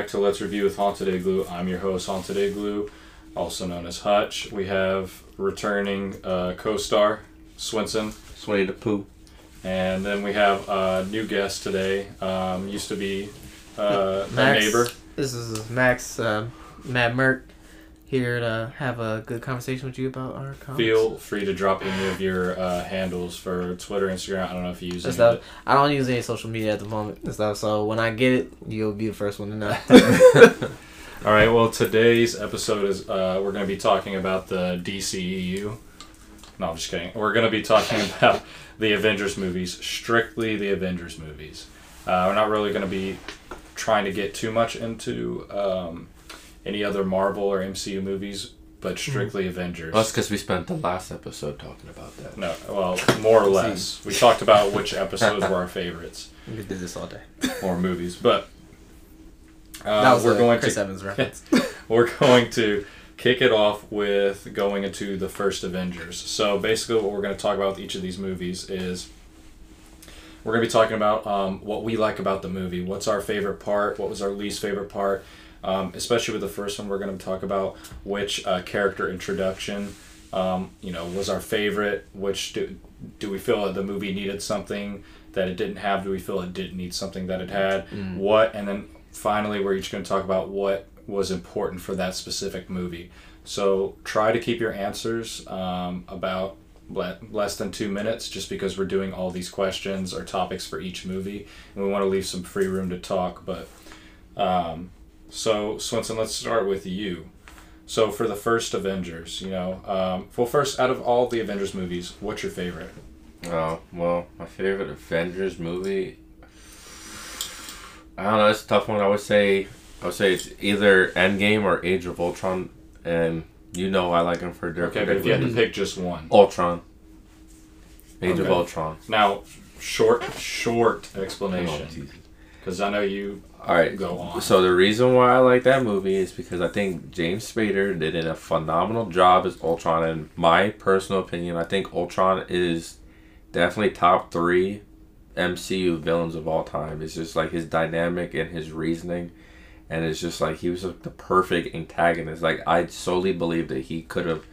back to Let's Review with Haunted Igloo. I'm your host, Haunted Igloo, also known as Hutch. We have returning uh, co-star Swinson, Sway the poo. and then we have a new guest today. Um, used to be uh, a Max. neighbor. This is Max, uh, Matt Merck, here to have a good conversation with you about our comics. Feel free to drop any of your uh, handles for Twitter, Instagram. I don't know if you use any stuff. I don't use any social media at the moment and stuff, so when I get it, you'll be the first one to know. All right. Well, today's episode is uh, we're going to be talking about the DCEU. No, I'm just kidding. We're going to be talking about the Avengers movies, strictly the Avengers movies. Uh, we're not really going to be trying to get too much into um, any other Marvel or MCU movies, but strictly Avengers. That's because we spent the last episode talking about that. No, well, more or less. We talked about which episodes were our favorites we could do this all day. or movies, but uh, that was we're a going Chris to Evans reference. we're going to kick it off with going into the first Avengers. So basically, what we're going to talk about with each of these movies is we're going to be talking about um, what we like about the movie. What's our favorite part? What was our least favorite part? Um, especially with the first one, we're going to talk about which uh, character introduction, um, you know, was our favorite. Which do, do we feel that the movie needed something that it didn't have? Do we feel it didn't need something that it had? What? And then finally, we're each going to talk about what was important for that specific movie. So try to keep your answers um, about less than two minutes, just because we're doing all these questions or topics for each movie, and we want to leave some free room to talk. But um, so Swinson, let's start with you. So for the first Avengers, you know, um, well, first out of all the Avengers movies, what's your favorite? Oh, well, my favorite Avengers movie. I don't know, it's a tough one. I would say I would say it's either Endgame or Age of Ultron and you know I like them for different Okay, but if you had to pick just one, Ultron. Age of Ultron. now short, short explanation, Oh, because I know you Alright. go on. So the reason why I like that movie is because I think James Spader did a phenomenal job as Ultron. In my personal opinion, I think Ultron is definitely top three MCU villains of all time. It's just like his dynamic and his reasoning, and it's just like he was like, the perfect antagonist. Like I solely believe that he could have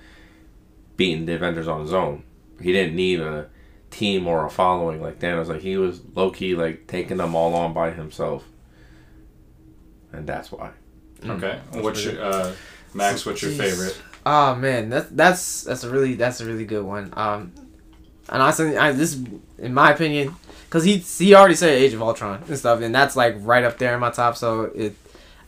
beaten the Avengers on his own. He didn't need a team or a following like Thanos. Like he was low key like taking them all on by himself and that's why. Okay, what's your uh, Max? What's your Jeez. favorite? Oh man, that's that's that's a really that's a really good one. Um, and honestly, I this in my opinion, because he he already said Age of Ultron and stuff, and that's like right up there in my top. So it,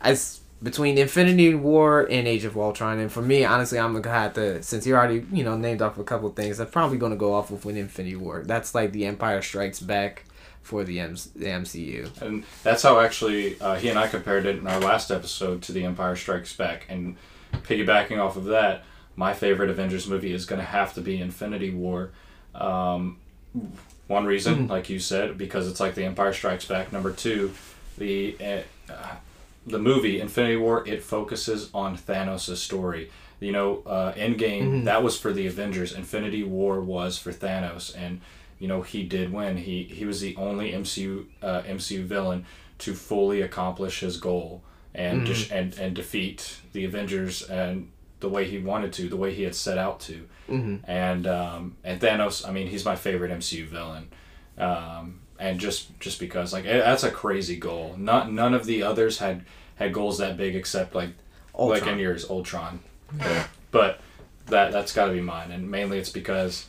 it's between Infinity War and Age of Ultron, and for me, honestly, I'm gonna have to since he already you know named off a couple things, I'm probably gonna go off with Infinity War. That's like the Empire Strikes Back for the M- the MCU. And that's how actually uh, he and I compared it in our last episode to The Empire Strikes Back. And piggybacking off of that, my favorite Avengers movie is going to have to be Infinity War. Um, one reason, like you said, because it's like The Empire Strikes Back. Number two, the uh, the movie Infinity War it focuses on Thanos' story. You know, uh, Endgame that was for the Avengers. Infinity War was for Thanos, and you know he did win. He he was the only MCU uh, MCU villain to fully accomplish his goal and dis- and and defeat the Avengers and the way he wanted to, the way he had set out to. And um, and Thanos, I mean, he's my favorite MCU villain. Um, and just just because like that's a crazy goal. Not none of the others had had goals that big except like like in Ultron. yours, Ultron. But that that's got to be mine, and mainly it's because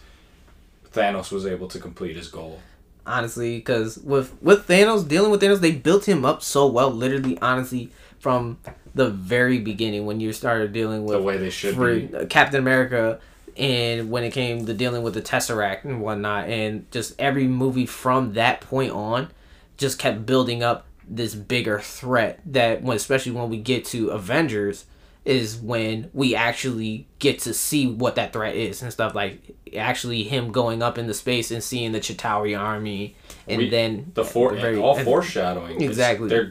Thanos was able to complete his goal. honestly because with with thanos dealing with thanos they built him up so well literally honestly from the very beginning when you started dealing with The way they should for be. uh, captain america and when it came to dealing with the tesseract and whatnot and just every movie from that point on just kept building up this bigger threat that when especially when we get to avengers is when we actually get to see what that threat is and stuff like actually him going up into space and seeing the Chitauri army and We- then the for the very- all foreshadowing. Exactly. they're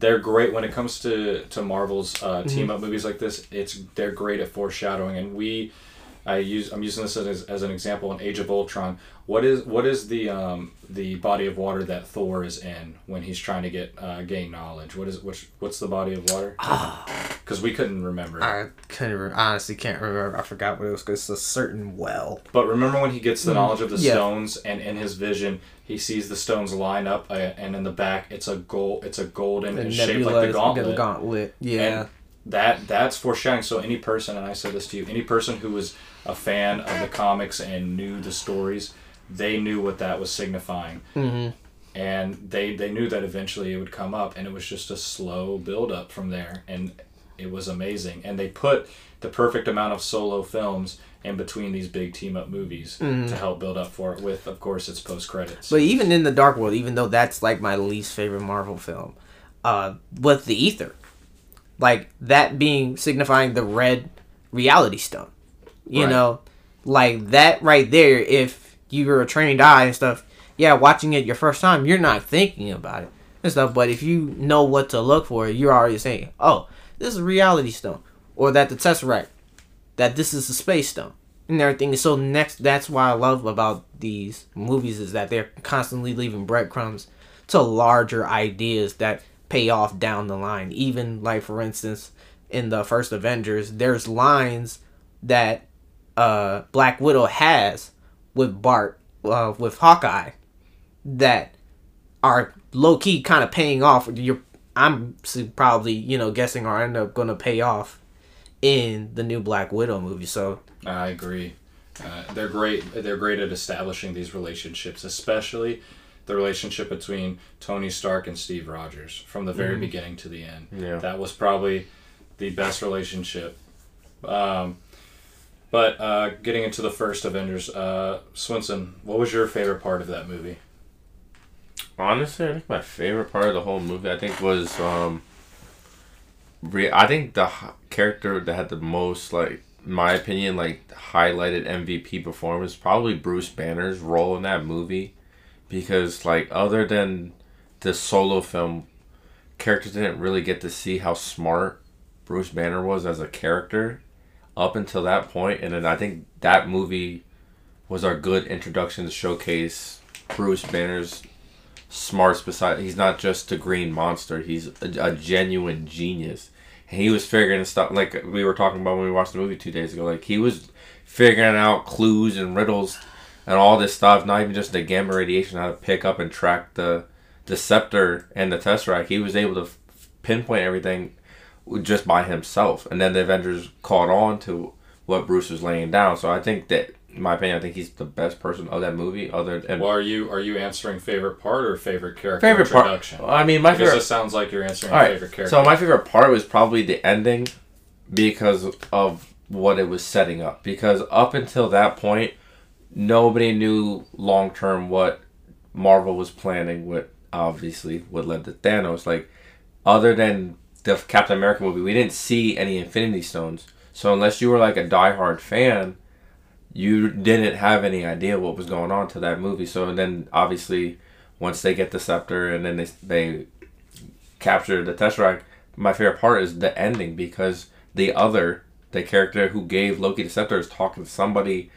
they're great when it comes to to Marvel's uh, Mm-hmm. team up movies like this. It's they're great at foreshadowing, and we I use I'm using this as, as an example in Age of Ultron. What is what is the um, the body of water that Thor is in when he's trying to get uh, gain knowledge? What is which what's the body of water? Because we couldn't remember. I couldn't re- honestly can't remember. I forgot what it was. 'cause It's a certain well. But remember when he gets the knowledge of the Mm, Yeah. stones, and in his vision, he sees the stones line up, uh, and in the back, it's a gold. It's a golden, The it's shaped like the gauntlet. gauntlet. Yeah. And that that's foreshadowing. So any person, and I said this to you, any person who was a fan of the comics and knew the stories, they knew what that was signifying. hmm And they they knew that eventually it would come up, and it was just a slow build up from there, and it was amazing. And they put the perfect amount of solo films in between these big team up movies to help build up for it. With of course its post credits. But even in the Dark World, even though that's like my least favorite Marvel film, uh, with the ether, like that being signifying the red reality stone, you Right. know, like that right there. If you're a trained eye and stuff, yeah, watching it your first time, you're not thinking about it and stuff. But if you know what to look for, you're already saying, "Oh, this is a reality stone," or that the Tesseract, that this is a space stone and everything. So next, that's why I love about these movies is that they're constantly leaving breadcrumbs to larger ideas that pay off down the line. Even like for instance, in the first Avengers, there's lines that uh, Black Widow has with Bart, uh, with Hawkeye, that are low key kind of paying off. You're, I'm probably you know guessing are end up gonna pay off in the new Black Widow movie. So I agree. Uh, they're great. They're great at establishing these relationships, especially the relationship between Tony Stark and Steve Rogers from the very beginning to the end. Yeah. That was probably the best relationship. Um, but uh, getting into the first Avengers, uh, Swinson, what was your favorite part of that movie? Honestly, I think my favorite part of the whole movie, I think, was um. Re- I think the h- character that had the most, like, in my opinion, like highlighted MVP performance, probably Bruce Banner's role in that movie, because like other than the solo film, characters didn't really get to see how smart Bruce Banner was as a character up until that point, and then I think that movie was our good introduction to showcase Bruce Banner's smarts beside he's not just a green monster he's a, a genuine genius. And he was figuring stuff like we were talking about when we watched the movie two days ago like he was figuring out clues and riddles and all this stuff not even just the gamma radiation how to pick up and track the the scepter and the tesseract he was able to f- pinpoint everything just by himself and then the avengers caught on to what bruce was laying down so i think that in my opinion i think he's the best person of that movie other than Well, are you are you answering favorite part or favorite character favorite part. introduction? I mean, my because favorite. it sounds like you're answering All right. favorite character. So my favorite part was probably the ending because of what it was setting up. Because up until that point, nobody knew long term what Marvel was planning. With obviously what led to Thanos. Like other than the Captain America movie, we didn't see any Infinity Stones. So unless you were like a diehard fan, you didn't have any idea what was going on to that movie. So then obviously once they get the scepter and then they they capture the Tesseract, my favorite part is the ending because the other the character who gave Loki the scepter is talking to somebody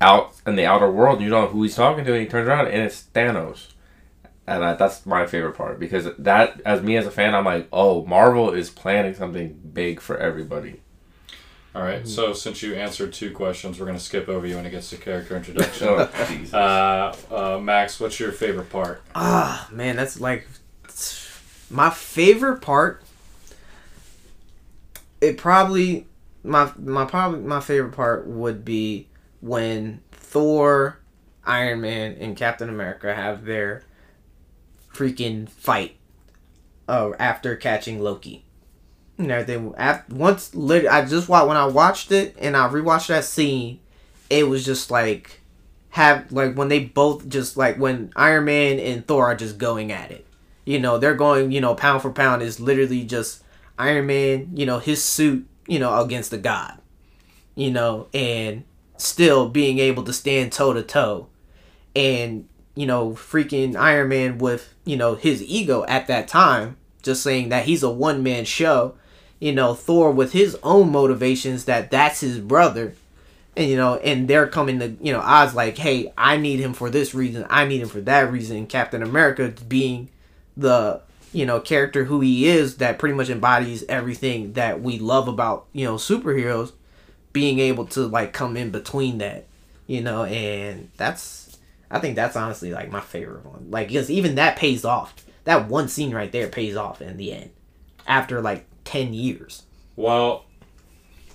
out in the outer world. You don't know who he's talking to, and he turns around and it's Thanos. And I, that's my favorite part because that, as me as a fan, I'm like, oh, Marvel is planning something big for everybody. All right. So since you answered two questions, we're gonna skip over you when it gets to character introduction. Oh, Jesus. Uh, uh, Max, what's your favorite part? Ah, man, that's like my favorite part. It probably my my probably my favorite part would be when Thor, Iron Man, and Captain America have their freaking fight. Uh, after catching Loki, and everything. After, once lit, I just wa when I watched it and I rewatched that scene, it was just like have like when they both just like when Iron Man and Thor are just going at it. You know, they're going, you know, pound for pound is literally just Iron Man, you know, his suit, you know, against the god. You know, and still being able to stand toe to toe. And, you know, freaking Iron Man with, you know, his ego at that time, just saying that he's a one man show. You know, Thor with his own motivations that that's his brother and you know, and they're coming to you know odds like, hey, I need him for this reason, I need him for that reason. Captain America being the you know character who he is that pretty much embodies everything that we love about you know superheroes being able to like come in between that you know and that's i think that's honestly like my favorite one like because even that pays off that one scene right there pays off in the end after like 10 years Well,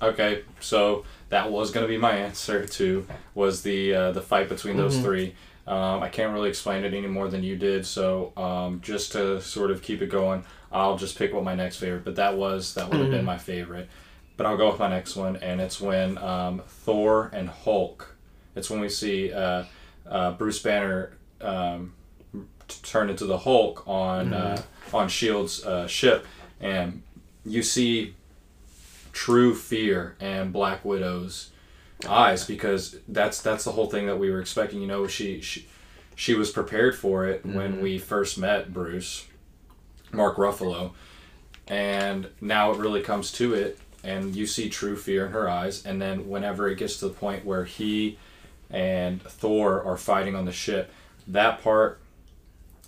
okay, so that was going to be my answer to was the uh, the fight between those three. Um, I can't really explain it any more than you did, so um, just to sort of keep it going, I'll just pick what my next favorite. But that was that would have been my favorite. But I'll go with my next one, and it's when um, Thor and Hulk. It's when we see uh, uh, Bruce Banner um, t- turn into the Hulk on uh, on Shield's uh, ship, and you see true fear and Black Widow's eyes because that's that's the whole thing that we were expecting. You know, she she, she was prepared for it when we first met Bruce, Mark Ruffalo, and now it really comes to it, and you see true fear in her eyes. And then whenever it gets to the point where he and Thor are fighting on the ship, that part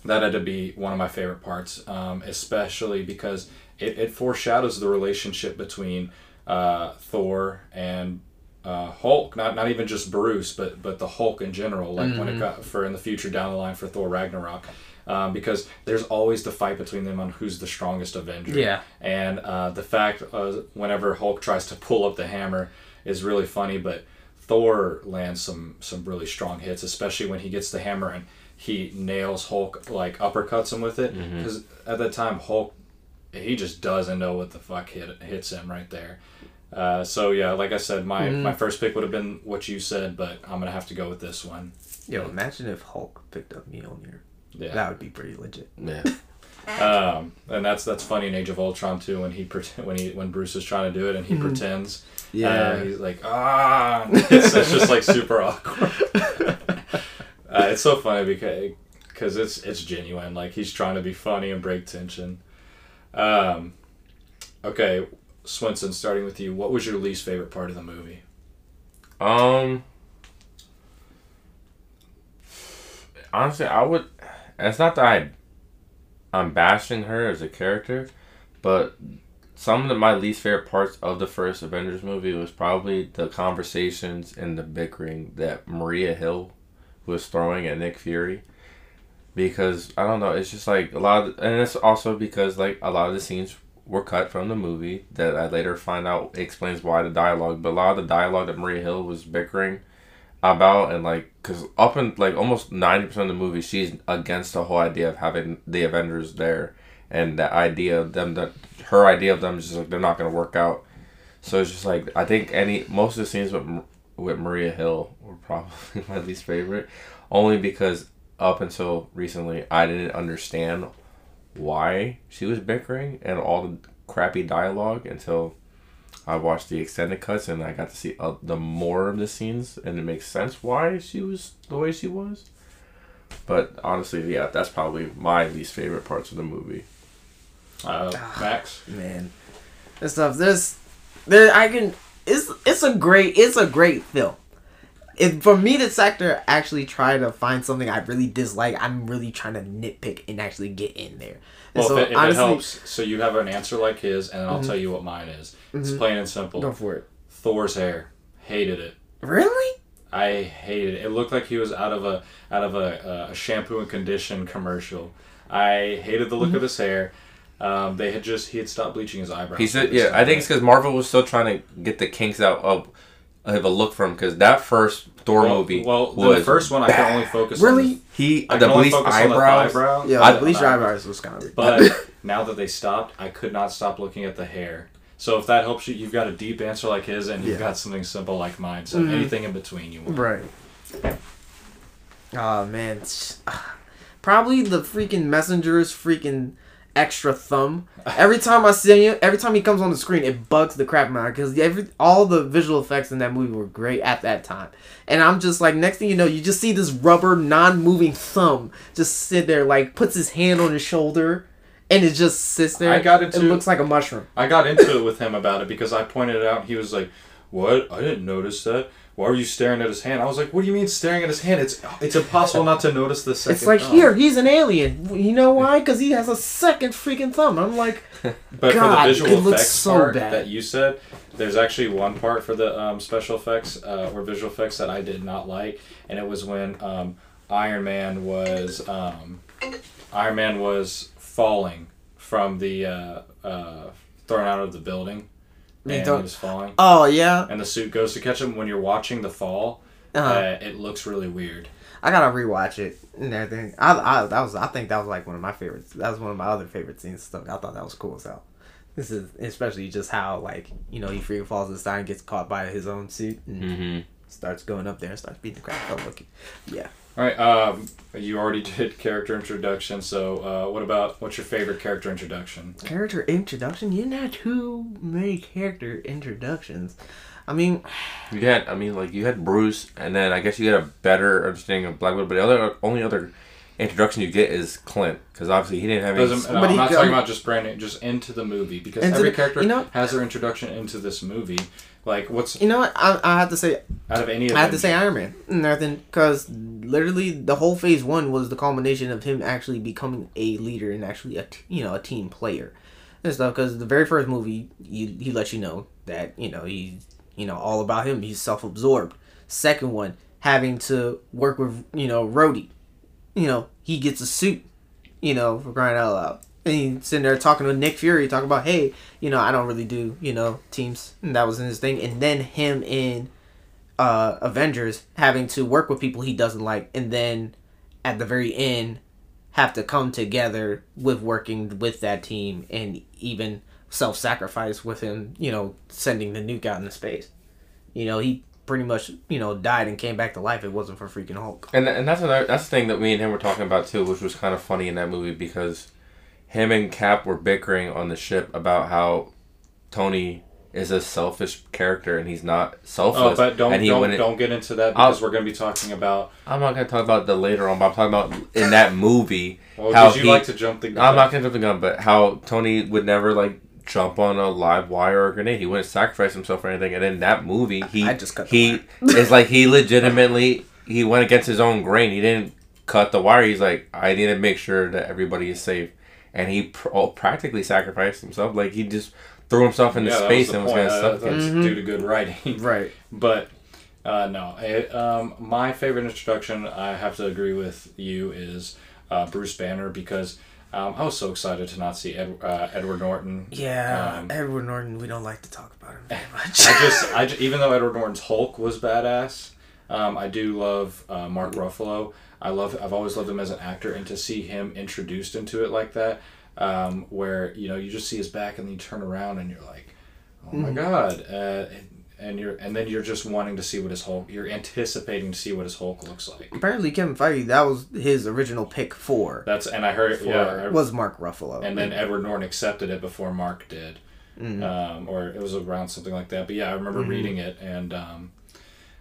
that had to be one of my favorite parts, um, especially because it, it foreshadows the relationship between uh, Thor and uh, Hulk. Not not even just Bruce, but but the Hulk in general. Like when it got for in the future down the line for Thor Ragnarok. Um, because there's always the fight between them on who's the strongest Avenger. Yeah. And uh, the fact uh, whenever Hulk tries to pull up the hammer is really funny, but Thor lands some some really strong hits, especially when he gets the hammer and he nails Hulk like uppercuts him with it. Because at that time Hulk he just doesn't know what the fuck hit hits him right there. Uh, so yeah, like I said, my, my first pick would have been what you said, but I'm gonna have to go with this one. yo imagine if hulk picked up Mjolnir. Yeah. that would be pretty legit Yeah. Um, and that's that's funny in Age of Ultron too when he pret- when he when Bruce is trying to do it and he pretends. Uh, he's like ah. It's, it's just like super awkward. uh, it's so funny because because it's it's genuine. Like he's trying to be funny and break tension. Um, okay, Swinson, starting with you. What was your least favorite part of the movie? Um. Honestly, I would. It's not that I, I'm bashing her as a character, but some of my least favorite parts of the first Avengers movie was probably the conversations and the bickering that Maria Hill was throwing at Nick Fury. Because I don't know, it's just like a lot, of, and it's also because like a lot of the scenes were cut from the movie that I later find out explains why the dialogue. But a lot of the dialogue that Maria Hill was bickering about and like because up in like almost 90% of the movie she's against the whole idea of having the avengers there and the idea of them that her idea of them is just like they're not to work out. So it's just like i think any most of the scenes with with maria hill were probably my least favorite only because up until recently i didn't understand why she was bickering and all the crappy dialogue until I watched the extended cuts and I got to see uh, the more of the scenes, and it makes sense why she was the way she was. But honestly, yeah, that's probably my least favorite parts of the movie. Uh, Max. man and stuff there's there i can it's it's a great it's a great film if for me the sector actually try to find something i really dislike i'm really trying to nitpick and actually get in there and Well, if, it, if it helps, so you have an answer like his, and I'll mm-hmm. tell you what mine is. It's mm-hmm. plain and simple. go for it Thor's hair. Hated it. really I hated it. It looked like he was out of a out of a, a shampoo and condition commercial. I hated the look of mm-hmm. his hair. Um, they had just he had stopped bleaching his eyebrows. He said, "Yeah, I think it's because Marvel was still trying to get the kinks out of of a look from because that first Thor well, movie Well, the first one I can only focus Really? on. he I the can only bleached focus on the eyebrows. eyebrow. yeah I- the bleach I- eyebrows was kind of But now that they stopped, I could not stop looking at the hair. So if that helps you, you've got a deep answer like his, and you've Yeah. got something simple like mine. So Mhm. anything in between you want. Right. Oh man, probably the freaking messenger's freaking extra thumb. Every time I see him, every time he comes on the screen, it bugs the crap out of me because every all the visual effects in that movie were great at that time. And I'm just like, next thing you know, you just see this rubber, non-moving thumb just sit there, like puts his hand on his shoulder, and it just sits there. I got into It looks like a mushroom. I got into it with him about it because I pointed it out. He was like, "What? I didn't notice that. Why were you staring at his hand?" I was like, "What do you mean staring at his hand? It's it's impossible not to notice the second." It's like thumb." here, he's an alien. You know why? Because he has a second freaking thumb. I'm like, But for God, the visual it looks effects so part bad. that you said, there's actually one part for the um, special effects uh, or visual effects that I did not like, and it was when um, Iron Man was um, Iron Man was falling from the uh, uh, thrown out of the building, and he was falling, oh yeah. and the suit goes to catch him. When you're watching the fall, Uh-huh. uh, it looks really weird. I gotta rewatch it and everything. I, I that was I think that was like one of my favorites. That was one of my other favorite scenes. Stuff. I thought that was cool as hell. This is especially just how like you know he freaking falls inside and gets caught by his own suit and Mm-hmm. starts going up there and starts beating the crap out of Loki. Yeah. All right, um, you already did character introduction, so uh, what about what's your favorite character introduction? Character introduction. You didn't have too many character introductions. I mean, You had, I mean, like you had Bruce, and then I guess you get a better understanding of Black Widow. But the other, only other introduction you get is Clint, because obviously he didn't have any. Doesn't, no, But I'm not go- talking about just branding, just into the movie because every the- character you know- has their introduction into this movie. Like, what's you know what? I, I have to say out of any of I have them? to say Iron Man. Nothing, because literally the whole Phase One was the culmination of him actually becoming a leader and actually a t- you know a team player and stuff. Because the very first movie, you he lets you know that you know he's you know all about him. He's self absorbed. Second one, having to work with you know Rhodey. You know he gets a suit. You know for crying out loud. And he's sitting there talking to Nick Fury, talking about, hey, you know, I don't really do, you know, teams. And that was his thing. And then him in uh, Avengers having to work with people he doesn't like, and then at the very end have to come together with working with that team and even self-sacrifice with him, you know, sending the nuke out into space. You know, he pretty much, you know, died and came back to life. It wasn't for freaking Hulk. And and that's another that's the thing that me and him were talking about too, which was kind of funny in that movie because him and Cap were bickering on the ship about how Tony is a selfish character and he's not selfless. Oh, but don't and he don't, wouldn't- don't get into that I'll- because we're going to be talking about. I'm not gonna talk about that later on, but I'm talking about in that movie. Well, how did you he- like to jump the? Gun? I'm not gonna jump the gun, but how Tony would never like jump on a live wire or a grenade. He wouldn't sacrifice himself or anything. And in that movie, he I just cut he is like he legitimately he went against his own grain. He didn't cut the wire. He's like, I need to make sure that everybody is safe, and he pr- oh, practically sacrificed himself. Like he just threw himself into Yeah, space was the and was point. gonna Uh, suffocate. that's Mhm. due to good writing. Right. But uh, no, it, um, my favorite introduction, I have to agree with you, is uh, Bruce Banner because um, I was so excited to not see Ed, uh, Edward Norton. Yeah, Um, Edward Norton. We don't like to talk about him very much. I just, I ju- even though Edward Norton's Hulk was badass, um, I do love uh, Mark Ruffalo. I love, I've always loved him as an actor, and to see him introduced into it like that, um, where you know you just see his back and then you turn around and you're like, oh my god, uh, and, and you're, and then you're just wanting to see what his Hulk, you're anticipating to see what his Hulk looks like. Apparently, Kevin Feige that was his original pick for. That's and I heard, for yeah, I- was Mark Ruffalo. and then Edward Norton accepted it before Mark did, Mhm. um, or it was around something like that. But yeah, I remember Mhm. reading it, and um,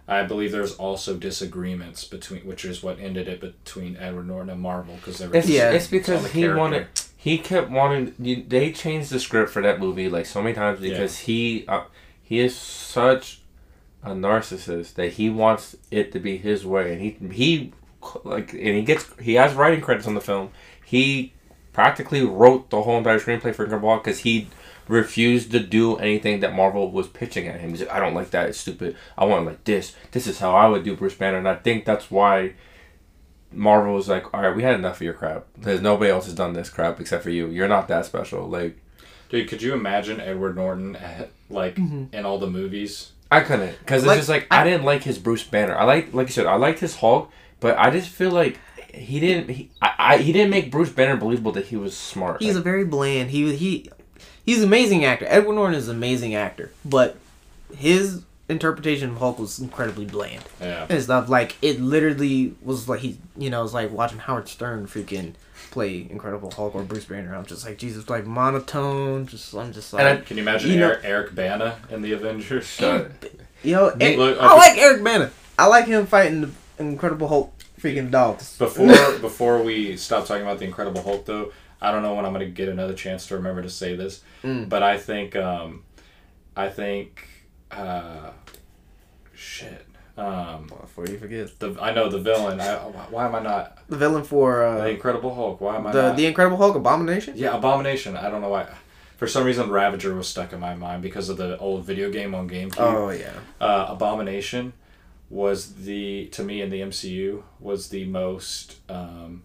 I believe there's also disagreements between, which is what ended it between Edward Norton and Marvel because there was Yeah. it's because he character. wanted. He kept wanting. They changed the script for that movie like so many times because he uh, he is such a narcissist that he wants it to be his way, and he he like and he gets he has writing credits on the film. He practically wrote the whole entire screenplay for Hulk because he refused to do anything that Marvel was pitching at him. He's like, I don't like that. It's stupid. I want it like this. This is how I would do Bruce Banner, and I think that's why Marvel was like, all right, we had enough of your crap. Because nobody else has done this crap except for you. You're not that special. Like, Dude, could you imagine Edward Norton eh, like in all the movies? I couldn't. Because it's Like, just like, I, didn't like his Bruce Banner. I like, like you said, I liked his Hulk, but I just feel like he didn't, he, I, I, he didn't make Bruce Banner believable that he was smart. he's a very bland. He he he's an amazing actor. Edward Norton is an amazing actor, but his interpretation of Hulk was incredibly bland Yeah. and stuff. Like it literally was like he you know it was like watching Howard Stern freaking play Incredible Hulk or Bruce Banner. I'm just like Jesus, like monotone. Just I'm just like. And I- Can you imagine You know- Eric, Eric Bana in the Avengers? Shut- Yo, Eric- look, I okay. like Eric Bana. I like him fighting the Incredible Hulk freaking dogs. Before before we stop talking about the Incredible Hulk, though, I don't know when I'm going to get another chance to remember to say this, Mm. but I think um, I think uh, shit. Um, Before you forget, the I know the villain. I, why am I not the villain for the uh, Incredible Hulk? Why am I the not? the Incredible Hulk Abomination. yeah, Abomination. I don't know why. For some reason, Ravager was stuck in my mind because of the old video game on GameCube. Oh yeah. uh, Abomination was the to me in the MCU was the most um,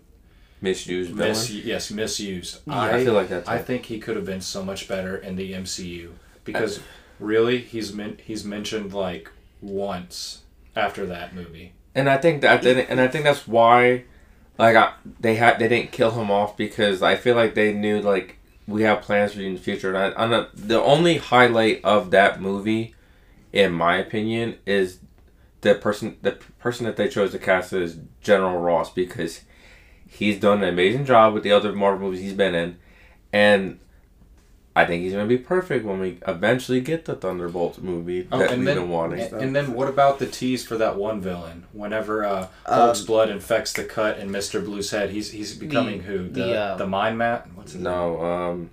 Misused villain. mis- yes misused. Yeah, I feel like that, Too. I think he could have been so much better in the MCU because uh, really he's men- he's mentioned like once after that movie. and I think that and I think that's why, like, I, they had they didn't kill him off because I feel like they knew like we have plans for you in the future. And I, I'm not, the only highlight of that movie, in my opinion, is the person the person that they chose to cast as General Ross because he's done an amazing job with the other Marvel movies he's been in, and. I think he's gonna be perfect when we eventually get the Thunderbolts movie Oh, that and we've then- been wanting. And, and then what about the tease for that one villain? Whenever uh, Hulk's Um, blood infects the cut in Mister Blue's head, he's he's becoming who the the, uh, the mind mat. What's his name? No, um,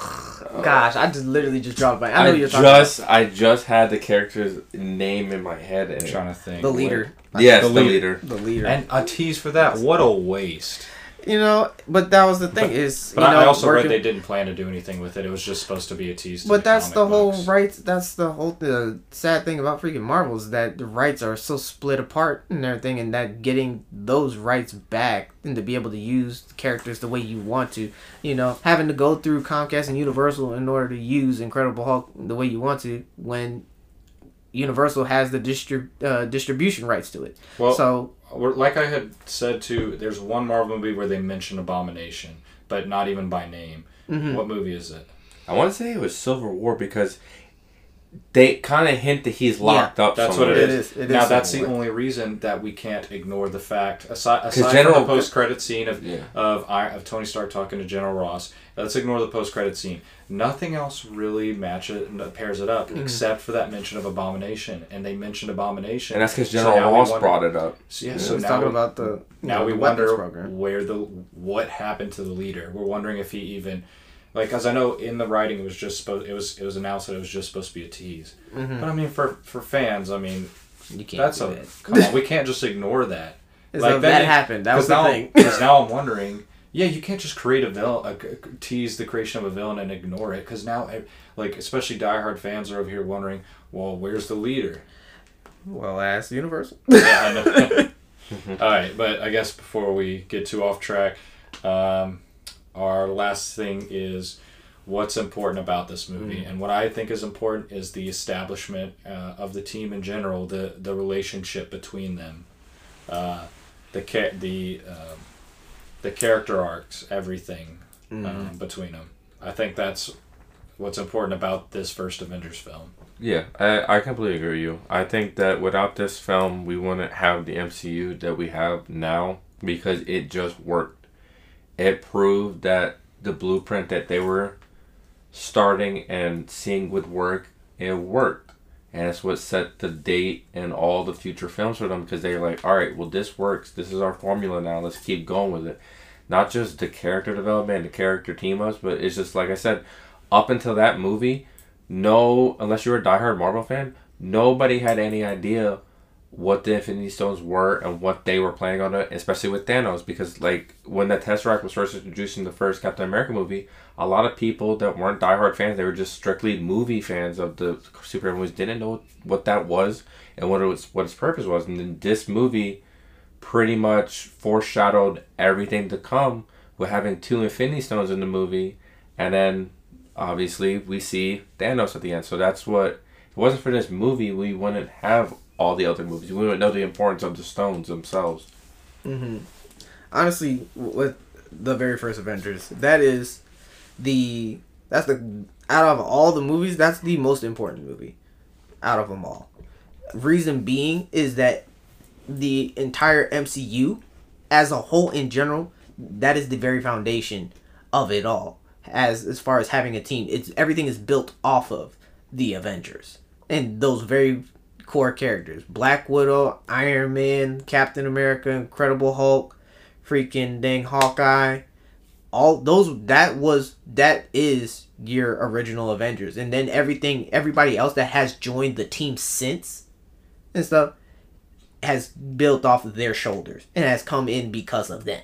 Gosh, I just literally just dropped my. I know I you're talking just I just had the character's name in my head and I'm trying to think. the leader. yes, The the, lead- leader. The leader. And a tease for that. What a waste. You know, but that was the thing is, But you I, know, I also working, read they didn't plan to do anything with it. It was just supposed to be a tease. But that's comic the whole books. rights. That's the whole the sad thing about freaking Marvel is that the rights are so split apart and everything, and that getting those rights back and to be able to use characters the way you want to, you know, having to go through Comcast and Universal in order to use Incredible Hulk the way you want to when Universal has the distrib- uh, distribution rights to it. Well, so like I had said too, there's one Marvel movie where they mention Abomination, but not even by name. mhm. What movie is it? I want to say it was Civil War because they kind of hint that he's locked up. That's what somewhere. it is. It is now that's the only reason that we can't ignore the fact aside, 'Cause aside General- from the post credit scene of Yeah. of of Tony Stark talking to General Ross. Let's ignore the post credit scene. Nothing else really matches pairs it up Mm-hmm. except for that mention of Abomination, and they mentioned Abomination, And that's because General now we Ross wonder- brought it up. So, yeah, so so it's now talking we, about the you now know, we the wonder program. where the what happened to the leader. We're wondering if he even like because I know in the writing it was just supposed it was it was announced that it was just supposed to be a tease. Mhm. But I mean for for fans, I mean You can't that's a that. come on we can't just ignore that. Is Like, that, that happened. That was the now, thing. Because now I'm wondering. Yeah, you can't just create a villain, a, a- tease the creation of a villain and ignore it. Because now, like especially diehard fans are over here wondering, well, where's the leader? well, ass Universal. Yeah, I know. All right, but I guess before we get too off track, um, our last thing is what's important about this movie, and what I think is important is the establishment uh, of the team in general, the the relationship between them, uh, the ca- the um, the character arcs, everything um, between them. I think that's what's important about this first Avengers film. Yeah, I, I completely agree with you. I think that without this film, we wouldn't have the MCU that we have now because it just worked. It proved that the blueprint that they were starting and seeing would work, it worked. And it's what set the date and all the future films for them because they're like, all right, well, this works. This is our formula now. Let's keep going with it. Not just the character development the character team ups, but it's just like I said, up until that movie, no, unless you're a diehard Marvel fan, nobody had any idea what the Infinity Stones were and what they were planning on it, especially with Thanos. Because like when the Tesseract was first introduced in the first Captain America movie, a lot of people that weren't diehard fans, they were just strictly movie fans of the superhero movies, didn't know what that was and what it was, what its purpose was. And then this movie pretty much foreshadowed everything to come with having two Infinity Stones in the movie, and then obviously we see Thanos at the end. So that's what. If it wasn't for this movie, we wouldn't have all the other movies. We wouldn't know the importance of the stones themselves. hmm Honestly, with the very first Avengers, that is the that's the out of all the movies, that's the most important movie out of them all. Reason being is that the entire MCU as a whole in general, that is the very foundation of it all. As as far as having a team, it's everything is built off of the Avengers and those very core characters: Black Widow, Iron Man, Captain America, Incredible Hulk, freaking dang Hawkeye, all those that was that is your original Avengers, and then everything everybody else that has joined the team since and stuff has built off of their shoulders and has come in because of them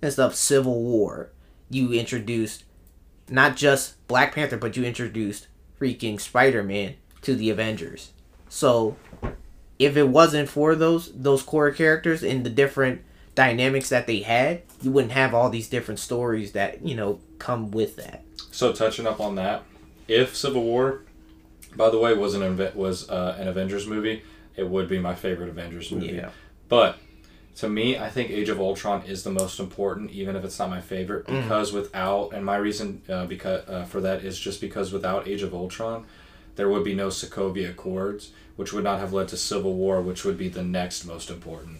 and stuff. Civil War, you introduced not just Black Panther, but you introduced freaking Spider Man to the Avengers. So if it wasn't for those those core characters and the different dynamics that they had, you wouldn't have all these different stories that you know come with that. So touching up on that, if Civil War, by the way, was an was uh, an Avengers movie, it would be my favorite Avengers movie. Yeah. But to me, I think Age of Ultron is the most important, even if it's not my favorite, because without and my reason uh, because uh, for that is just because without Age of Ultron, there would be no Sokovia Accords, which would not have led to Civil War, which would be the next most important,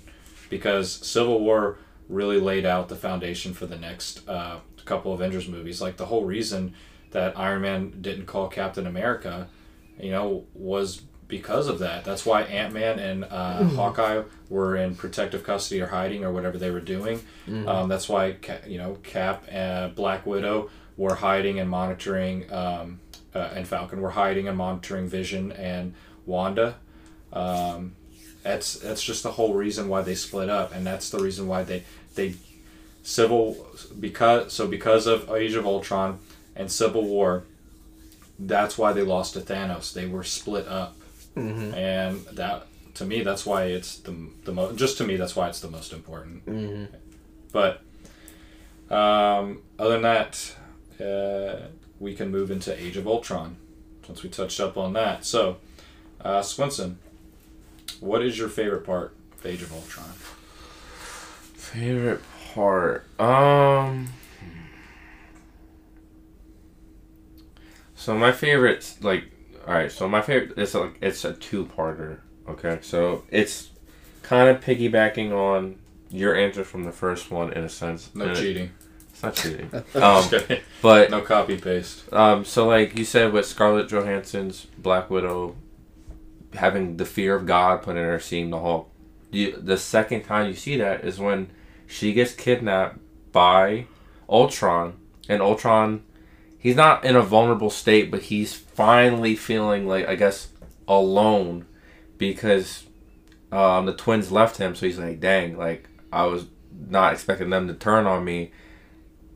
because Civil War really laid out the foundation for the next uh, couple Avengers movies. Like the whole reason that Iron Man didn't call Captain America, you know, was because of that. That's why Ant Man and uh, Hawkeye were in protective custody or hiding or whatever they were doing. Um, that's why you know Cap and Black Widow were hiding and monitoring, um, uh, and Falcon were hiding and monitoring Vision and Wanda. Um, that's that's just the whole reason why they split up, and that's the reason why they they civil because so because of Age of Ultron and Civil War. That's why they lost to Thanos. They were split up Mm-hmm. and that to me that's why it's the the most just to me that's why it's the most important Mm-hmm. but um, other than that uh, we can move into age of ultron since we touched up on that so uh, swinson what is your favorite part of age of ultron Favorite part. Um. So my favorite, like, all right. So my favorite, it's like it's a two-parter. Okay, so it's kind of piggybacking on your answer from the first one in a sense. no and it- cheating It's not cheating. Just um, but no copy paste um, so like you said with Scarlett Johansson's Black Widow having the fear of God put in her seeing the Hulk. You, the second time you see that is when she gets kidnapped by Ultron and Ultron he's not in a vulnerable state but he's finally feeling like I guess alone because um, the twins left him so he's like dang like I was not expecting them to turn on me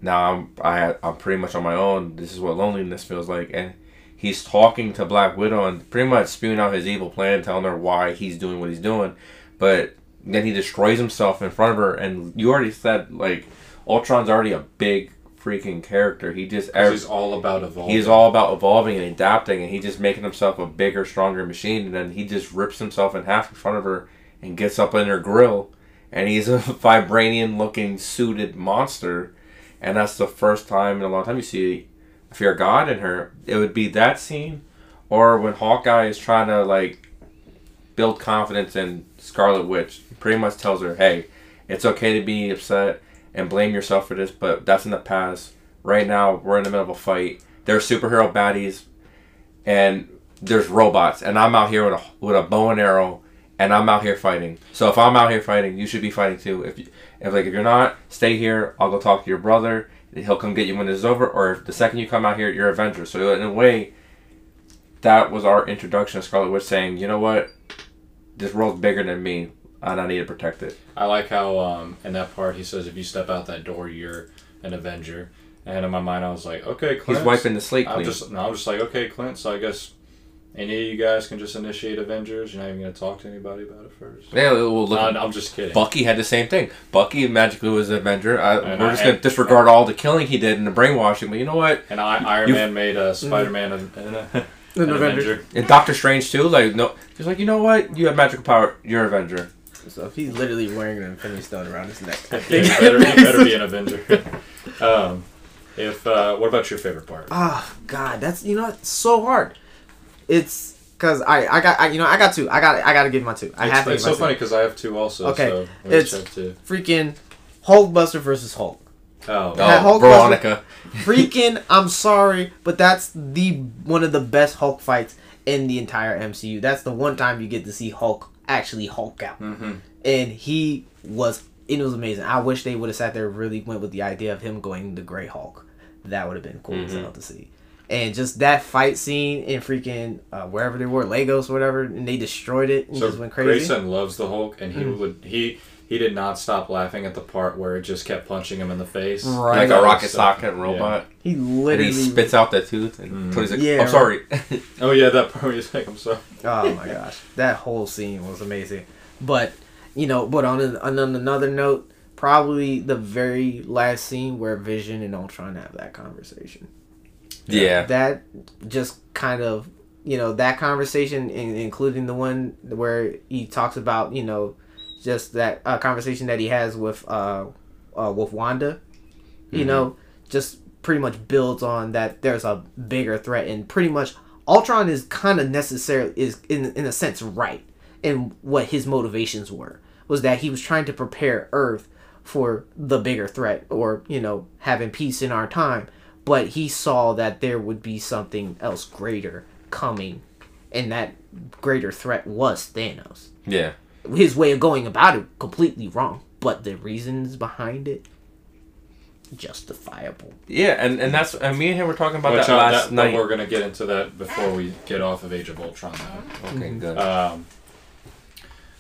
now I'm I I'm pretty much on my own. This is what loneliness feels like, and he's talking to Black Widow and pretty much spewing out his evil plan, telling her why he's doing what he's doing, but then he destroys himself in front of her. And you already said like Ultron's already a big freaking character. He just he's all about evolving He's all about evolving and adapting, and he just making himself a bigger, stronger machine. And then he just rips himself in half in front of her and gets up in her grill, and he's a vibranium-looking suited monster. And that's the first time in a long time you see fear God in her. It would be that scene, or when Hawkeye is trying to like build confidence in Scarlet Witch. Pretty much tells her, "Hey, it's okay to be upset and blame yourself for this, but that's in the past. Right now, we're in the middle of a fight. There's superhero baddies, and there's robots, and I'm out here with a with a bow and arrow, and I'm out here fighting. So if I'm out here fighting, you should be fighting too. If you, if like if you're not, stay here. I'll go talk to your brother. He'll come get you when this is over. Or if the second you come out here, you're Avenger. So in a way, that was our introduction to Scarlet Witch, saying, you know what, this world's bigger than me, and I need to protect it. I like how um, in that part he says, "If you step out that door, you're an Avenger." And in my mind, I was like, "Okay, Clint." He's wiping the slate I'm clean. just, no, I'm just like, okay, Clint. So I guess any of you guys can just initiate Avengers. You're not even gonna talk to anybody about it first. yeah, well, look, No, I'm just kidding. Bucky had the same thing. Bucky magically was an Avenger. I, And we're I- just gonna and- disregard all the killing he did and the brainwashing. But you know what? And I, Iron You- Man made a Spider-Man an, an, an An Avenger. Avenger. And Doctor Strange too. Like no, he's like, you know what? You have magical power. You're an Avenger. So if he's literally wearing an Infinity Stone around his neck, I think- you better, you better be an Avenger. um, if uh, what about your favorite part? Ah, God, that's you know it's so hard. It's because I I got I, you know I got two. I got I got to give my two. I it's have to. it's give my so two. funny because I have two also. Okay, so it's- have two. Freaking Hulkbuster versus Hulk. Oh, That Oh, Hulk Veronica. Freaking, I'm sorry, but that's the one of the best Hulk fights in the entire MCU. That's the one time you get to see Hulk actually Hulk out, hmm and he was it was amazing. I wish they would have sat there really went with the idea of him going the Gray Hulk. That would have been cool as Mhm. to see. And just that fight scene in freaking uh, wherever they were, Lagos, whatever, and they destroyed it and So just went crazy. Grayson loves the Hulk, and he Mm. would he he did not stop laughing at the part where it just kept punching him in the face. Right. like a rocket So- socket robot. he And literally he spits out the tooth and Mm. Tony's like, Yeah, I'm right. sorry. Oh yeah, that part where he's like, I'm sorry. Oh my gosh, that whole scene was amazing. But you know, but on, an, on another note, probably the very last scene where Vision and Ultron have that conversation. Yeah. That just kind of you know that conversation, in, including the one where he talks about you know just that uh, conversation that he has with uh, uh with Wanda. You Mhm. know, just pretty much builds on that. There's a bigger threat, and pretty much Ultron is kind of necessarily is in in a sense right in what his motivations were was that he was trying to prepare Earth for the bigger threat or you know having peace in our time, but he saw that there would be something else greater coming, and that greater threat was Thanos. Yeah. His way of going about it completely wrong, but the reasons behind it justifiable. Yeah, and, and that's and me and him were talking about Which, that uh, last that- night. we're gonna get into that before we get off of Age of Ultron. Though. Okay, good. Um,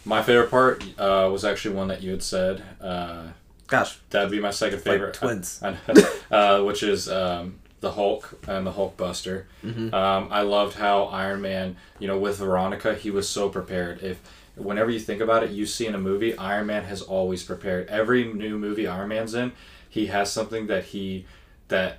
my favorite part uh, was actually one that you had said. Uh, Gosh, that'd be my second like favorite. twins. uh, which is um, the Hulk and the Hulk Buster. Mhm. Um, I loved how Iron Man, you know, with Veronica, he was so prepared. If whenever you think about it, you see in a movie, Iron Man has always prepared. Every new movie Iron Man's in, he has something that he that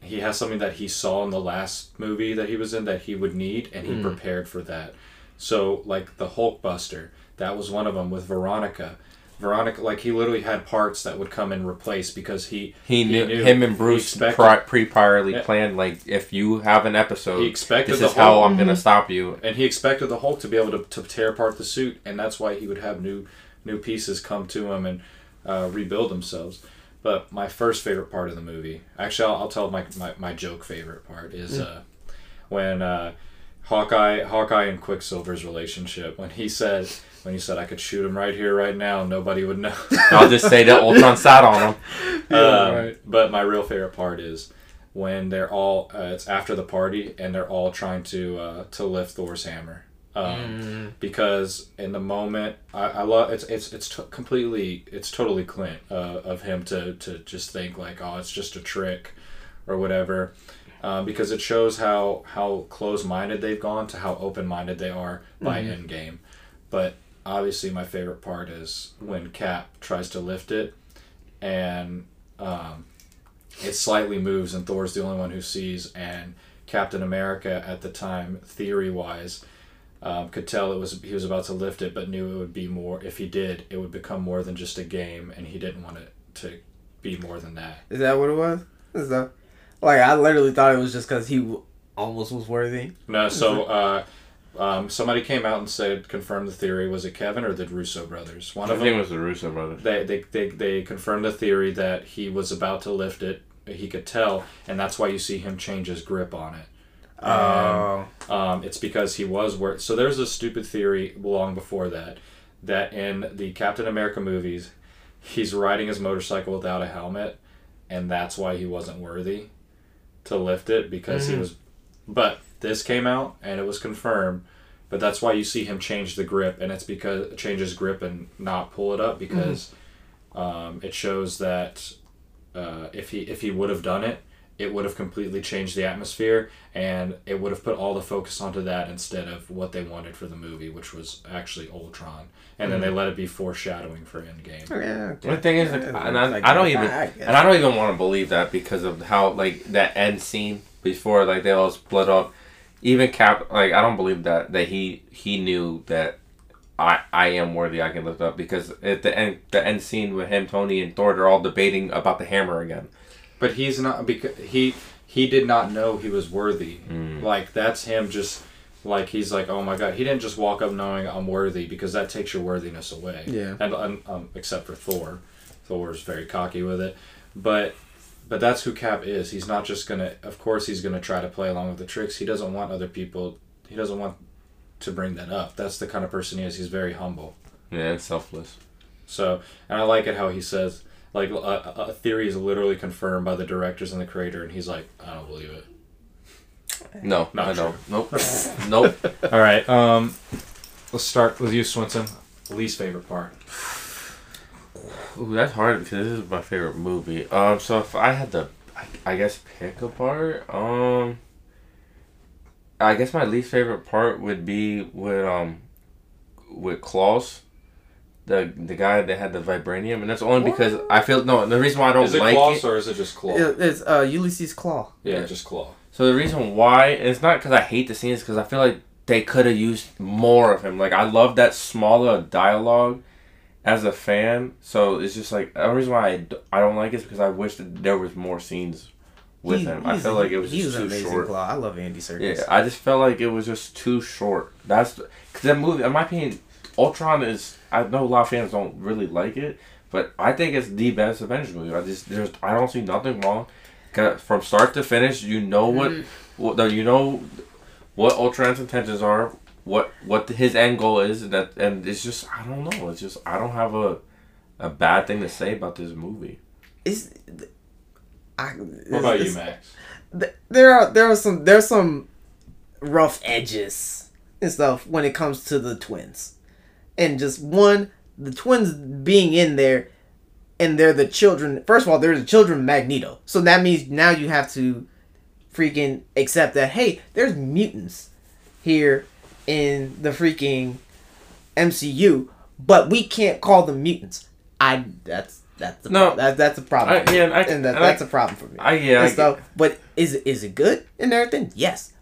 he has something that he saw in the last movie that he was in that he would need, and he Mm. prepared for that. So like the Hulk Buster, that was one of them with Veronica. Veronica, like he literally had parts that would come and replace because he he knew, knew- him and Bruce expected- pre-priorly Yeah. planned like if you have an episode, he expected this the is how Hulk, I'm gonna stop you. and he expected the Hulk to be able to, to tear apart the suit, and that's why he would have new new pieces come to him and uh, rebuild themselves. But my first favorite part of the movie, actually, I'll, I'll tell my, my, my joke favorite part is uh, when uh, Hawkeye Hawkeye and Quicksilver's relationship. When he said when you said I could shoot him right here, right now, nobody would know. I'll just say that Ultron sat on him. Um, But my real favorite part is when they're all uh, it's after the party and they're all trying to uh, to lift Thor's hammer. Um, Because in the moment, I, I love it's it's it's t- completely it's totally Clint uh, of him to to just think like oh it's just a trick or whatever. Um, because it shows how how close minded they've gone to how open minded they are by Endgame. But obviously, my favorite part is when Cap tries to lift it, and um, it slightly moves, and Thor's the only one who sees. And Captain America at the time, theory wise, um, could tell it was he was about to lift it, but knew it would be more. If he did, it would become more than just a game, and he didn't want it to be more than that. Is that what it was? Is that like I literally thought it was just because he w- almost was worthy. No, so uh, um, somebody came out and said confirmed the theory. Was it Kevin or the Russo brothers? One I of think them. it was the Russo brothers. They, they, they, they confirmed the theory that he was about to lift it. He could tell, and that's why you see him change his grip on it. Oh, Um, it's because he was where. So there's a stupid theory long before that, that in the Captain America movies, he's riding his motorcycle without a helmet, and that's why he wasn't worthy to lift it because he Mhm. was. But this came out and it was confirmed. But that's why you see him change the grip, and it's because change his grip and not pull it up because um, it shows that uh, if he if he would have done it, it would have completely changed the atmosphere, and it would have put all the focus onto that instead of what they wanted for the movie, which was actually Ultron. And then they let it be foreshadowing for Endgame. yeah. The thing is, like, and I, like, I don't even, I guess. and I don't even want to believe that because of how like that end scene before like they all split up. Even Cap, like I don't believe that that he he knew that I I am worthy. I can lift up because at the end the end scene with him, Tony, and Thor, they're all debating about the hammer again. But he's not because he he did not know he was worthy. Like that's him just like he's like oh my god he didn't just walk up knowing I'm worthy because that takes your worthiness away. Yeah. And, and um, except for Thor, Thor's very cocky with it, but but that's who Cap is. He's not just gonna. Of course, he's gonna try to play along with the tricks. He doesn't want other people. He doesn't want to bring that up. That's the kind of person he is. He's very humble. Yeah, and selfless. So, and I like it how he says like a, a theory is literally confirmed by the directors and the creator, and he's like, I don't believe it. No, Not I don't. Nope. nope. All right, um, let's start with you, Swinson. Least favorite part. Ooh, that's hard because this is my favorite movie. Um, so if I had to, I, I guess pick a part. Um, I guess my least favorite part would be with um, with Klaus, the the guy that had the vibranium, and that's only because I feel no. The reason why I don't Is it like Klaus it. or is it just Klaue? It- It's uh, Ulysses Klaue. yeah, just Klaue. So the reason why and it's not because I hate the scenes, because I feel like they could have used more of him. Like I love that smaller dialogue as a fan. So it's just like the reason why I, d- I don't like it is because I wish that there was more scenes with He- him. I feel like it was just an too amazing short. Klaue. I love Andy Serkis. Yeah, I just felt like it was just too short. That's because that movie, in my opinion, Ultron is. I know a lot of fans don't really like it, but I think it's the best Avengers movie. I just there's I don't see nothing wrong. 'Cause From start to finish, you know what, mm-hmm. what you know what Ultron's intentions are, what what his end goal is, and that and it's just I don't know. It's just I don't have a a bad thing to say about this movie. It's, I, What about you, Max? th- there are there are some there's some rough edges and stuff when it comes to the twins, and just one the twins being in there, and they're the children. First of all, they're the children Magneto, so that means now you have to freaking accept that hey, there's mutants here in the freaking MCU, but we can't call them mutants. I that's that's the No. pro- that, that's a problem. I- yeah, and I- and that, I- that's a problem for me I yeah, I, and stuff. But is it is it good and everything? Yes.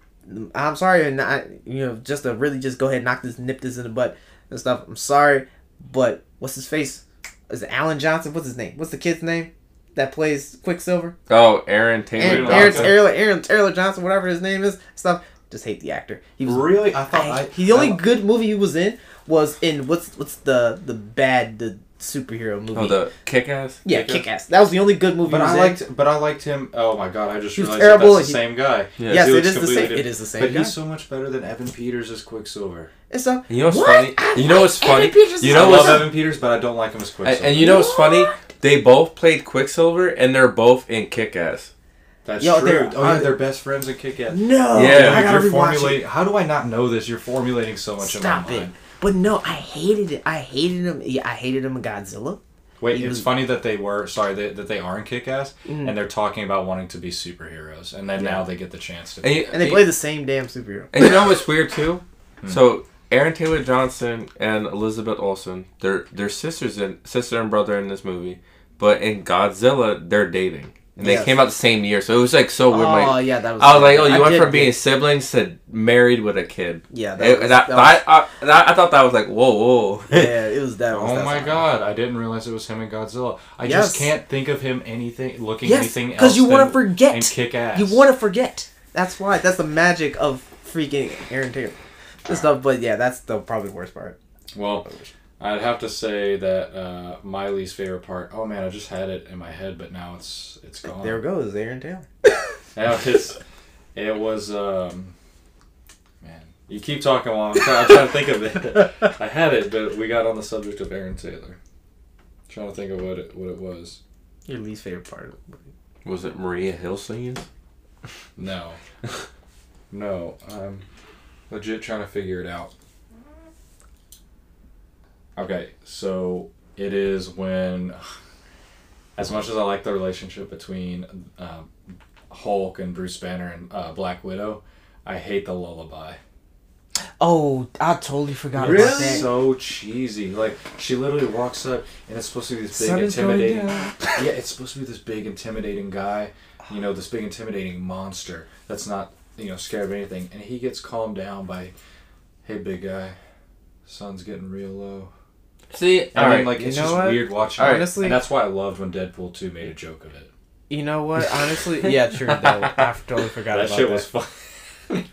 I'm sorry, and I you know just to really just go ahead and knock this nip this in the butt and stuff. I'm sorry, but what's his face? Is it Alan Johnson? What's his name? What's the kid's name that plays Quicksilver? oh Aaron Taylor. Aaron, Johnson. Aaron Taylor, Aaron Taylor Johnson, whatever his name is. Stuff. Just hate the actor. He was Really? I thought I, I, he the only I- good movie he was in was in what's what's the the bad the superhero oh, movie. Oh, the kick ass. yeah, Kick-Ass? That was the only good movie But he was I in. liked, but I liked him. Oh my god! I just He was realized terrible, that that's the he- same guy. Yeah. Yes, He it looks is the same. different. It is the same guy. But guy. he's so much better than Evan Peters as Quicksilver. And so You know what's What? funny? You know what's like Evan funny? You as know I love Evan Peters, but I don't like him as And, Quicksilver. and you know what's funny? They both played Quicksilver, and they're both in Kick Ass. That's Yo, true. they're- Oh yeah, they're best friends in Kick-Ass. No, Yeah, I gotta you're formulating. it. How do I not know this? You're formulating so much Stop in my it. mind. But no, I hated it. I hated him. Yeah, I hated him in Godzilla. Wait, He it's was- funny that they were sorry that, that they are in Kick-Ass, Mhm. and they're talking about wanting to be superheroes, and then Yeah. now they get the chance to. And, Be. you, And they play the same damn superhero. and you know what's weird too? Hmm. So Aaron Taylor Johnson and Elizabeth Olsen, they're they're sisters and sister and brother in this movie, but in Godzilla they're dating, and they Yes. came out the same year. So it was like so weird. Oh like, yeah, that was. I was like, oh, you I went did from being get- siblings to married with a kid. Yeah, that, that, was, that, that was- I, that- I thought that was like whoa, whoa. yeah, it was that. Was Oh that my song. god! I didn't realize it was him and Godzilla. I Yes. just can't think of him anything looking Yes, anything else. because you want to forget. and kick ass. You want to forget. That's why. That's the magic of freaking Aaron Taylor. And ah. stuff, but yeah, that's the probably worst part. Well, I'd have to say that uh, my least favorite part. Oh man, I just had it in my head, but now it's it's gone. There it goes Aaron Taylor. Now it's it was um, man. You keep talking while I'm trying, I'm trying to think of it. I had it, but we got on the subject of Aaron Taylor. trying to think of what it what it was. Your least favorite part of the movie. Was it Maria Hill singing? No, no. I'm legit trying to figure it out. Okay, so it is when, as much as I like the relationship between um, Hulk and Bruce Banner and uh, Black Widow, I hate the lullaby. Oh, I totally forgot It's about that. so cheesy. Like she literally walks up, and it's supposed to be this big Sun intimidating. yeah, it's supposed to be this big intimidating guy. You know, this big intimidating monster that's not you know scared of anything, and he gets calmed down by, "Hey, big guy, sun's getting real low." See, And all then, right. like it's just what? weird watching. All it. right. Honestly- and that's why I loved when Deadpool two made a joke of it. You know what? Honestly, yeah, true. Though I totally forgot that about shit that. was fun.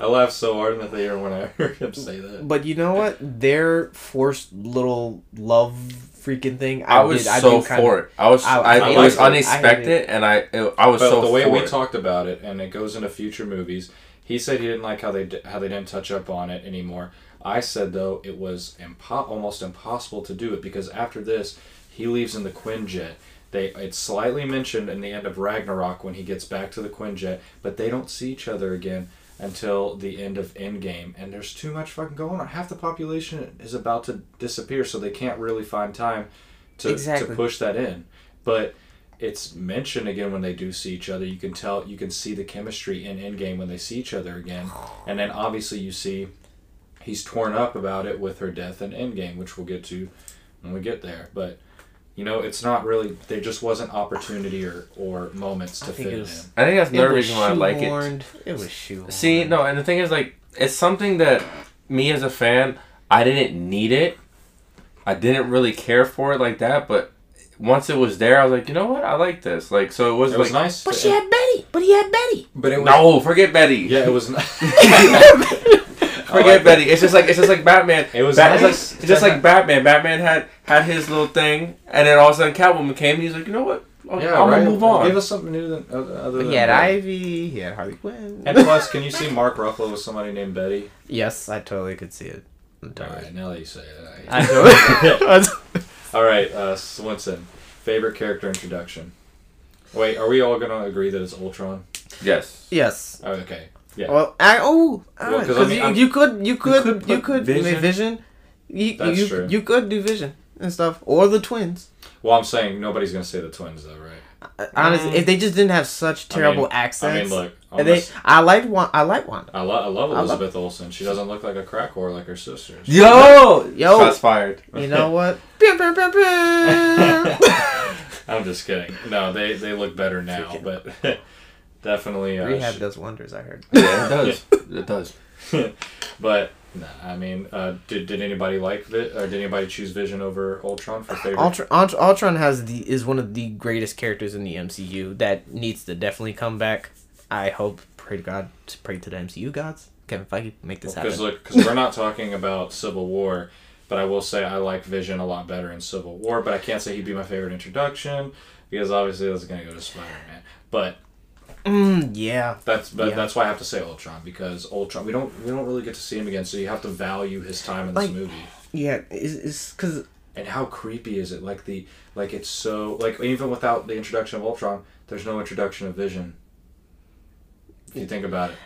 I laughed so hard in the theater when I heard him say that. But you know what? Their forced little love freaking thing. I was did, I so do kinda- for it. I was. I- I, I was liked it. I unexpected, and I it, I was But so the way for we it. talked about it, and it goes into future movies, he He said he didn't like how they di- how they didn't touch up on it anymore. I said though it was impo- almost impossible to do it because after this he leaves in the Quinjet. They it's slightly mentioned in the end of Ragnarok when he gets back to the Quinjet, but they don't see each other again until the end of Endgame. And there's too much fucking going on. Half the population is about to disappear, so they can't really find time to Exactly. to push that in. But it's mentioned again when they do see each other. You can tell, you can see the chemistry in Endgame when they see each other again, and then obviously you see he's torn up about it with her death in Endgame, which we'll get to when we get there. But you know, it's not really there. Just wasn't opportunity or or moments to I think fit it it was- in. I think that's It another was reason why I like it. shoehorned. It was shoehorned. See, no, and the thing is, like, it's something that me as a fan, I didn't need it. I didn't really care for it like that, but once it was there, I was like, you know what, I like this. Like, so it was It like, was nice. But to- she had Betty. But he had Betty. but it was no, forget Betty. yeah, it was. n- forget like Betty. It's just like it's just like Batman. It was Bat- it's, like, it's just like Batman. Batman had had his little thing, and then all of a sudden Catwoman came, and he's like, you know what, I'm, Yeah, I'm right. gonna move on. Give us something new than other other than he had that. Ivy. He had Harley Quinn. And plus, can you see Mark Ruffalo with somebody named Betty? yes, I totally could see it. All Totally. right, now that you say it. I totally. All right, uh, Swinson, favorite character introduction. Wait, are we all gonna agree that it's Ultron? yes. yes. Oh, okay. Yeah. Well, I, oh, Well, 'cause I because mean, you, I'm- you could, you could, could you could, Vision. Vision. You, That's you, true. you could do Vision and stuff, or the twins. Well, I'm saying nobody's gonna say the twins though, right? Honestly, Mm. if they just didn't have such terrible I mean, accents, I mean, look. and I'm they, I like Wanda. I like Wanda. I, lo- I love I love- Elizabeth Olsen. She doesn't look like a crack whore like her sisters. Yo, Yo. shots fired. You know what? I'm just kidding. No, they they look better now, but definitely. Uh, Rehab sh- does wonders. I heard. Yeah, it does. It does. but nah, I mean, uh, did did anybody like it, or did anybody choose Vision over Ultron for favorite? Ultron, Ult- Ultron has the is one of the greatest characters in the MCU that needs to definitely come back. I hope, pray to God, pray to the MCU gods, Kevin Feige, make this Because happen. look, because we're not talking about Civil War, but I will say I like Vision a lot better in Civil War. But I can't say he'd be my favorite introduction because obviously that's gonna go to Spider Man. But Mm, yeah, that's but Yeah. that's why I have to say Ultron because Ultron we don't we don't really get to see him again, so you have to value his time in this Like- movie. yeah, it's it's because And how creepy is it? Like the like it's so like even without the introduction of Ultron, there's no introduction of Vision. If you think about it,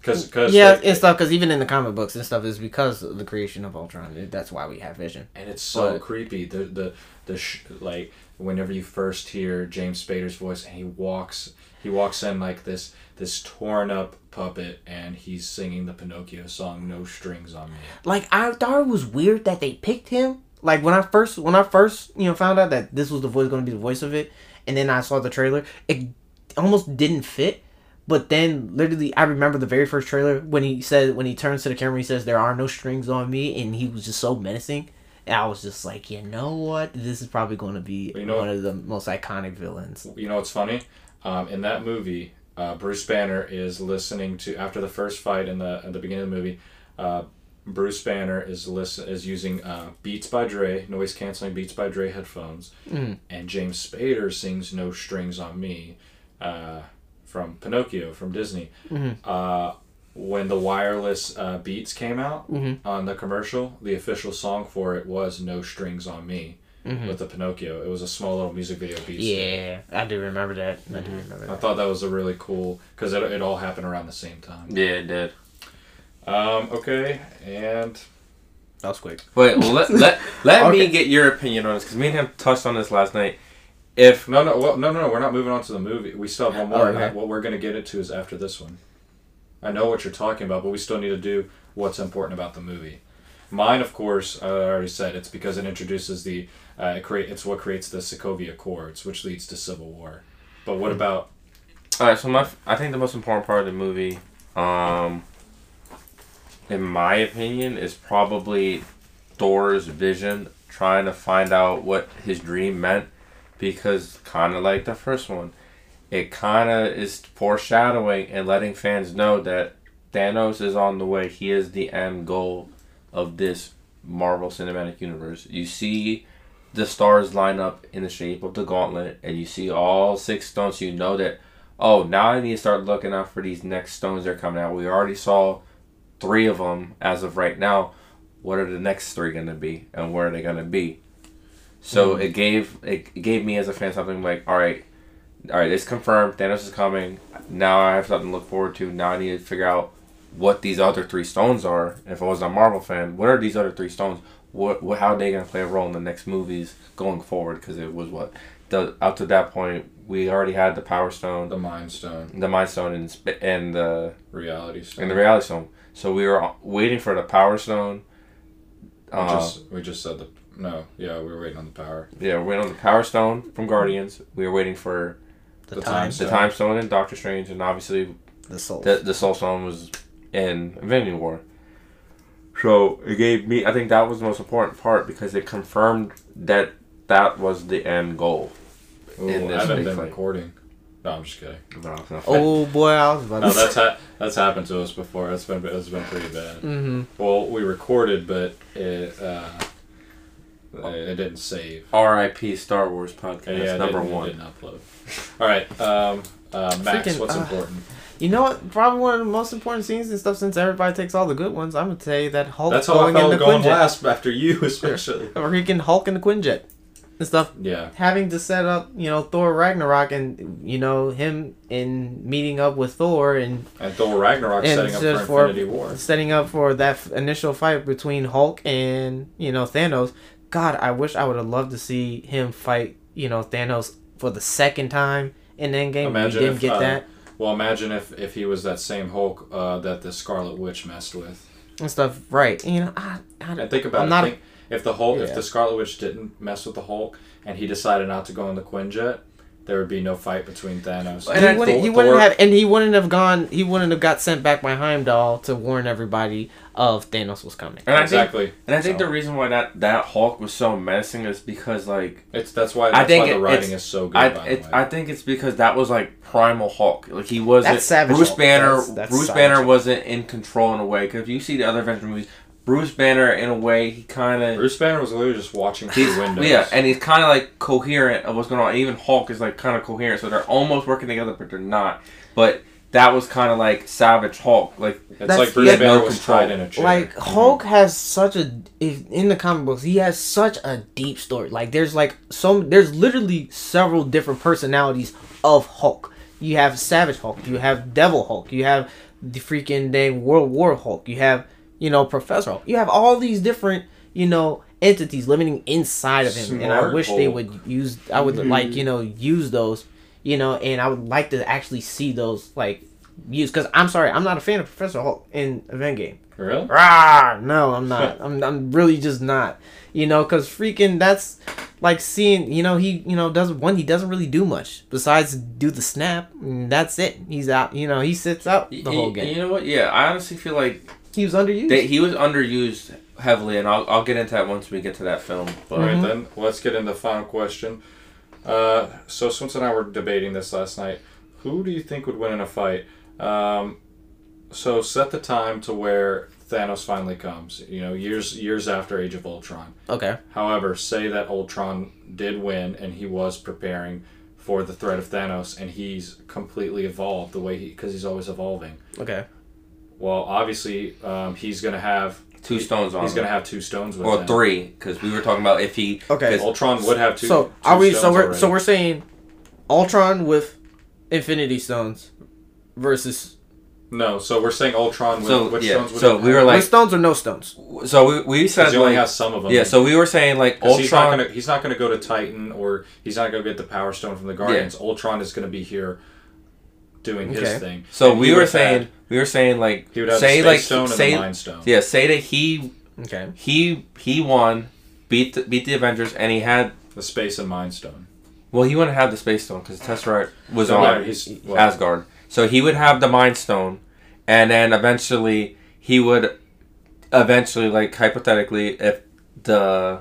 because because yeah, and stuff. Because even in the comic books and stuff, is because of the creation of Ultron. That's why we have Vision. and it's so But- creepy. The the the sh- like whenever you first hear James Spader's voice and he walks he walks in like this this torn up puppet and he's singing the Pinocchio song "No Strings on Me." Like I thought it was weird that they picked him. Like when I first when I first you know found out that this was the voice going to be the voice of it, and then I saw the trailer, it almost didn't fit. But then literally, I remember the very first trailer when he said when he turns to the camera, he says, "There are no strings on me," and he was just so menacing. And I was just like, you know what? This is probably going to be You know one of the most iconic villains. You know what's funny? Um, in that movie, uh, Bruce Banner is listening to after the first fight in the at the beginning of the movie. Uh, Bruce Banner is listen is using uh, Beats by Dre noise canceling Beats by Dre headphones, Mm. and James Spader sings "No Strings on Me" uh, from Pinocchio from Disney. Mhm. Uh, when the wireless uh, Beats came out Mhm. on the commercial, the official song for it was "No Strings on Me" Mhm. with the Pinocchio. It was a small little music video piece. Yeah, I do remember that. I do remember I that. thought that was a really cool because it, it all happened around the same time. Yeah, it did. Um, okay, and That was quick. Wait, well, let let let Okay. me get your opinion on this because me and him touched on this last night. If no, no, well, no, no, no, we're not moving on to the movie. We still have one more. Okay. what we're gonna get into is after this one. I know what you're talking about, but we still need to do what's important about the movie. Mine, of course, I already said it's because it introduces the uh, it create it's what creates the Sokovia Accords, which leads to civil war. But what about all right, so my I think the most important part of the movie, um, in my opinion, is probably Thor's vision trying to find out what his dream meant, because kind of like the first one, it kind of is foreshadowing and letting fans know that Thanos is on the way. He is the end goal of this Marvel Cinematic Universe. You see the stars line up in the shape of the gauntlet, and you see all six stones. You know that oh, now I need to start looking out for these next stones that are coming out. We already saw three of them as of right now. What are the next three going to be, and where are they going to be? So hmm. it gave it gave me as a fan something like, all right, all right, it's confirmed. Thanos is coming. Now I have something to look forward to. Now I need to figure out what these other three stones are. If I was a Marvel fan, what are these other three stones? What, what how are they gonna play a role in the next movies going forward? Because it was what the up to that point we already had the Power Stone, The Mind Stone, the Mind Stone, and and the Reality Stone. and the Reality Stone. So we were waiting for the Power Stone. We Uh, just, we just said the no. Yeah, we were waiting on the power. yeah, we're waiting on the Power Stone from Guardians. We were waiting for The, The time, time the Stone. Time Stone and Doctor Strange, and obviously the soul. the the Soul Stone was in Infinity War. So it gave me. I think that was the most important part because it confirmed that that was the end goal. Ooh, In I this haven't been fight. recording. No, I'm just kidding. oh boy, I was about No, to that's ha- that's happened to us before. It's been it's been pretty bad. hmm Well, we recorded, but it uh, it didn't save. R.I.P. Star Wars podcast Yeah, it number didn't, It one. didn't upload. All right, um, uh, Max, Freaking, what's uh, important? You know what? Probably one of the most important scenes and stuff. Since everybody takes all the good ones, I'm gonna say that Hulk That's how I going in felt the going Quinjet, last after you, especially. Or freaking Hulk in the Quinjet, and stuff. Yeah, Having to set up, you know, Thor Ragnarok, and you know him in meeting up with Thor and and Thor Ragnarok And setting up just for for- Infinity War. setting up for that f- initial fight between Hulk and you know Thanos. God, I wish I would have loved to see him fight, you know, Thanos for the second time in Endgame. Imagine we didn't if, get uh, that Well, imagine if if he was that same Hulk uh, that the Scarlet Witch messed with. and stuff, right? You know, I, I, And think about I'm it. not. think if the Hulk, if the Scarlet Witch didn't mess with the Hulk, and he decided not to go in the Quinjet, there would be no fight between Thanos. And he then wouldn't, Thor- he wouldn't Thor- have, and he wouldn't have gone. He wouldn't have got sent back by Heimdall to warn everybody of Thanos was coming. And I think, exactly. and I think So- the reason why that that Hulk was so menacing is because like It's that's why I think why the writing it's- is so good. I by it, the I think it's because that was like primal Hulk. Like he wasn't That's Savage Bruce Hulk. Banner. That's- that's Bruce Savage Banner wasn't in control in a way. Because if you see the other Avengers movies, Bruce Banner in a way he kind of Bruce Banner was literally just watching through He's, windows. yeah, and he's kind of like coherent of what's going on. And even Hulk is like kind of coherent, so they're almost working together, but they're not. But that was kind of like Savage Hulk. Like it's That's- like Bruce had Banner no was control. tied in a chair. Like Hulk has such a in the comic books, he has such a deep story. Like there's like some there's literally several different personalities of Hulk. You have Savage Hulk, you have Devil Hulk, you have the freaking dang World War Hulk, you have you know Professor You have all these different you know entities living inside of him, and I Smart wish they would use. I would mm-hmm. like you know use those, you know, and I would like to actually see those like used because I'm sorry, I'm not a fan of Professor Hulk in Endgame. really? Rah! No, I'm not. I'm, I'm really just not. You know, because freaking that's like seeing, you know, he, you know, doesn't, one, he doesn't really do much besides do the snap. And that's it. He's out, you know, he sits out the y- whole game. You know what? Yeah, I honestly feel like He was underused. that he was underused heavily, and I'll, I'll get into that once we get to that film. But All right, Mhm. then let's get into the final question. Uh, so Swinson and I were debating this last night. Who do you think would win in a fight? Um, so set the time to where Thanos finally comes. You know, years years after Age of Ultron. okay. However, say that Ultron did win and he was preparing for the threat of Thanos, and he's completely evolved the way he because he's always evolving. Okay. Well, obviously, um, he's gonna have two stones on he's him. gonna have two stones with or him. three, because we were talking about if he. Okay. 'cause Ultron would have two. so two are we? So we're already. so we're saying Ultron with Infinity Stones versus No, so we're saying Ultron with So, which yeah, stones would so it we were like- with stones or no stones. So we, we said Because he only like has some of them. yeah. So we were saying like 'Cause he's not Ultron. gonna he's not gonna go to Titan or he's not gonna get the Power Stone from the Guardians. Ultron is gonna be here doing Okay. his thing. So And we were saying have- we were saying like he would have say the Space like Stone say and the Mind Stone. yeah say that he Okay. he he won beat the, beat the Avengers and he had The Space and Mind Stone. well he wouldn't have the Space Stone because Tesseract was So, on yeah, he's- well, Asgard so he would have the Mind Stone and then eventually he would eventually like hypothetically if the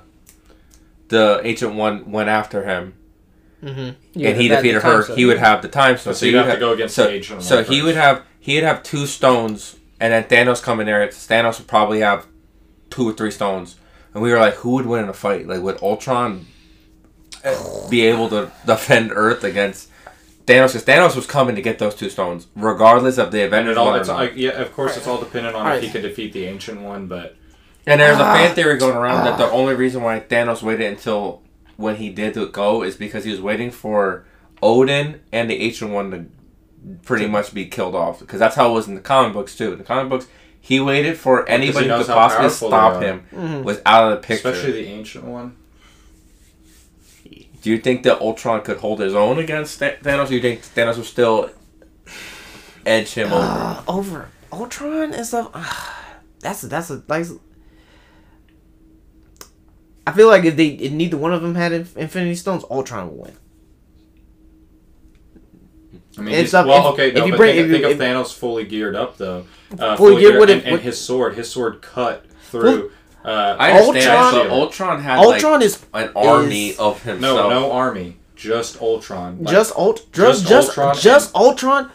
the Ancient One went after him Mm-hmm. and he defeated her, he would have the time stone. So you'd he would have to go against so, the Ancient So he first. would have he'd have two stones, and then Thanos come in there. Thanos would probably have two or three stones, and we were like, who would win in a fight? Like would Ultron uh, be able to defend Earth against Thanos, because Thanos was coming to get those two stones, regardless of the And Avengers it all, it's, not. like, yeah, of course, it's all dependent on if Alright. he could defeat the ancient one, but And there's a Ah. fan theory going around that the only reason why Thanos waited until when he did to go is because he was waiting for Odin and the Ancient One to pretty much be killed off. Because that's how it was in the comic books too. In the comic books, he waited for anybody who could possibly stop are. him Mhm. was out of the picture. especially the ancient one. Do you think that Ultron could hold his own against Th- Thanos? Or you think Thanos would still edge him over? Uh, over Ultron and stuff. that's a, that's a like. I feel like if they if neither one of them had Infinity Stones, Ultron would win. I mean, And he's- stuff- well, if- okay, if you but bring- think, if think you- of Thanos fully geared up though. Uh, Fully geared geared would up, have- and, and his sword, his sword cut through. Uh, I understand, Ultron- but Ultron had Ultron like is an army is- of himself. no, no army, just Ultron. Like, just Ult just just just Ultron just Ultron.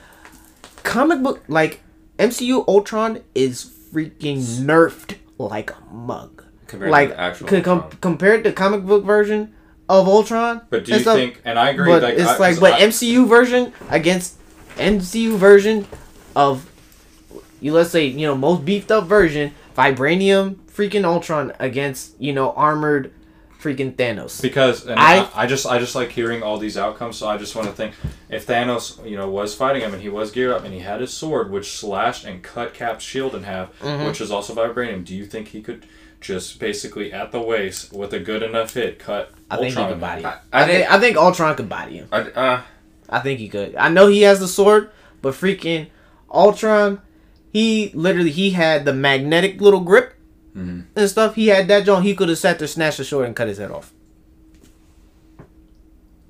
Comic book like MCU Ultron is freaking nerfed like a mug. Compared to like the actual com- Ultron. compared to comic book version of Ultron. But do you stuff, think? And I agree. But like, it's I, like, but I- MCU version against MCU version of you. Let's say you know most beefed up version vibranium freaking Ultron against you know armored freaking Thanos. because and I- I, I just I just like hearing all these outcomes. So I just want to think if Thanos, you know, was fighting him and he was geared up and he had his sword, which slashed and cut Cap's shield in half, Mm-hmm. which is also vibranium. Do you think he could just basically at the waist with a good enough hit cut? I think he Ultron could body him. I, I I think think. I think Ultron could body him. I, uh, I think he could. I know he has the sword, but freaking Ultron, he literally he had the magnetic little grip Mhm. and stuff. He had that joint. He could have sat there, snatched the sword, and cut his head off.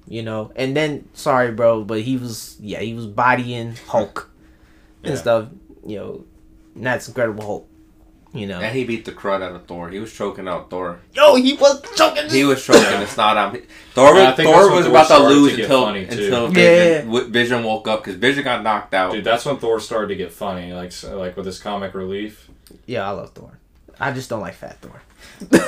You know, and then sorry, bro, but he was yeah he was bodying Hulk and Yeah. stuff. You know, and that's Incredible Hulk. You know, and he beat the crud out of Thor. He was choking out Thor. yo, he was choking. He was choking. It's not on. Thor, Yeah, I was, think Thor that's when was Thor about to lose to until funny, until Yeah. Vision, w- Vision woke up because Vision got knocked out. Dude, that's when Thor started to get funny, like so- like with his comic relief. yeah, I love Thor. I just don't like Fat Thor.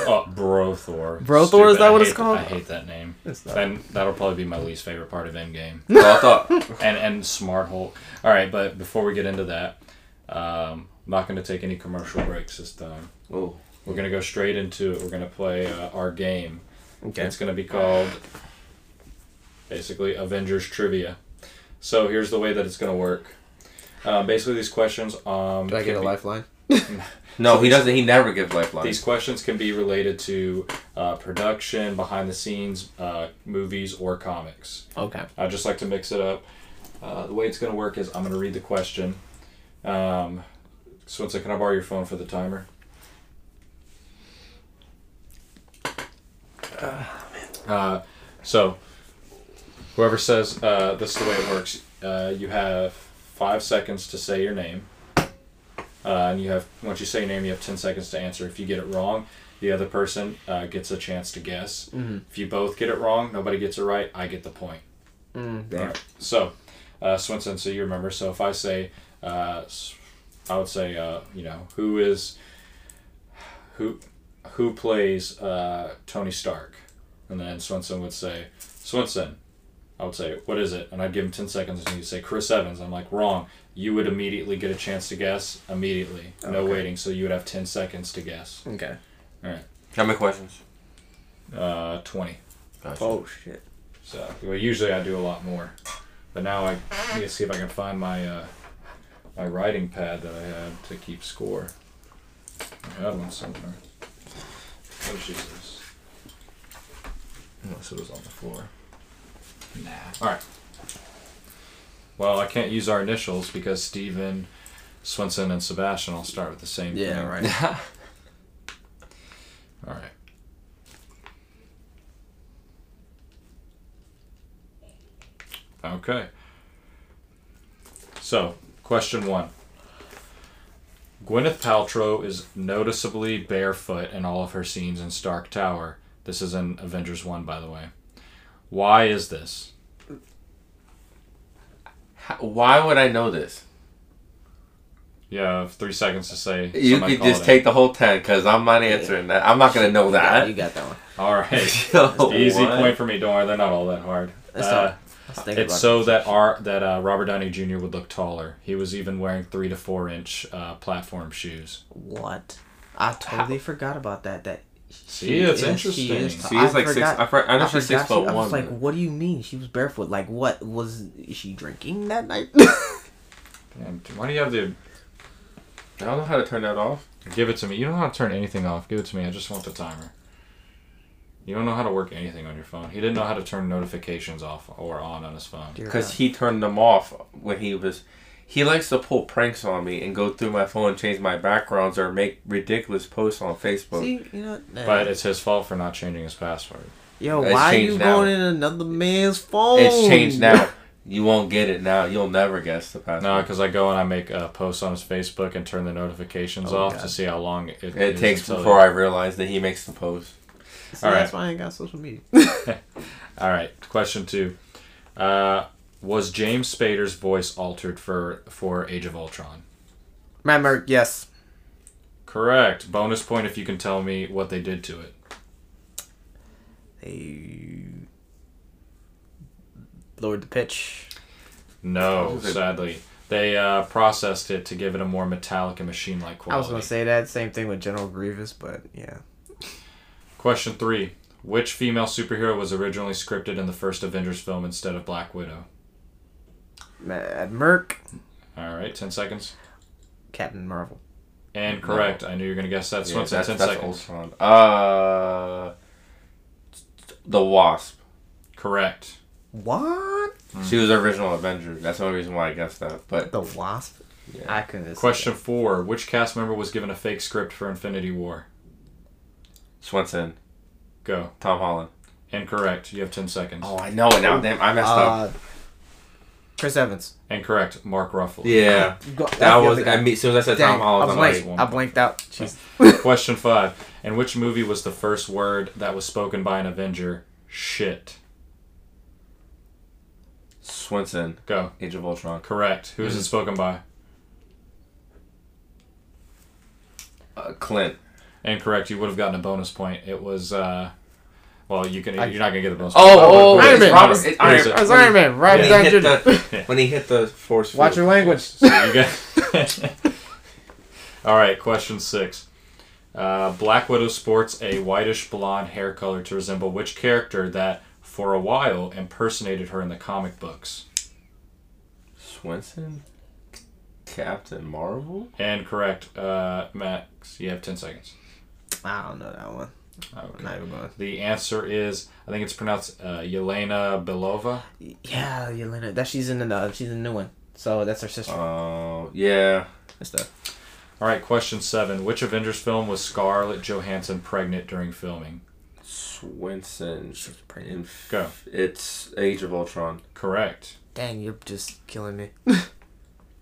Oh, bro Thor. Bro Thor, is that I what it's called? I hate that name. It's not. And that'll probably be my least favorite part of Endgame. So I thought and and Smart Hulk. All right, but before we get into that, um, I'm not going to take any commercial breaks this time. Oh. We're going to go straight into it. We're going to play uh, our game. Okay. It's going to be called basically Avengers Trivia. So here's the way that it's going to work. Um, basically, these questions. Um, Do I get a be- lifeline? no, So he doesn't. He never gives lifelines. These questions can be related to uh, production, behind the scenes, uh, movies, or comics. Okay. I just like to mix it up. Uh, the way it's going to work is I'm going to read the question. Um, Swinson, can I borrow your phone for the timer? Uh, so, whoever says uh, this is the way it works, uh, you have five seconds to say your name. Uh, and you have once you say your name, you have ten seconds to answer. If you get it wrong, the other person uh, gets a chance to guess. Mhm. If you both get it wrong, nobody gets it right. I get the point. Mm, Alright. So, uh, Swinson, so you remember. So if I say, uh, s- I would say, uh, you know, who is, who, who plays uh, Tony Stark, and then Swenson would say, Swinson. I would say, what is it? And I'd give him ten seconds, and he'd say Chris Evans. I'm like, wrong. You would immediately get a chance to guess immediately, no Okay. waiting. So you would have ten seconds to guess. Okay. All right. How many questions? Uh, Twenty. Gotcha. Oh shit. So well, usually I do a lot more, but now I need to see if I can find my uh, my writing pad that I had to keep score. I had one somewhere. Oh Jesus! Unless it was on the floor. Nah. All right. Well, I can't use our initials because Steven, Swinson, and Sebastian all start with the same Yeah. thing. Right. All right. Okay. So, question one. Gwyneth Paltrow is noticeably barefoot in all of her scenes in Stark Tower. This is in Avengers 1, by the way. Why is this? How- Why would I know this? You have three seconds to say. You could just it in. take the whole ten because I'm not answering that. I'm not gonna know that. You got that one. All right. So Easy what? point for me. Don't worry, they're not all that hard. That's Uh, I was thinking It's so this. that our that uh, Robert Downey Jr. would look taller. He was even wearing three to four inch uh, platform shoes. What? I totally forgot about that. That. See, it's she interesting. tall. She is I like six. forgot- I, for, I know she's six foot she- I one. was like, what do you mean? She was barefoot. Like, what was is she drinking that night? And why do you have the I don't know how to turn that off. give it to me? You don't know how to turn anything off. Give it to me. I just want the timer. You don't know how to work anything on your phone. He didn't know how to turn notifications off or on on his phone. Because he turned them off when he was. He likes to pull pranks on me and go through my phone and change my backgrounds or make ridiculous posts on Facebook. See, you know, nah. But it's his fault for not changing his password. yo, It's why are you now. going in another man's phone? It's changed now. You won't get it now. You'll never guess the password. No, because I go and I make a post on his Facebook and turn the notifications Oh, off God. to see how long it, it takes before he- I realize that he makes the post. See, All That's right. why I ain't got social media. All right, question two. Uh, was James Spader's voice altered for for Age of Ultron? Matt Merck, yes. Correct. Bonus point if you can tell me what they did to it. They lowered the pitch. No, sadly. They uh, processed it to give it a more metallic and machine-like quality. I was gonna say that same thing with General Grievous, but yeah. Question three. Which female superhero was originally scripted in the first Avengers film instead of Black Widow? Matt Merck, All right, 10 seconds. Captain Marvel. And correct. I knew you were going to guess that. Yeah, Swenson, that's, 10 that's seconds. Ultron. Uh, the Wasp. Correct. What? She was the original Avenger. That's the only reason why I guessed that. But The Wasp? Yeah. I couldn't. Question four. Which cast member was given a fake script for Infinity War? Swenson, Go. Tom Holland. Incorrect. You have 10 seconds. Oh, I know it now. Damn, I that. messed up. Uh, Chris Evans. Incorrect. Mark Ruffalo. Yeah, Go- that's that was. other guy. I mean, as soon as I said Dang, Tom Holland, I I'm blanked. I blanked out. Jeez. Question five. In which movie was the first word that was spoken by an Avenger? Shit. Swenson, Go. Age of Ultron. Correct. Who is Mm. it spoken by? Uh, Clint. Incorrect. You would have gotten a bonus point. It was. uh Well, you can. I- You're not gonna get the bonus. Oh, point. oh, But- Iron Man. Robert- It's- it's Iron- Iron- That's Iron Man. Right When he, down hit the, when he hit the force Watch your language. So you get. All right, question six. Uh, Black Widow sports a whitish blonde hair color to resemble which character that, for a while, impersonated her in the comic books? Swenson, Captain Marvel. And correct, uh, Max. You have ten seconds. I don't know that one. Okay. not even going. The answer is, I think it's pronounced uh, Yelena Belova. Yeah, Yelena. That she's in the uh, she's in the new one. So that's her sister. Oh, yeah. That's the All right, question seven. Which Avengers film was Scarlett Johansson pregnant during filming? Swinson. she's pregnant. In, Go. It's Age of Ultron. Correct. Dang, you're just killing me. Uh,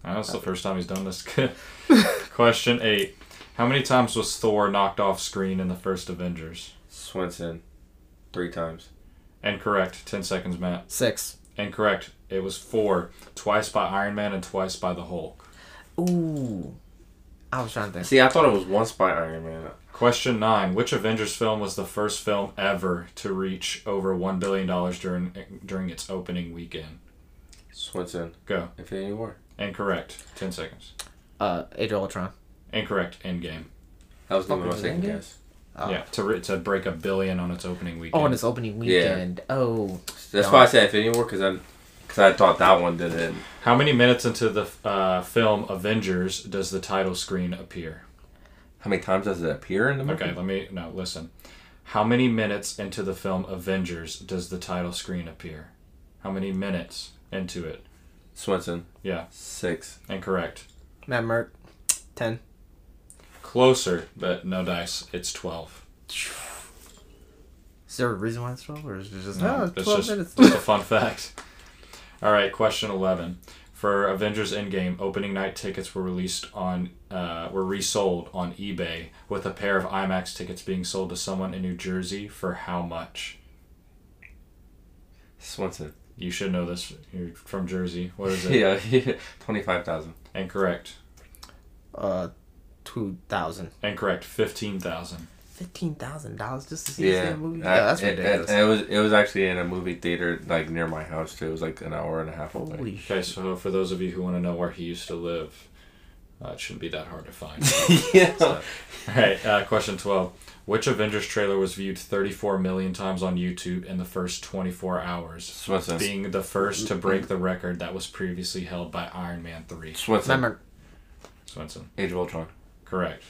That's the first time he's done this. question eight. How many times was Thor knocked off screen in the first Avengers? Swenson, three times. Incorrect. Ten seconds, Matt. Six. Incorrect. It was four. Twice by Iron Man and twice by the Hulk. Ooh. I was trying to think. See, I thought it was once by Iron Man. Question nine. Which Avengers film was the first film ever to reach over $1 billion during, during its opening weekend? Swenson, Go. Infinity War. Incorrect. 10 seconds. Uh, Age of Ultron. Incorrect. Endgame. That was the Fuck, most was it second guess. Oh. Yeah, to, re- to break a billion on its opening weekend. Oh, on its opening weekend. Yeah. Oh. That's No. why I said Infinity War because I, cause I thought that one did it. How many minutes into the uh, film Avengers does the title screen appear? How many times does it appear in the movie? Okay, let me no listen. How many minutes into the film Avengers does the title screen appear? How many minutes into it? Swenson. Yeah. Six. Incorrect. Matt Merck. Ten. Closer, but no dice. It's twelve. Is there a reason why it's twelve, or is it just No, no? that's twelve just, minutes. just a fun fact. All right, question eleven. For Avengers Endgame, opening night tickets were released on uh, were resold on eBay with a pair of IMAX tickets being sold to someone in New Jersey for how much? Swenson. You should know this. You're from Jersey. What is it? Yeah, yeah. twenty-five thousand. Incorrect. Uh, two thousand. Incorrect. Fifteen thousand. fifteen thousand dollars just to see Yeah, this damn movie. I- Yeah, that's it- it- ridiculous. and it was it was actually in a movie theater like near my house too. It was like an hour and a half away. Holy Okay, so for those of you who want to know where he used to live, uh, it shouldn't be that hard to find. yeah. All right, uh, question 12. Which Avengers trailer was viewed 34 million times on YouTube in the first 24 hours, Swinson. being the first to break the record that was previously held by Iron Man 3? Swinson. Remember, Swinson. Age of Ultron. Correct.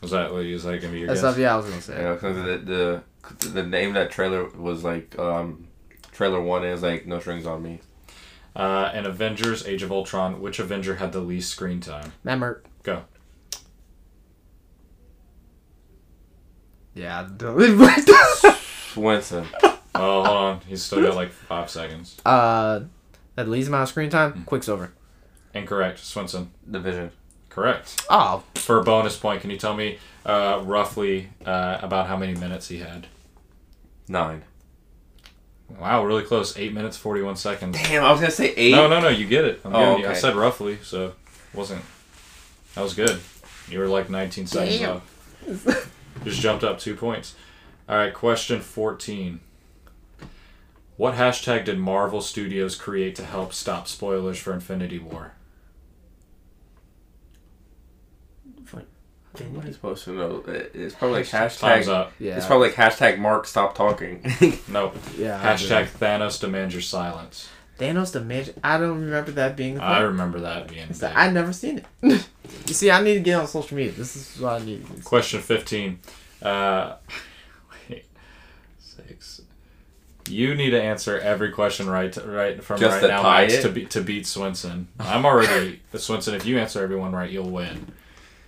Was that, what you was like? going to be your that's guess? stuff. Yeah, I was gonna say. Yeah, because the, the the name of that trailer was like um, trailer one is like No Strings on Me. Uh, in Avengers Age of Ultron, which Avenger had the least screen time? Remember. Go. Yeah. Swinson. Oh, hold on. He's still got like five seconds. uh, that least amount of screen time. Hmm. Quicksilver. Incorrect. Swinson. Division. Correct. Oh, For a bonus point, can you tell me uh, roughly uh, about how many minutes he had? Nine. Wow, really close. Eight minutes, forty-one seconds. Damn, I was gonna say eight. No, no, no. You get it. I'm Oh, giving you. I said roughly, so it wasn't. That was good. You were like 19 seconds Damn. off. Just jumped up two points. All right, question 14. What hashtag did Marvel Studios create to help stop spoilers for Infinity War? What are supposed to know? It's probably like Time's hashtag. up. yeah. It's probably like hashtag Mark stop talking. Nope. yeah. Hashtag Thanos demands your silence. Thanos the Magic. I don't remember that being. a I thing. remember that being. It's. I never seen it. you see, I need to get on social media. This is what I need. Question 15. Uh, wait. Six. You need to answer every question right to, right from Just right to now tie Max, it? to, be, to beat Swinson. I'm already Swinson. If you answer everyone right, you'll win.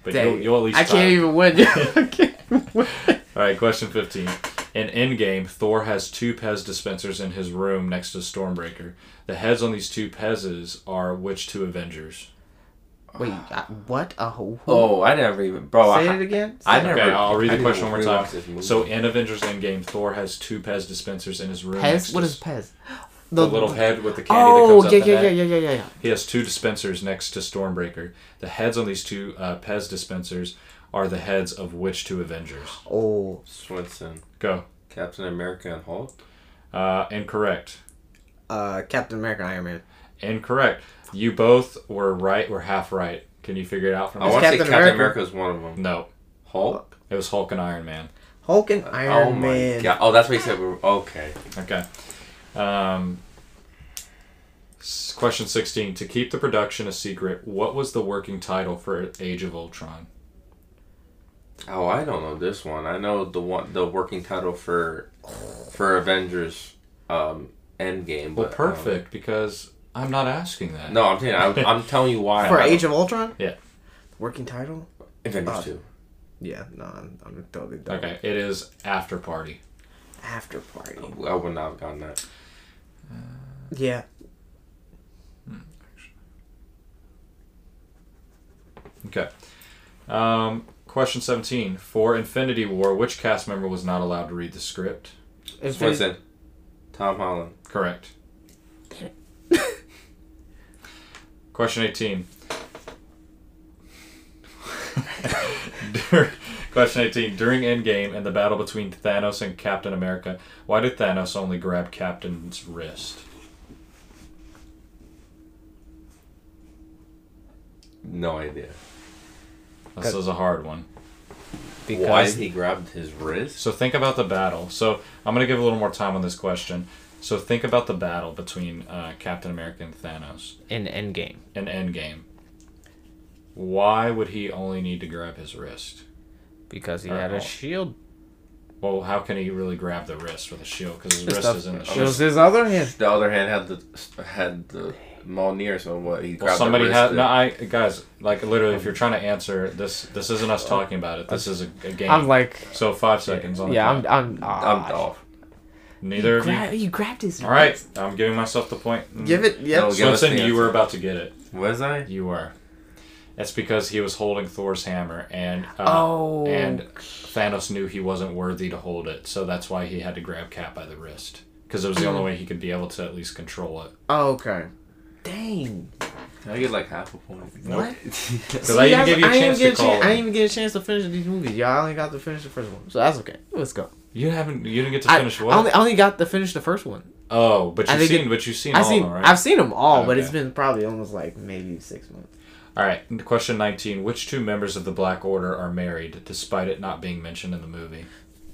But Dang, you'll, you'll at least. I can't even win. I can't even win. All right, question 15. In Endgame, Thor has two Pez dispensers in his room next to Stormbreaker. The heads on these two Pezes are which two Avengers? Wait, I, what? A who? oh, I never even, bro. Say I, it again. I Say it. never. Okay, I'll read the didn't question one more time. So in Avengers Endgame, Thor has two Pez dispensers in his room. next Pez. to What s- is Pez? The, little head with the candy Oh, that comes yeah, up the yeah, neck. yeah, yeah, yeah, yeah. He has two dispensers next to Stormbreaker. The heads on these two uh, Pez dispensers are the heads of which two Avengers? Oh, Swinson, Go. Captain America, and Hulk. Uh, incorrect. uh, Captain America, Iron Man. Incorrect. You both were right. Were half right. Can you figure it out from I want to say Captain Captain America? America is one of them. No, Hulk. it was Hulk and Iron Man. Hulk and oh Iron my Man. god! Oh, that's what he said. We were, okay. Okay. Um, s- question 16. To keep the production a secret, what was the working title for Age of Ultron? Oh, I don't know this one. I know the one, the working title for for Avengers, um, Endgame. Well, But, um, perfect, because I'm not asking that. no, I'm telling you, I, I'm telling you why. For I Age of Ultron? Yeah. Working title? Avengers uh, two. Yeah, no, I'm, I'm totally done. Okay, it is After Party. After party. I would not have gotten that. Yeah. Okay. Um, question 17. For Infinity War, which cast member was not allowed to read the script? Infinity- Swinson, Tom Holland. Correct. Question 18. Dur- Question 18. During Endgame and the battle between Thanos and Captain America, why did Thanos only grab Captain's wrist? No idea. This is a hard one. Because Why did he grab his wrist? So think about the battle. So I'm going to give a little more time on this question. So think about the battle between uh, Captain America and Thanos in Endgame. in Endgame. Why would he only need to grab his wrist? Because he Or had a Hulk. shield. Well, how can he really grab the wrist with a shield? Because his His wrist stuff- is in the It was shield. his other hand. The other hand had the had the Mjolnir, so what? He Well, grabbed somebody the wrist had no. I guys like literally. If you're trying to answer this, this isn't us talking about it. This is a, a game. I'm like, so five seconds on the yeah, I'm. I'm, I'm ah, off. Neither of you. Gra- you grabbed his. All right, I'm giving myself the point. Mm. Give it. Yeah. No, give us the Swinson, you were about to get it. Was I? You were. It's because he was holding Thor's hammer, and uh, Oh. and Thanos knew he wasn't worthy to hold it, so that's why he had to grab Cap by the wrist, because it was the only way he could be able to at least control it. Oh, okay. Dang. I get like half a point? What? Because I even gave you a I chance didn't to get a call. chance, I didn't even get a chance to finish these movies. Y'all only got to finish the first one, so that's okay. Let's go. You haven't. You didn't get to finish I what? only, I only got to finish the first one. oh, but you've seen. it- but you've seen I've all seen of them, right? I've seen them all, but it's been probably almost like maybe six months. All right. Question nineteen: Which two members of the Black Order are married, despite it not being mentioned in the movie?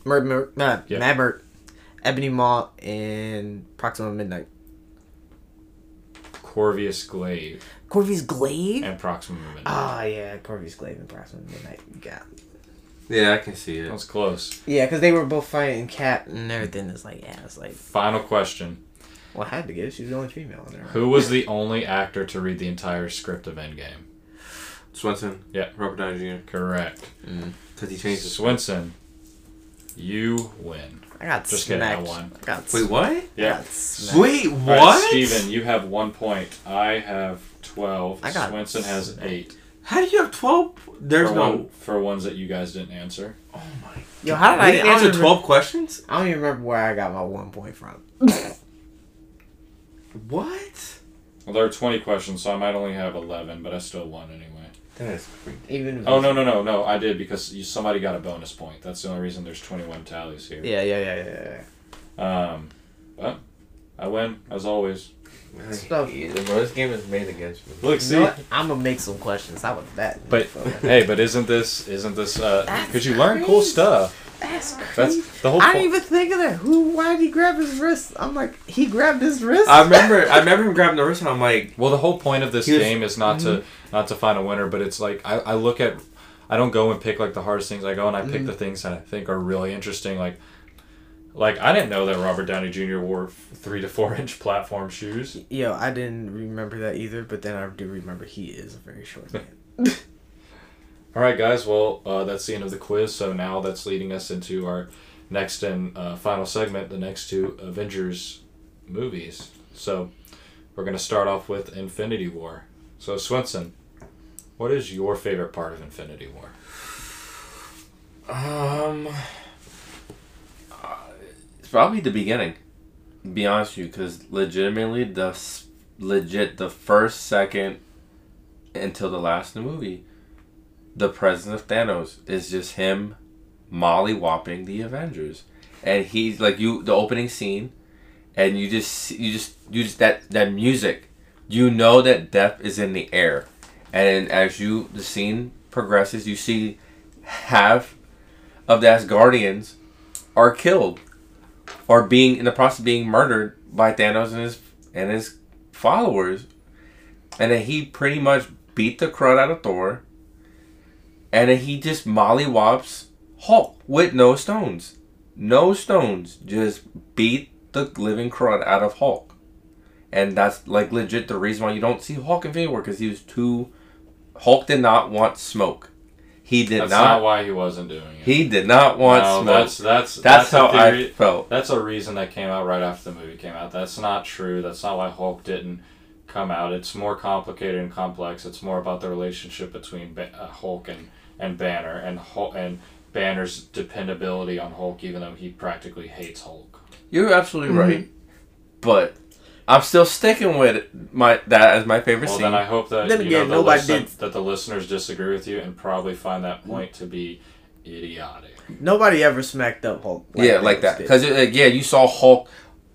Mer, Mer, uh, Yeah. Mad Mert, Ebony Maw, and Proxima Midnight. Corvius Glaive Corvus Glaive. and Proxima Midnight. Ah, yeah, Corvus Glaive and Proxima Midnight. Yeah, Yeah, I can see it. That's close. yeah, because they were both fighting Cap and everything. It's like, yeah, it's like, Final question: well, I had to get it. She was the only female in there. Who was the only actor to read the entire script of Endgame? Swenson. Yeah. Robert Downey Jr. Correct. Because he changed his. Swinson, you win. I got Just kidding, I smacked. won. I got Wait, what? I Yeah. got. Wait, what? right, Steven, you have one point. I have twelve. I got Swinson has smacked. eight. How do you have twelve? There's for no. one, for ones that you guys didn't answer. Oh my. Yo, how did I I, didn't don't answer even- twelve questions. I don't even remember where I got my one point from. What? Well, there are twenty questions, so I might only have eleven, but I still won anyway. That's crazy. Even if Oh no no no no! I did because you, somebody got a bonus point. That's the only reason there's twenty-one tallies here. Yeah, yeah, yeah, yeah, yeah. Um, but I win as always. Stuff. Yeah, bro, this game is made against me. Look, You know what? I'm gonna make some questions. How about that? But hey, but isn't this isn't this uh? That's Because you learn cool crazy. stuff. that's crazy. That's the whole. I didn't even think of that. Who? Why did he grab his wrist? I'm like, he grabbed his wrist. I remember. I remember him grabbing the wrist, and I'm like, Well, the whole point of this He was- game is not to not to find a winner, but it's like I, I look at I don't go and pick like the hardest things. I go and I pick the things that I think are really interesting. Like like I didn't know that Robert Downey Jr. wore three to four inch platform shoes. Yo, I didn't remember that either. But then I do remember he is a very short man. All right, guys. Well, uh, that's the end of the quiz. So now that's leading us into our next and uh, final segment, the next two Avengers movies. So we're gonna start off with Infinity War. So Swenson, what is your favorite part of Infinity War? um, uh, it's probably the beginning. to Be honest with you, because legitimately the legit the first second until the last of the movie, the presence of Thanos is just him mollywhopping the Avengers, and he's like you the opening scene, and you just you just you just that that music, you know that death is in the air, and as you the scene progresses, you see half of the Asgardians are killed or being in the process of being murdered by Thanos and his and his followers. And then he pretty much beat the crud out of Thor. And then he just mollywops Hulk with no stones. No stones. Just beat the living crud out of Hulk. And that's like legit the reason why you don't see Hulk in War because he was too Hulk did not want smoke. He did not. That's not, not, why he wasn't doing it. he did not want no, smoke. that's that's That's, a how I felt. That's a reason that came out right after the movie came out. That's not true. That's not why Hulk didn't come out. It's more complicated and complex. It's more about the relationship between ba- uh, Hulk and, and Banner and Hulk, and Banner's dependability on Hulk, even though he practically hates Hulk. You're absolutely Mm-hmm. right, but I'm still sticking with my that as my favorite Well, scene. Well, then I hope that Then you again, know, the nobody listen- did- that the listeners disagree with you and probably find that hmm. point to be idiotic. Nobody ever smacked up Hulk. yeah, like that. Because like, uh, yeah, you saw Hulk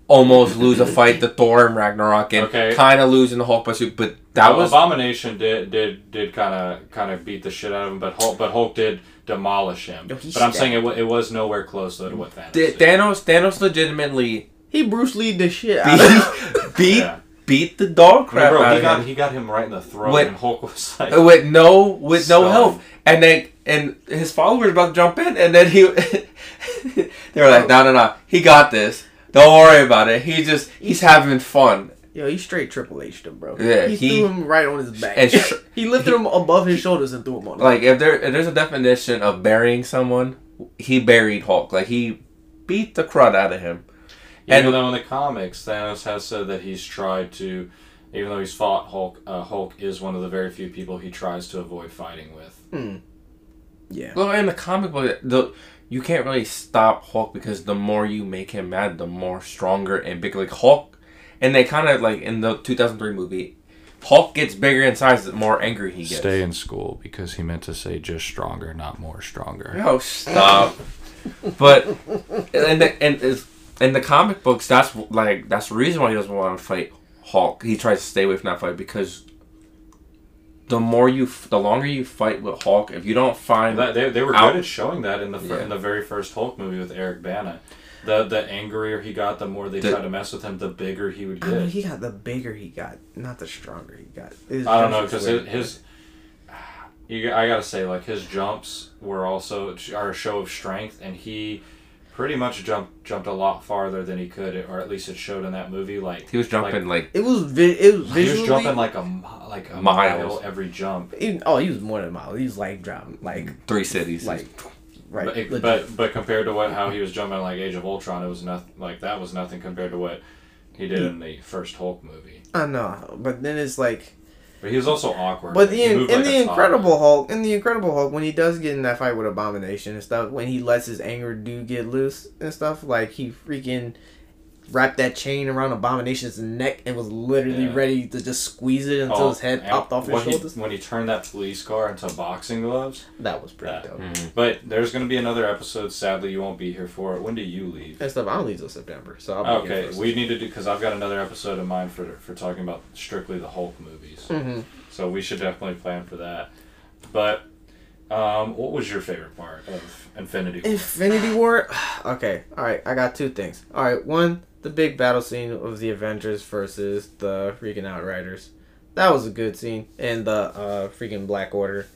almost lose a fight to Thor and Ragnarok, and Okay. kind of losing the Hulk pursuit. But that Well, was Abomination did did did kind of kind of beat the shit out of him, but Hulk but Hulk did demolish him. Yo, he but I'm stabbed- saying it, it was nowhere close though to what Thanos Th- did. Thanos. Thanos legitimately he Bruce Lee the shit out of beat beat, Yeah. beat the dog crap bro, out he of got him he got him right in the throat, Wait. and Hulk was like, uh, with no with no help, and then and his followers about to jump in, and then he they were like, no, no, no, he got this. Don't worry about it. He just he's having fun. Yo, he straight Triple H'd him, bro. Yeah, he, he- threw him right on his back. and sh- he lifted him above his shoulders and threw him on. Like if there if there's a definition of burying someone, he buried Hulk. Like he beat the crud out of him. Even and- though in the comics Thanos has said that he's tried to, even though he's fought Hulk, uh, Hulk is one of the very few people he tries to avoid fighting with. yeah. Well, in the comic book, the you can't really stop Hulk because the more you make him mad, the more stronger and bigger. Like Hulk, and they kind of like in the 2003 movie, Hulk gets bigger in size the more angry he gets. Stay in school because he meant to say just stronger, not more stronger. Oh, stop. but and the in, is- in the comic books, that's like that's the reason why he doesn't want to fight Hulk. He tries to stay away from that fight because the more you, f- the longer you fight with Hulk, if you don't find That, they, they were Out. good at showing that in the fir- Yeah. in the very first Hulk movie with Eric Bana. The the angrier he got, the more they The- tried to mess with him, the bigger he would I mean, get. he got the bigger he got, not the stronger he got. His I don't know because his, his you, I gotta say like his jumps were also are a show of strength, and he pretty much jumped jumped a lot farther than he could, or at least it showed in that movie. Like he was jumping like, It was vi- it was he was jumping like a like a Miles. mile every jump. even- oh, he was more than a mile. He was like dropping like three cities. like right. But, legit. but but compared to what how he was jumping like Age of Ultron, it was nothing like that was nothing compared to what he did in the first Hulk movie. I know, but then it's like, But he was also awkward. but the in, in like the. Incredible Hulk, in the Incredible Hulk, when he does get in that fight with Abomination and stuff, when he lets his anger do get loose and stuff, like he freaking wrapped that chain around Abomination's neck and was literally Yeah. ready to just squeeze it until Oh, his head popped off his when he- shoulders. when he turned that police car into boxing gloves. that was pretty Yeah. dope. But there's going to be another episode. Sadly, you won't be here for it. When do you leave? And stuff. I don't leave till September, so I'll be Okay, we need to do because I've got another episode in mind for for talking about strictly the Hulk movies. Mhm. So we should definitely plan for that. But um, what was your favorite part of Infinity? War? Infinity War. Okay, all right. I got two things. All right, one, the big battle scene of the Avengers versus the freaking Outriders. That was a good scene, and the uh, freaking Black Order.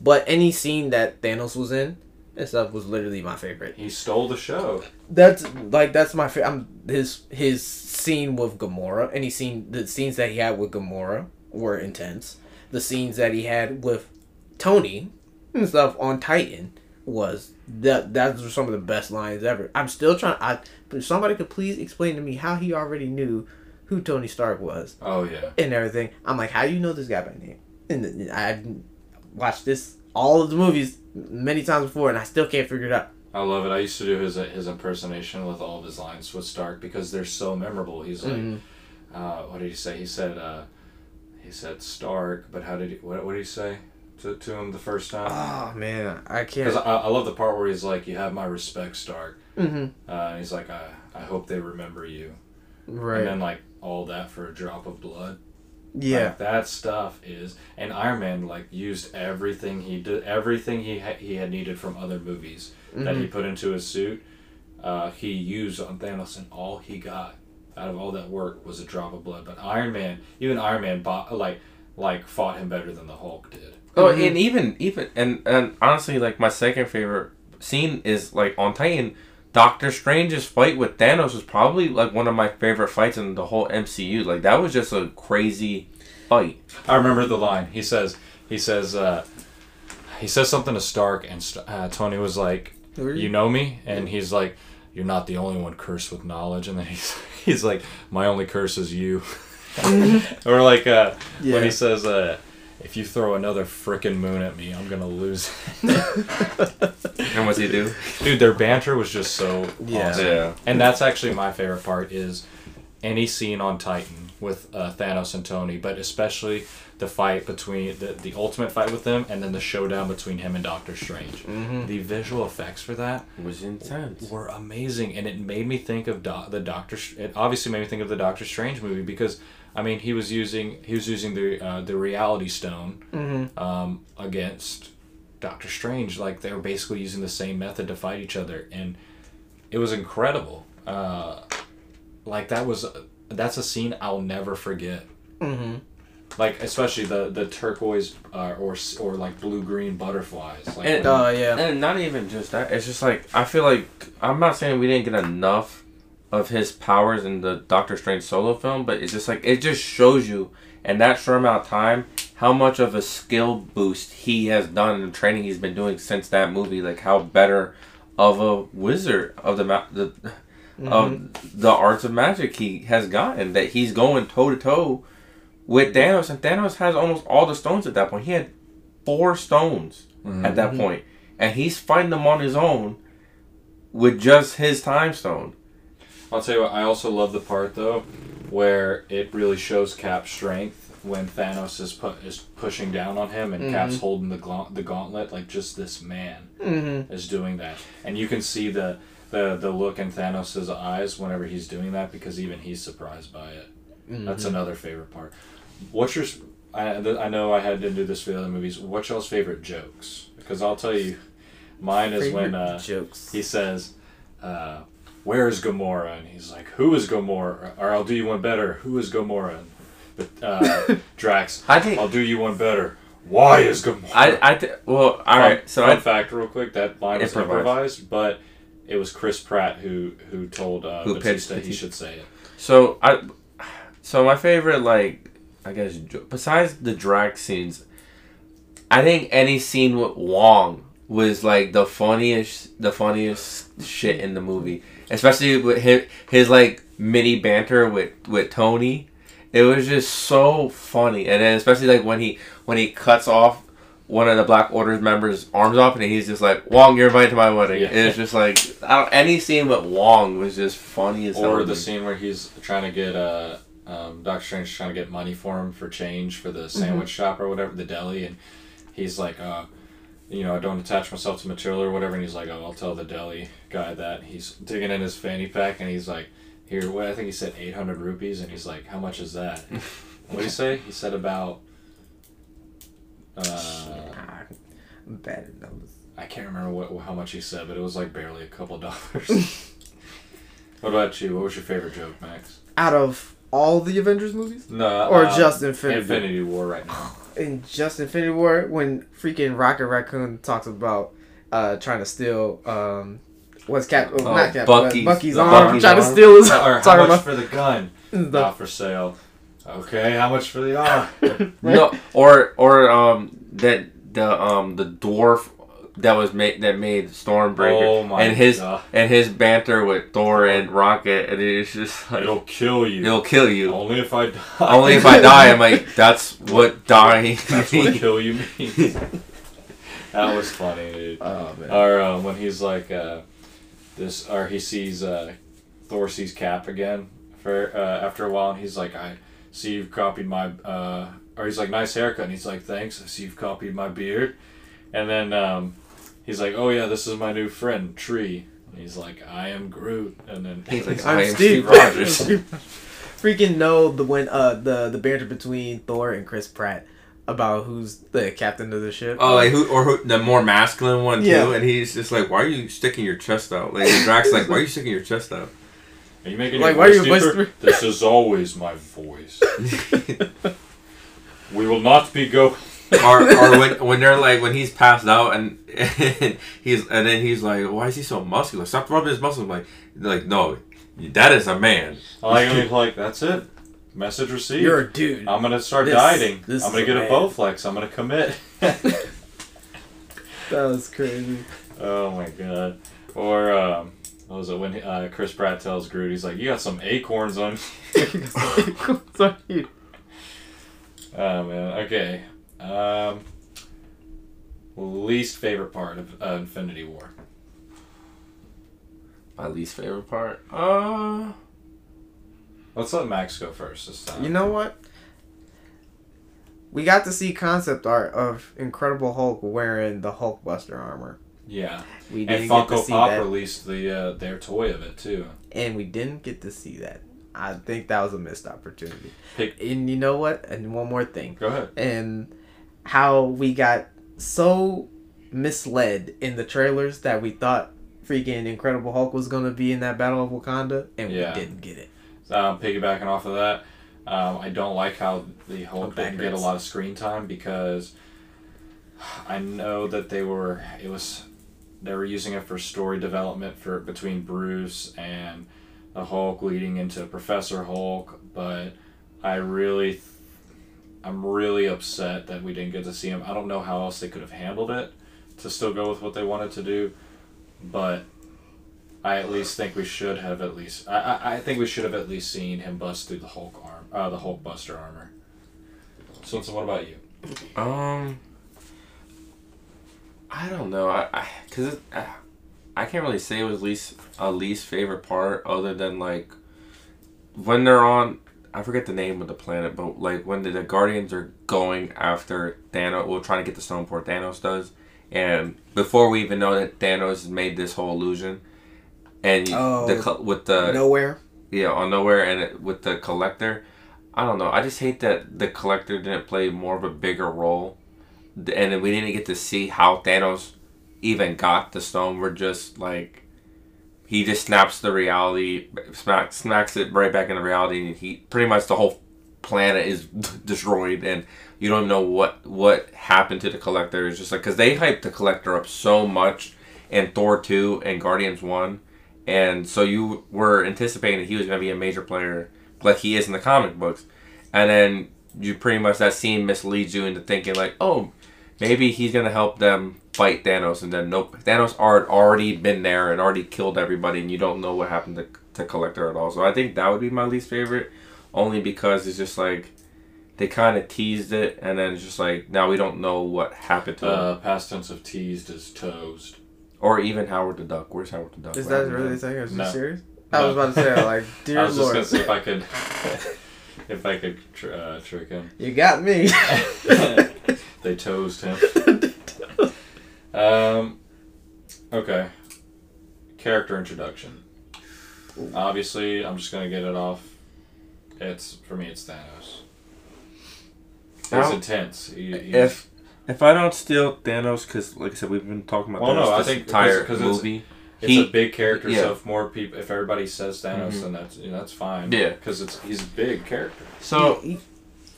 But any scene that Thanos was in and stuff was literally my favorite. He stole the show. That's like that's my favorite. I'm his his scene with Gamora. Any scene the scenes that he had with Gamora were intense. The scenes that he had with Tony and stuff on Titan was that those were some of the best lines ever. I'm still trying. I if somebody could please explain to me how he already knew who Tony Stark was Oh yeah. and everything. I'm like, how do you know this guy by name? And I watched this all of the movies many times before, and I still can't figure it out. I love it. I used to do his his impersonation with all of his lines with Stark because they're so memorable. He's like, Mhm. uh, what did he say? He said, uh, he said Stark, but how did he? What, what did he say to, to him the first time? Oh man, I can't. I, I love the part where he's like, "You have my respect, Stark," Mm-hmm. uh, and he's like, "I I hope they remember you." Right. And then like all that for a drop of blood. yeah. Like, that stuff is, and Iron Man like used everything he did, everything he ha- he had needed from other movies that Mm-hmm. he put into his suit. Uh, he used on Thanos, and all he got out of all that work was a drop of blood. But Iron Man, even Iron Man, bought, like like fought him better than the Hulk did. Oh, Mhm. and even even and and honestly, like my second favorite scene is like on Titan. Doctor Strange's fight with Thanos was probably like one of my favorite fights in the whole MCU. Like that was just a crazy fight. I remember the line. He says, he says, uh, he says something to Stark, and uh, Tony was like, "You you? know me," and he's like, "You're not the only one cursed with knowledge," and then he's he's like, "My only curse is you," or like uh, when he says, uh, "If you throw another frickin' moon at me, I'm gonna lose." And what's he do? Dude, their banter was just so Yeah. awesome. Yeah. And that's actually my favorite part is any scene on Titan with uh, Thanos and Tony, but especially the fight between the, the ultimate fight with them and then the showdown between him and Doctor Strange. Mm-hmm. The visual effects for that was intense. were amazing, and it made me think of Do- the Doctor. It obviously made me think of the Doctor Strange movie because I mean he was using he was using the uh, the Reality Stone Mm-hmm. um, against Doctor Strange. Like they were basically using the same method to fight each other, and it was incredible. Uh, like that was that's a scene I'll never forget. Mm-hmm. Like especially the the turquoise uh, or or like blue green butterflies. Like And- when- Oh yeah. And not even just that. It's just like I feel like I'm not saying we didn't get enough of his powers in the Doctor Strange solo film, but it's just like it just shows you in that short amount of time how much of a skill boost he has done in the training he's been doing since that movie. Like how better of a wizard of the ma- the mm-hmm. of the arts of magic he has gotten. That he's going toe to toe with Thanos, and Thanos has almost all the stones at that point. He had four stones mm-hmm. at that mm-hmm. point, and he's fighting them on his own with just his time stone. I'll tell you what. I also love the part though, where it really shows Cap's strength when Thanos is pu- is pushing down on him and Cap's holding the gaunt- the gauntlet like just this man Mm-hmm. is doing that, and you can see the the the look in Thanos' eyes whenever he's doing that because even he's surprised by it. That's another favorite part. What's your? I, th- I know I had to do this for the other movies. What's y'all's favorite jokes? Because I'll tell you, mine is when uh, jokes. he says, uh, "Where is Gamora?" And he's like, "Who is Gamora?" Or I'll do you one better. Who is Gamora? And, but uh, Drax, I think- I'll do you one better. Why is Gamora? I I th- well, all Fun- right. So fun I, fact, real quick, that line was Improvised. improvised, but it was Chris Pratt who who told uh, Who pitched Batista it. he should say it. So I, so my favorite like I guess besides the Drax scenes, I think any scene with Wong was like the funniest, the funniest shit in the movie. Especially with his, his like mini banter with with Tony, it was just so funny. And then especially like when he when he cuts off one of the Black Order's members' arms off, and he's just like, "Wong, you're invited to my wedding." Yeah. It's just like I don't, any scene with Wong was just funny as hell. Or the scene where he's trying to get uh, um, Doctor Strange trying to get money for him for change for the sandwich shop or whatever, the deli, and he's like, uh, you know, I don't attach myself to material or whatever, and he's like, oh, I'll tell the deli guy that. He's digging in his fanny pack, and he's like, here, what I think he said eight hundred rupees, and he's like, how much is that? what did he say? He said about. Uh, I'm bad. I can't remember what how much he said, but it was like barely a couple dollars. what about you? What was your favorite joke, Max? Out of all the Avengers movies, No, Or um, just Infinity? Infinity War right now. in just Infinity War, when freaking Rocket Raccoon talks about uh trying to steal um. What's Cap? Oh, Oh, not Cap. Bucky's- Bucky's, Bucky's arm. Bucky's trying to steal his. or how much about for the gun? the, Not for sale. Okay, how much for the arm? No, or or um that the um the dwarf that was made that made Stormbreaker Oh my and his God. and his banter with Thor and Rocket and it's just like It'll kill you. it'll kill you. Only if I die. Only if I die, I'm like that's what dying. That's what kill you means. that was funny, dude. Oh man. Or uh, when he's like, uh, this, or he sees uh, Thor sees Cap again for uh, after a while, and he's like, I see you've copied my, uh, or he's like, nice haircut, and he's like, thanks. I see you've copied my beard, and then um, he's like, oh yeah, this is my new friend Tree. And he's like, I am Groot, and then He's like, I'm I am Steve, Steve Rogers. Freaking know the when uh the the banter between Thor and Chris Pratt about who's the captain of the ship. Oh, like who or who, the more masculine one too, and he's just like, "Why are you sticking your chest out?" Like Drax, like, "Why are you sticking your chest out?" Are you making Like, your why are voice you a deeper? This is always my voice. we will not be go. Or or when when they're like when he's passed out and, he's and then he's like, "Why is he so muscular? Stop rubbing his muscles." I'm like, like, no, that is a man. I like, like that's it. Message received. You're a dude. I'm gonna start This- dieting. this I'm gonna is get a a. Bowflex. I'm gonna commit. That was crazy. oh my god. Or um, what was it when uh, Chris Pratt tells Groot? He's like, "You got some acorns on." Sorry. Oh man. Okay. Um, least favorite part of uh, Infinity War. My least favorite part. Uh, Let's let Max go first this time. You know what? We got to see concept art of Incredible Hulk wearing the Hulkbuster armor. Yeah. We didn't get to Funko see Pop that, released the uh, their toy of it too. and we didn't get to see that. I think that was a missed opportunity. Pick- And you know what? And one more thing. Go ahead. and how we got so misled in the trailers that we thought freaking Incredible Hulk was gonna be in that Battle of Wakanda, and Yeah. we didn't get it. um, piggybacking off of that, um, I don't like how the Hulk didn't get a lot of screen time because I know that they were it was they were using it for story development for between Bruce and the Hulk leading into Professor Hulk, but I really I'm really upset that we didn't get to see him. I don't know how else they could have handled it to still go with what they wanted to do, but I at least think we should have at least. I, I, I think we should have at least seen him bust through the Hulk arm, uh, the Hulk Buster armor. So, so what about you? um, I don't know. I, I cause it, uh, I can't really say it was least a least favorite part other than like when they're on. I forget the name of the planet, but like when the, the Guardians are going after Thanos, well, trying to get the stone before Thanos does, and before we even know that Thanos made this whole illusion, and Oh, the with the Nowhere. yeah on nowhere and it, with the collector, I don't know. I just hate that the collector didn't play more of a bigger role, and we didn't get to see how Thanos even got the stone. We're just like he just snaps the reality, smacks, smacks it right back into reality, and he pretty much the whole planet is destroyed, and you don't know what what happened to the collector. It's just like because they hyped the collector up so much in Thor two and Guardians one, and so you were anticipating that he was going to be a major player, like he is in the comic books, and then you pretty much that scene misleads you into thinking like, oh, maybe he's gonna help them fight Thanos, and then nope, Thanos had already been there and already killed everybody, and you don't know what happened to, to Collector at all. So I think that would be my least favorite, only because it's just like they kind of teased it, and then it's just like now we don't know what happened to him, Uh, past tense of teased is toast. or even Howard the Duck. Where's Howard the Duck? Is What that really the thing? Is No. you serious? I was about to say, like, I dear was just gonna see if I could, if I could tr- uh, trick him. you got me. they toast him. Um, okay. Character introduction. Obviously, I'm just gonna get it off. It's for me. It's Thanos. He's Now, intense. He, If if I don't steal Thanos, because like I said, we've been talking about Well, no, Thanos I think entire because- 'cause it's- movie. it's he- a big character, yeah. so if more people, if everybody says Thanos, Mhm. then that's you know, that's fine. Yeah. because it's he's a big character. So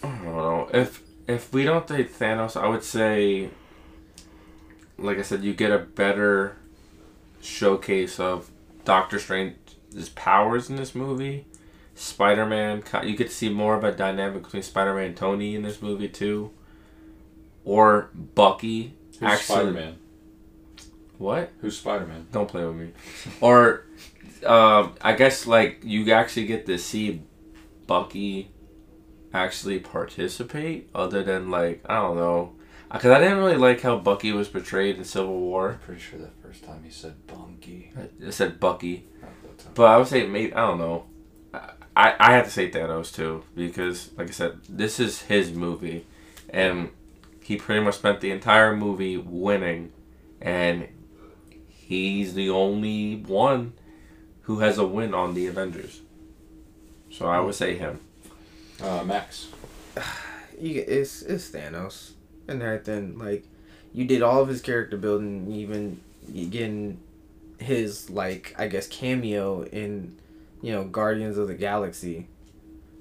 I don't know if if we don't take Thanos, I would say, like I said, you get a better showcase of Doctor Strange's powers in this movie. Spider Man, you get to see more of a dynamic between Spider Man and Tony in this movie too, or Bucky. Who's Spider Man? What? Who's Spider Man? Don't play with me. Or, um, I guess like you actually get to see Bucky actually participate, other than like I don't know, because I didn't really like how Bucky was portrayed in Civil War. Pretty sure the first time he said Bunky. It said Bucky, Not that time. but I would say maybe I don't know. I I have to say Thanos too because like I said, this is his movie, and he pretty much spent the entire movie winning, and he's the only one who has a win on the Avengers. So I would say him. Uh, Max. you, it's it's Thanos and everything. Like you did all of his character building, even getting his like I guess cameo in you know Guardians of the Galaxy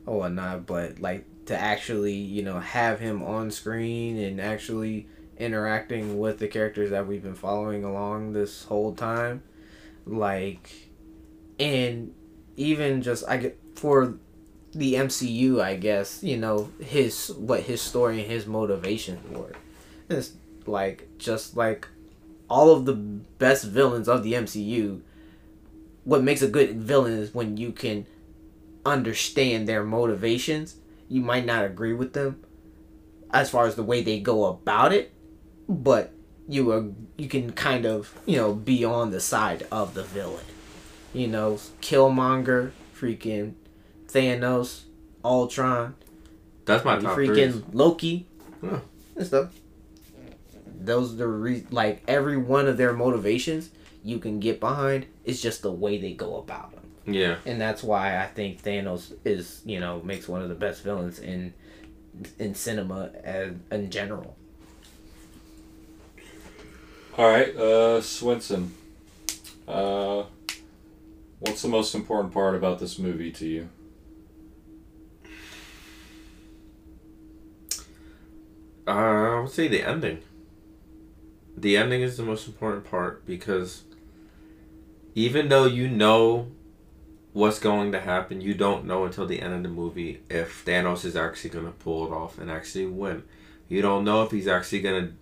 or whatnot. But like to actually you know have him on screen and actually interacting with the characters that we've been following along this whole time, like and even just I get for the MCU, I guess, you know, his what his story and his motivation were. It's like just like all of the best villains of the MCU. What makes a good villain is when you can understand their motivations. You might not agree with them as far as the way they go about it, but you are you can kind of you know be on the side of the villain. You know, Killmonger, freaking Thanos, Ultron, That's my top freaking three. Loki, Huh. and stuff. Those are the re- like every one of their motivations you can get behind. It's just the way they go about them, Yeah. and that's why I think Thanos is you know makes one of the best villains in in cinema as, in general. All right, uh, Swinson. Uh, what's the most important part about this movie to you? Uh, I would say the ending. The ending is the most important part because even though you know what's going to happen, you don't know until the end of the movie if Thanos is actually going to pull it off and actually win. You don't know if he's actually going to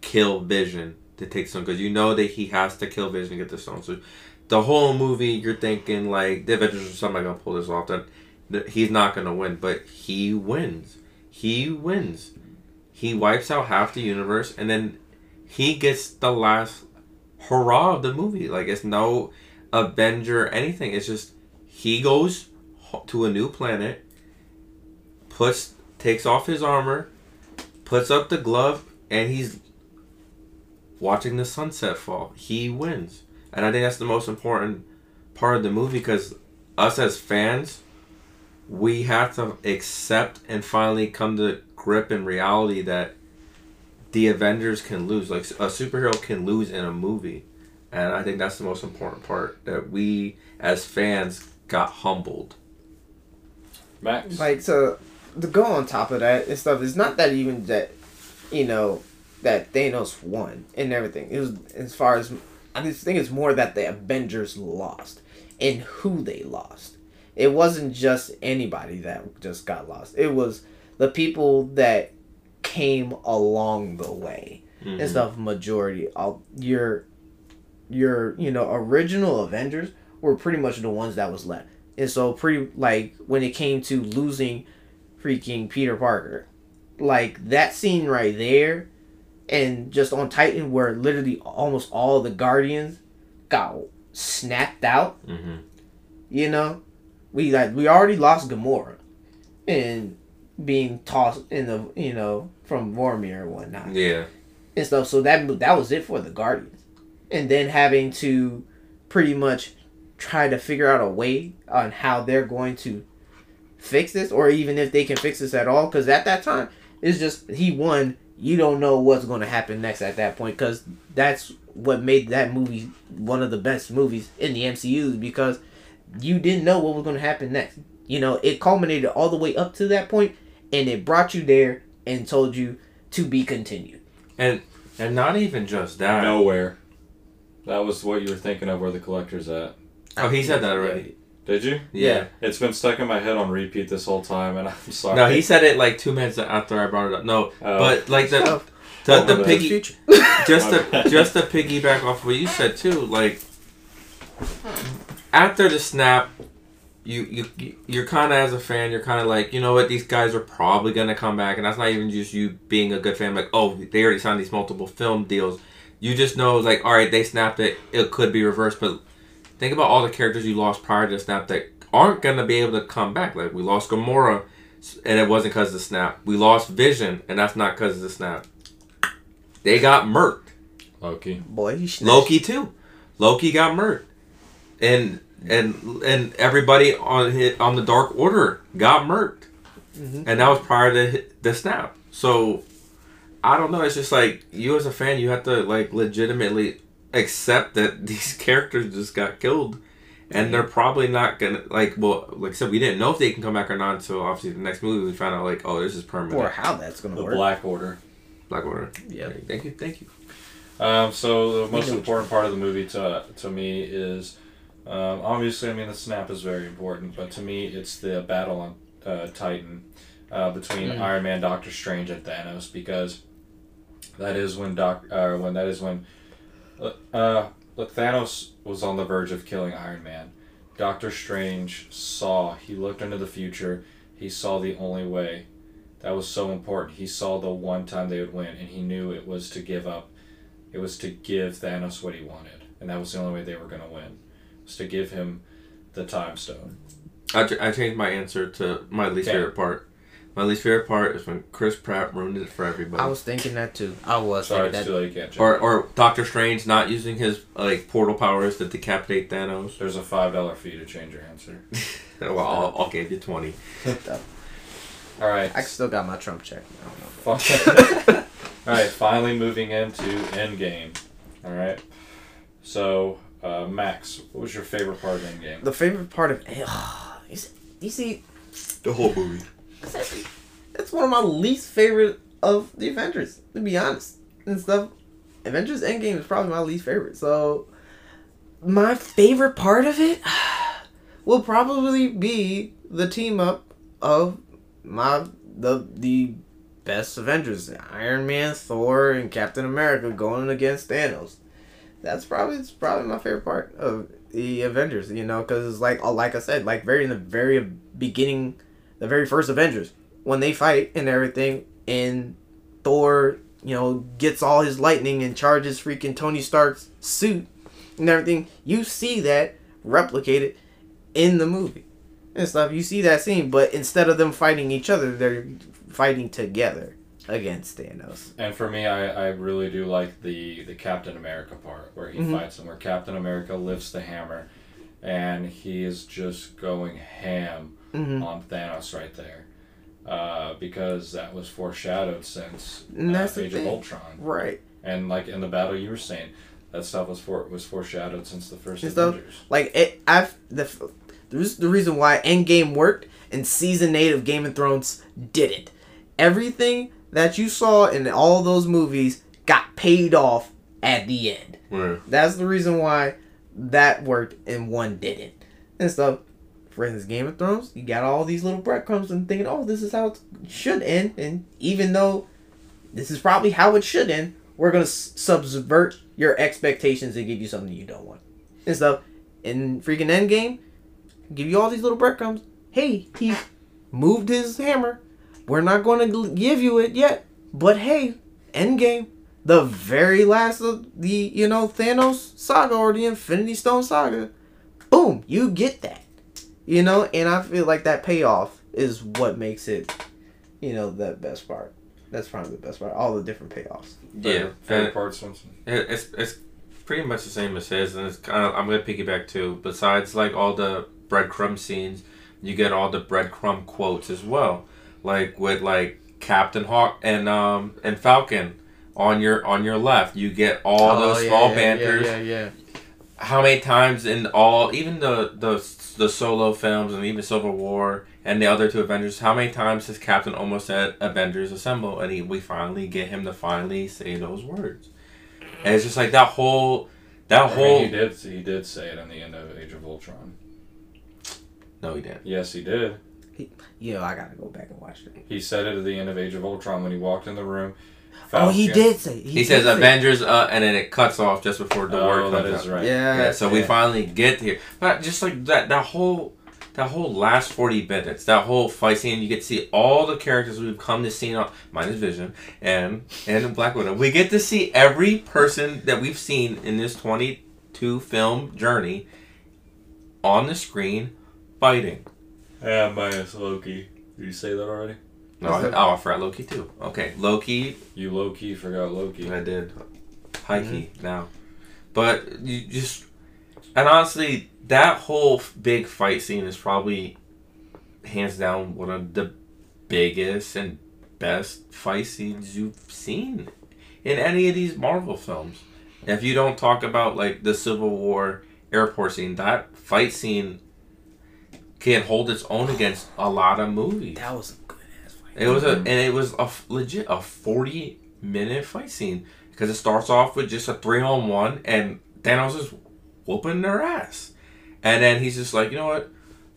kill Vision to take some because you know that he has to kill Vision to get the stone. So the whole movie, you're thinking like the Avengers are somebody going to pull this off. That he's not going to win, but he wins. He wins he wipes out half the universe and then he gets the last hurrah of the movie. Like it's no avenger anything. It's just he goes to a new planet puts takes off his armor, puts up the glove, and he's watching the sunset fall. He wins, and I think that's the most important part of the movie because us as fans, we have to accept and finally come to grip in reality that the Avengers can lose. Like a superhero can lose in a movie, and I think that's the most important part that we as fans got humbled. Max. like so to go on top of that and stuff it's not that even that you know that Thanos won and everything it was as far as I just think it's more that the Avengers lost and who they lost it wasn't just anybody that just got lost it was the people that came along the way and stuff majority of your your you know original Avengers were pretty much the ones that was left and so pretty like when it came to losing freaking Peter Parker, like that scene right there, and just on Titan where literally almost all the Guardians got snapped out. Mm-hmm. You know, we like we already lost Gamora, and being tossed in the you know from Vormir and whatnot Yeah. and stuff. So that that was it for the Guardians, and then having to pretty much try to figure out a way on how they're going to fix this, or even if they can fix this at all. Because at that time, it's just he won. You don't know what's going to happen next at that point, because that's what made that movie one of the best movies in the MCU because you didn't know what was going to happen next. You know, it culminated all the way up to that point, and it brought you there and told you to be continued. And and not even just that. Nowhere. That was what you were thinking of where the collector's at. Oh, he said that already. Did you? Yeah. It's been stuck in my head on repeat this whole time, and I'm sorry. No, he said it like two minutes after I brought it up. No, Oh. but like the Oh. the, Oh, the piggy just My to just to piggyback off what you said too. Like after the snap, you you you're kind of as a fan, you're kind of like you know what these guys are probably gonna come back, and that's not even just you being a good fan. Like oh, they already signed these multiple film deals. You just know like all right, they snapped it. It could be reversed, but think about all the characters you lost prior to the snap that aren't gonna be able to come back. Like we lost Gamora, and it wasn't because of the snap. We lost Vision, and that's not because of the snap. They got murked. Loki. Boy, he snatched. Loki too. Loki got murked, and and and everybody on hit on the Dark Order got murked, Mhm. and that was prior to the snap. So I don't know. It's just like you as a fan, you have to like legitimately accept that these characters just got killed. And they're probably not gonna like. Well, like I said, we didn't know if they can come back or not until obviously the next movie. We found out like, oh, this is permanent. or how that's gonna The work. Black Order. Black Order. Yeah. Thank you. Thank you. Um, so the most important part of the movie to to me is um, obviously I mean the snap is very important, but to me it's the battle on uh, Titan uh, between Mm. Iron Man, Doctor Strange, and Thanos because that is when Doc uh, when that is when uh, look Thanos was on the verge of killing Iron Man. Doctor Strange saw he looked into the future. He saw the only way. That was so important. He saw the one time they would win, and he knew it was to give up it was to give Thanos what he wanted, and that was the only way they were going to win. Was to give him the time stone. I, ch- I changed my answer to my least Okay. favorite part. My least favorite part is when Chris Pratt ruined it for everybody. I was thinking that too. I was Sorry, thinking it's that. too late. You can't check. or or Doctor Strange not using his like portal powers to decapitate Thanos. There's a five dollar fee to change your answer. well, I'll, I'll give you twenty. All right. I still got my Trump check. I don't know. Fuck. All right. Finally, moving into Endgame. All right. So, uh, Max, what was your favorite part of Endgame? The favorite part of is you see The whole movie. that's one of my least favorite of the Avengers. To be honest and stuff, Avengers Endgame is probably my least favorite. So my favorite part of it will probably be the team up of my the the best Avengers, Iron Man, Thor, and Captain America going against Thanos. That's probably it's probably my favorite part of the Avengers. You know, because it's like oh, like I said, like very in the very beginning, the very first Avengers when they fight and everything, and Thor, you know, gets all his lightning and charges freaking Tony Stark's suit and everything. You see that replicated in the movie. and stuff. You see that scene, but instead of them fighting each other, they're fighting together against Thanos. And for me, I, I really do like the, the Captain America part where he Mhm. fights and where Captain America lifts the hammer and he is just going ham hmm on Thanos right there. Uh, because that was foreshadowed since And uh, that's the Age of Ultron. Right. And like in the battle you were saying, that stuff was for was foreshadowed since the first And stuff. Avengers. Like it, I've the the the reason why Endgame worked and season eight of Game of Thrones didn't. Everything that you saw in all those movies got paid off at the end. That's the reason why that worked and one didn't. And stuff. For instance, Game of Thrones, you got all these little breadcrumbs and thinking, oh, this is how it should end. And even though this is probably how it should end, we're going to subvert your expectations and give you something you don't want. And stuff. In freaking Endgame, give you all these little breadcrumbs. Hey, he moved his hammer. We're not going to give you it yet. But hey, Endgame, the very last of the you know Thanos saga or the Infinity Stone saga, boom, you get that. You know, and I feel like that payoff is what makes it, you know, the best part. That's probably the best part. All the different payoffs. yeah, Favorite, favorite and parts, Simpson? it's it's pretty much the same as his, and it's kind of I'm gonna piggyback too. Besides like all the breadcrumb scenes, you get all the breadcrumb quotes as well, like with like Captain Hawk and um and Falcon on your on your left. You get all those Oh, yeah, small yeah, banters. Yeah, yeah, how many times in all even the the the solo films and even Civil War and the other two Avengers, how many times has Captain almost said Avengers assemble and he, we finally get him to finally say those words. And it's just like that whole that I mean, whole he did he did say it in the end of Age of Ultron. No he didn't. Yes, he did. Yeah. I gotta go back and watch it. He said it at the end of Age of Ultron when he walked in the room. Oh, he did say. He, He, says say- Avengers uh and then it cuts off just before the Oh, word that comes is out. right. Yeah. Yeah, so we finally get here. But just like that that whole that whole last 40 minutes, that whole fight scene, you get to see all the characters we've come to see, on, minus Vision and and Black Widow. We get to see every person that we've seen in this 22 film journey on the screen fighting. Yeah, minus Loki. Did you say that already? No, I, oh, I forgot Loki too. Okay, Loki, You low key forgot Loki. I did. High key mm-hmm. now. But you just and honestly, that whole f- big fight scene is probably hands down one of the biggest and best fight scenes you've seen in any of these Marvel films. If you don't talk about like the Civil War airport scene, that fight scene can hold its own against a lot of movies. That was a good ass fight. It was a mm-hmm. and it was a f- legit a forty minute fight scene because it starts off with just a three on one and Thanos is whooping their ass, and then he's just like, you know what,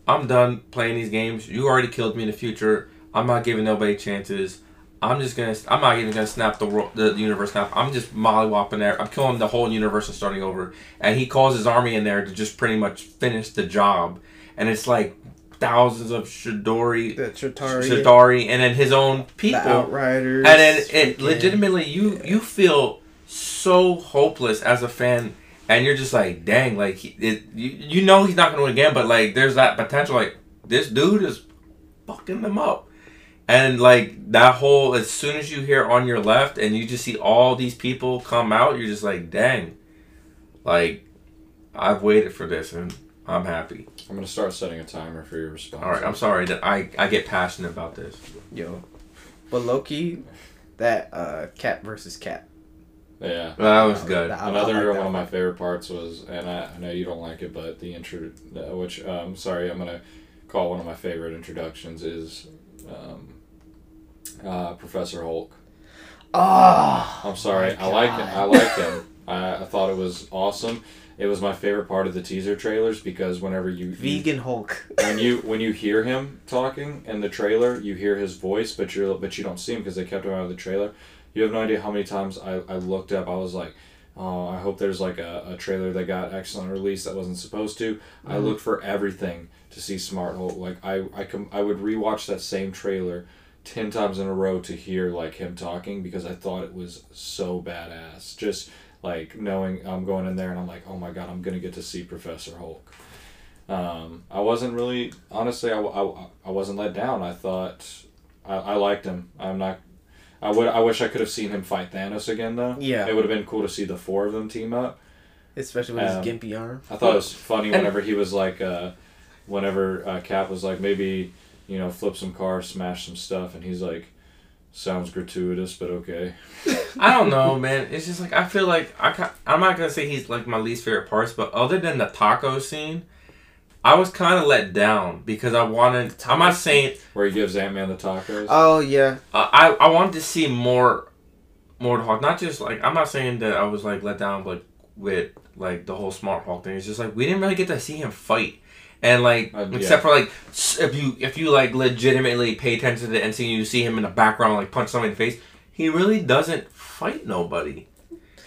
I'm done playing these games. You already killed me in the future. I'm not giving nobody chances. I'm just gonna. I'm not even gonna snap the world, the universe snap. I'm just mollywhopping there. I'm killing the whole universe and starting over. And he calls his army in there to just pretty much finish the job. And it's like thousands of Shidori The Chitauri, and then his own the people, and then it freaking- legitimately you you feel so hopeless as a fan, and you're just like, dang, like he, it, you you know he's not gonna win again, but like there's that potential, like this dude is fucking them up, and like that whole as soon as you hear on your left, and you just see all these people come out, you're just like, dang, like I've waited for this, and I'm happy. I'm gonna start setting a timer for your response. All right, I'm sorry that I I get passionate about this. Yo, but Loki, that uh, Cap versus Cap. Yeah. That was good. that- I- I Another like one that of my favorite parts was, and I, I know you don't like it, but the intro, uh, which um, sorry, I'm gonna call one of my favorite introductions is um, uh, Professor Hulk. Oh, I'm sorry, my I like him. I like him. I, I thought it was awesome. It was my favorite part of the teaser trailers because whenever you you- vegan Hulk. when you when you hear him talking in the trailer, you hear his voice, but you are but you don't see him because they kept him out of the trailer. You have no idea how many times I, I looked up. I was like, oh, I hope there's like a, a trailer that got excellent release that wasn't supposed to. I Mhm. looked for everything to see Smart Hulk. Like I I com- I would rewatch that same trailer ten times in a row to hear like him talking because I thought it was so badass. Just like knowing I'm going in there and I'm like, oh my god, I'm gonna get to see Professor Hulk. Um, I wasn't really honestly. I, I, I wasn't let down. I thought I, I liked him. I'm not. I would. I wish I could have seen him fight Thanos again though. Yeah. It would have been cool to see the four of them team up. Especially with Um, his gimpy arm. I thought it was funny whenever he was like, uh, whenever uh, Cap was like, maybe you know, flip some cars, smash some stuff, and he's like, sounds gratuitous, but okay. I don't know, man. It's just like I feel like I ca- I'm not gonna say he's like my least favorite parts, but other than the taco scene, I was kind of let down because I wanted. I'm not saying Where he gives Ant Man the tacos. Oh yeah. uh, I I wanted to see more, more to Hulk. Not just like I'm not saying that I was like let down, but with like the whole Smart Hulk thing. It's just like we didn't really get to see him fight. And like, Uh, yeah. except for like, if you if you like legitimately pay attention to the NC, you see him in the background like punch somebody in the face. He really doesn't fight nobody.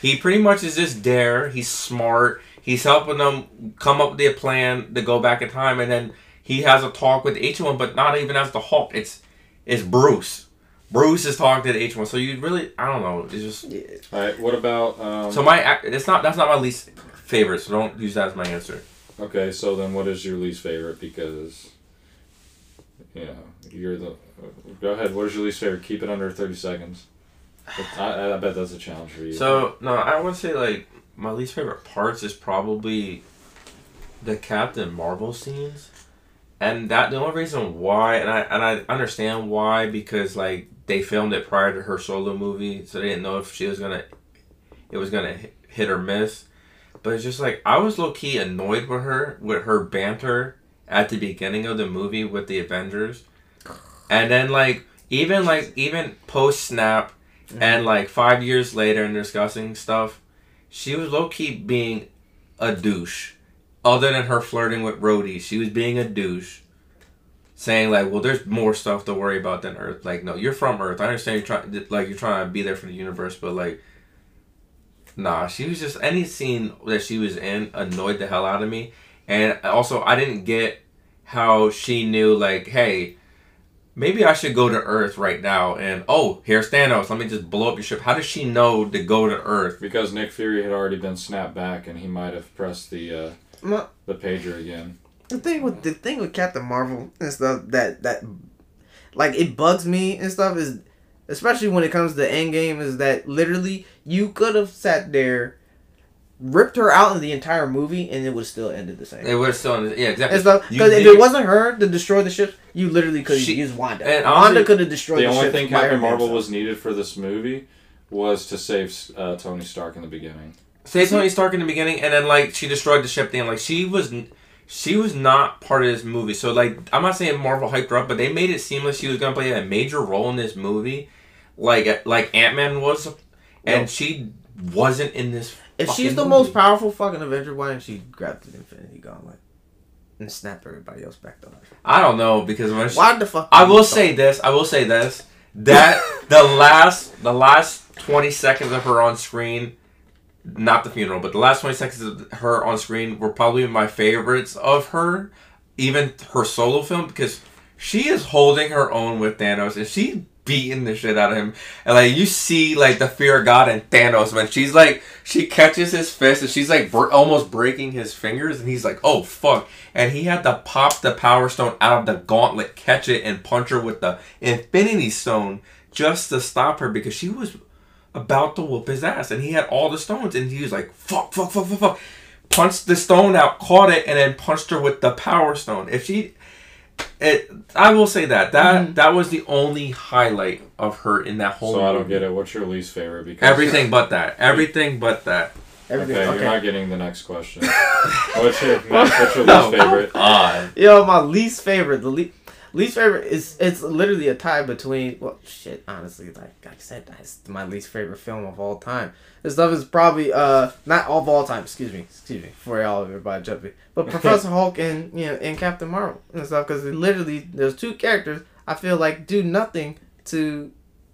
He pretty much is just there. He's smart. He's helping them come up with a plan to go back in time, and then he has a talk with Ancient One, but not even as the Hulk. It's it's Bruce. Bruce is talking to the Ancient One. So you really, I don't know. It's just Yeah. All right. What about? Um, so my ac- it's not that's not my least favorite. So don't use that as my answer. Okay, so then what is your least favorite? Because, you know, you're the. Go ahead. What is your least favorite? Keep it under thirty seconds. I, I bet that's a challenge for you. So no, I would say like my least favorite parts is probably the Captain Marvel scenes, and that the only reason why, and I and I understand why because like they filmed it prior to her solo movie, so they didn't know if she was gonna, it was gonna hit or miss. But it's just like I was low key annoyed with her with her banter at the beginning of the movie with the Avengers, and then like even like even post snap and mm-hmm. like five years later and discussing stuff, she was low key being a douche. Other than her flirting with Rhodey, she was being a douche. Saying like, well, there's more stuff to worry about than Earth. Like, no, you're from Earth. I understand you're trying, like, you're trying to be there for the universe, but like, nah, she was just any scene that she was in annoyed the hell out of me. And also, I didn't get how she knew like, hey, maybe I should go to Earth right now. And oh, here's Thanos. Let me just blow up your ship. How does she know to go to Earth? because Nick Fury had already been snapped back, and he might have pressed the uh, My, the pager again. the thing with the thing with Captain Marvel and stuff that that like it bugs me and stuff is especially when it comes to Endgame is that literally you could have sat there ripped her out in the entire movie and it would still ended the same. It was still, ended, yeah, exactly. And stuff because if it wasn't her to destroy the ship, you literally could have She- used Wanda. and Wanda could have destroyed The ship. the, only ship thing Captain Marvel was needed for this movie was to save uh, Tony Stark in the beginning. Say Tony Stark in the beginning, and then like she destroyed the ship. Thing like she was, she was not part of this movie. So like I'm not saying Marvel hyped her up, but they made it seem like she was gonna play a major role in this movie, like like Ant Man was, and No. she wasn't in this. If she's the movie. most powerful fucking Avenger, why didn't she grab the Infinity Gauntlet and snap everybody else back to life? I don't know because when she, Why the fuck? I will say this. I will say this. That the last the last twenty seconds of her on screen, not the funeral, but the last twenty seconds of her on screen were probably my favorites of her, even her solo film because she is holding her own with Thanos and she's beating the shit out of him. And like you see like the fear of God in Thanos when she's like she catches his fist and she's like almost breaking his fingers and he's like oh fuck and he had to pop the power stone out of the gauntlet, catch it and punch her with the Infinity Stone just to stop her because she was about to whoop his ass and he had all the stones and he was like fuck fuck fuck fuck fuck punched the stone out, caught it and then punched her with the power stone. If she it I will say that that mm-hmm. that was the only highlight of her in that whole So I don't get it. What's your least favorite? Because Everything but that. Everything but that. Everything. Okay, Okay. you're not getting the next question. what's your what's your least favorite? God. Yo, my least favorite. The le- least favorite is it's literally a tie between. Well, shit. Honestly, like, like I said, that's my least favorite film of all time. This stuff is probably uh not of all time. Excuse me, excuse me for all of everybody jumping. But Professor Hulk and you know and Captain Marvel and stuff because literally there's two characters I feel like do nothing to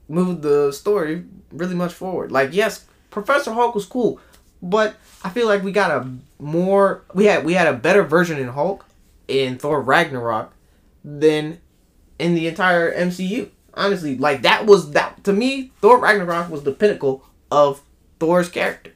move the story really much forward. Like yes, Professor Hulk was cool, but I feel like we got a more we had we had a better version in Hulk in Thor Ragnarok than in the entire MCU. Honestly, like that was that to me, Thor Ragnarok was the pinnacle of Thor's character.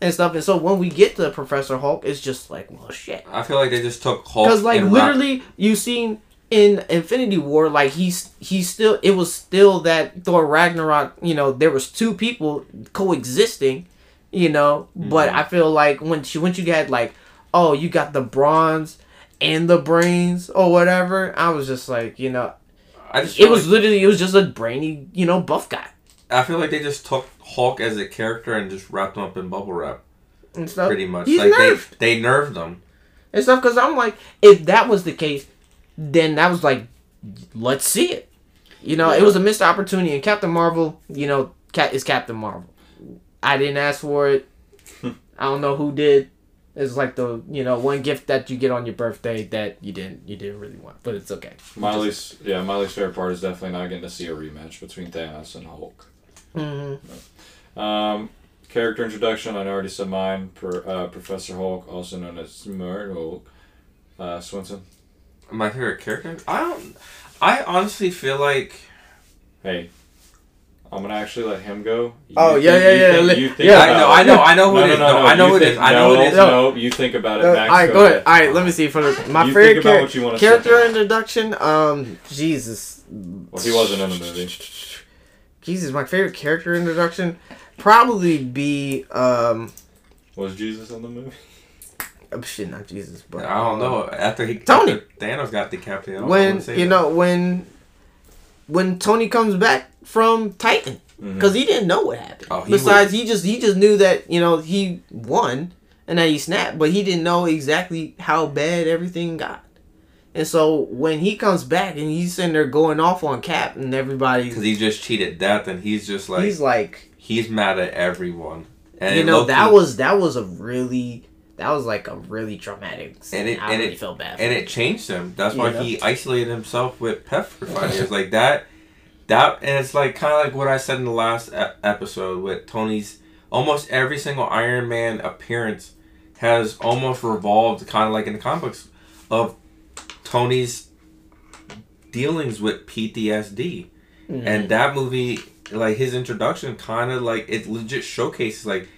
and stuff. And so when we get to Professor Hulk, it's just like, well, shit. I feel like they just took Hulk Because like literally, you seen in Infinity War, like he's he's still it was still that Thor Ragnarok. You know, there was two people coexisting. You know, but Mm-hmm. I feel like when she when you had like, oh, you got the bronze and the brains or whatever. I was just like, you know, I just it was like, literally it was just a brainy, you know, buff guy I feel like they just took Hulk as a character and just wrapped him up in bubble wrap, and stuff. pretty much. He's like nerfed. they they nerfed him. and stuff because I'm like, if that was the case, then that was like, let's see it. You know, it was a missed opportunity, and Captain Marvel, you know, Cat is Captain Marvel. I didn't ask for it. I don't know who did. It's like the you know one gift that you get on your birthday that you didn't you didn't really want, but it's okay. Miley's least, yeah, Miley's favorite part is definitely not getting to see a rematch between Thanos and Hulk. Mm-hmm. Um, character introduction. I already said mine. Per, uh, Professor Hulk, also known as Smart Hulk. Uh, Swinson. My favorite character? I don't. I honestly feel like Hey, I'm gonna actually let him go. You Oh, yeah, think- yeah, you yeah, think- let- you think yeah. I know. I know, I know who No, it no, no, No, no. I know who it think, is. I know who it is. No, you think about it. Uh, Max, all right, go go ahead. ahead. All right, let me see for the, my You think favorite about char- what you wanna character say. introduction. Um, Jesus, Well, he wasn't in the movie. Jesus, my favorite character introduction probably be um, Was Jesus in the movie? oh, shit, not Jesus, but I don't know. After he Tony. after Thanos got decapitated. I when you know when when Tony comes back from Titan because mm-hmm. he didn't know what happened. Oh, he Besides, he just he just knew that you know he won and that he snapped, but he didn't know exactly how bad everything got. And so when he comes back and he's sitting there going off on Cap and everybody, because he just cheated death, and he's just like he's like, he's mad at everyone. And you know, that was that was a really that was like a really traumatic. Scene. And it- I and really it- felt bad. For and him. it changed him. That's why You know? he isolated himself with Pep for five years. Like that, that, and it's like kind of like what I said in the last e- episode with Tony's. Almost every single Iron Man appearance has almost revolved, kind of like in the comic books, of Tony's dealings with PTSD. Mhm. And that movie, like his introduction, kind of like it legit showcases like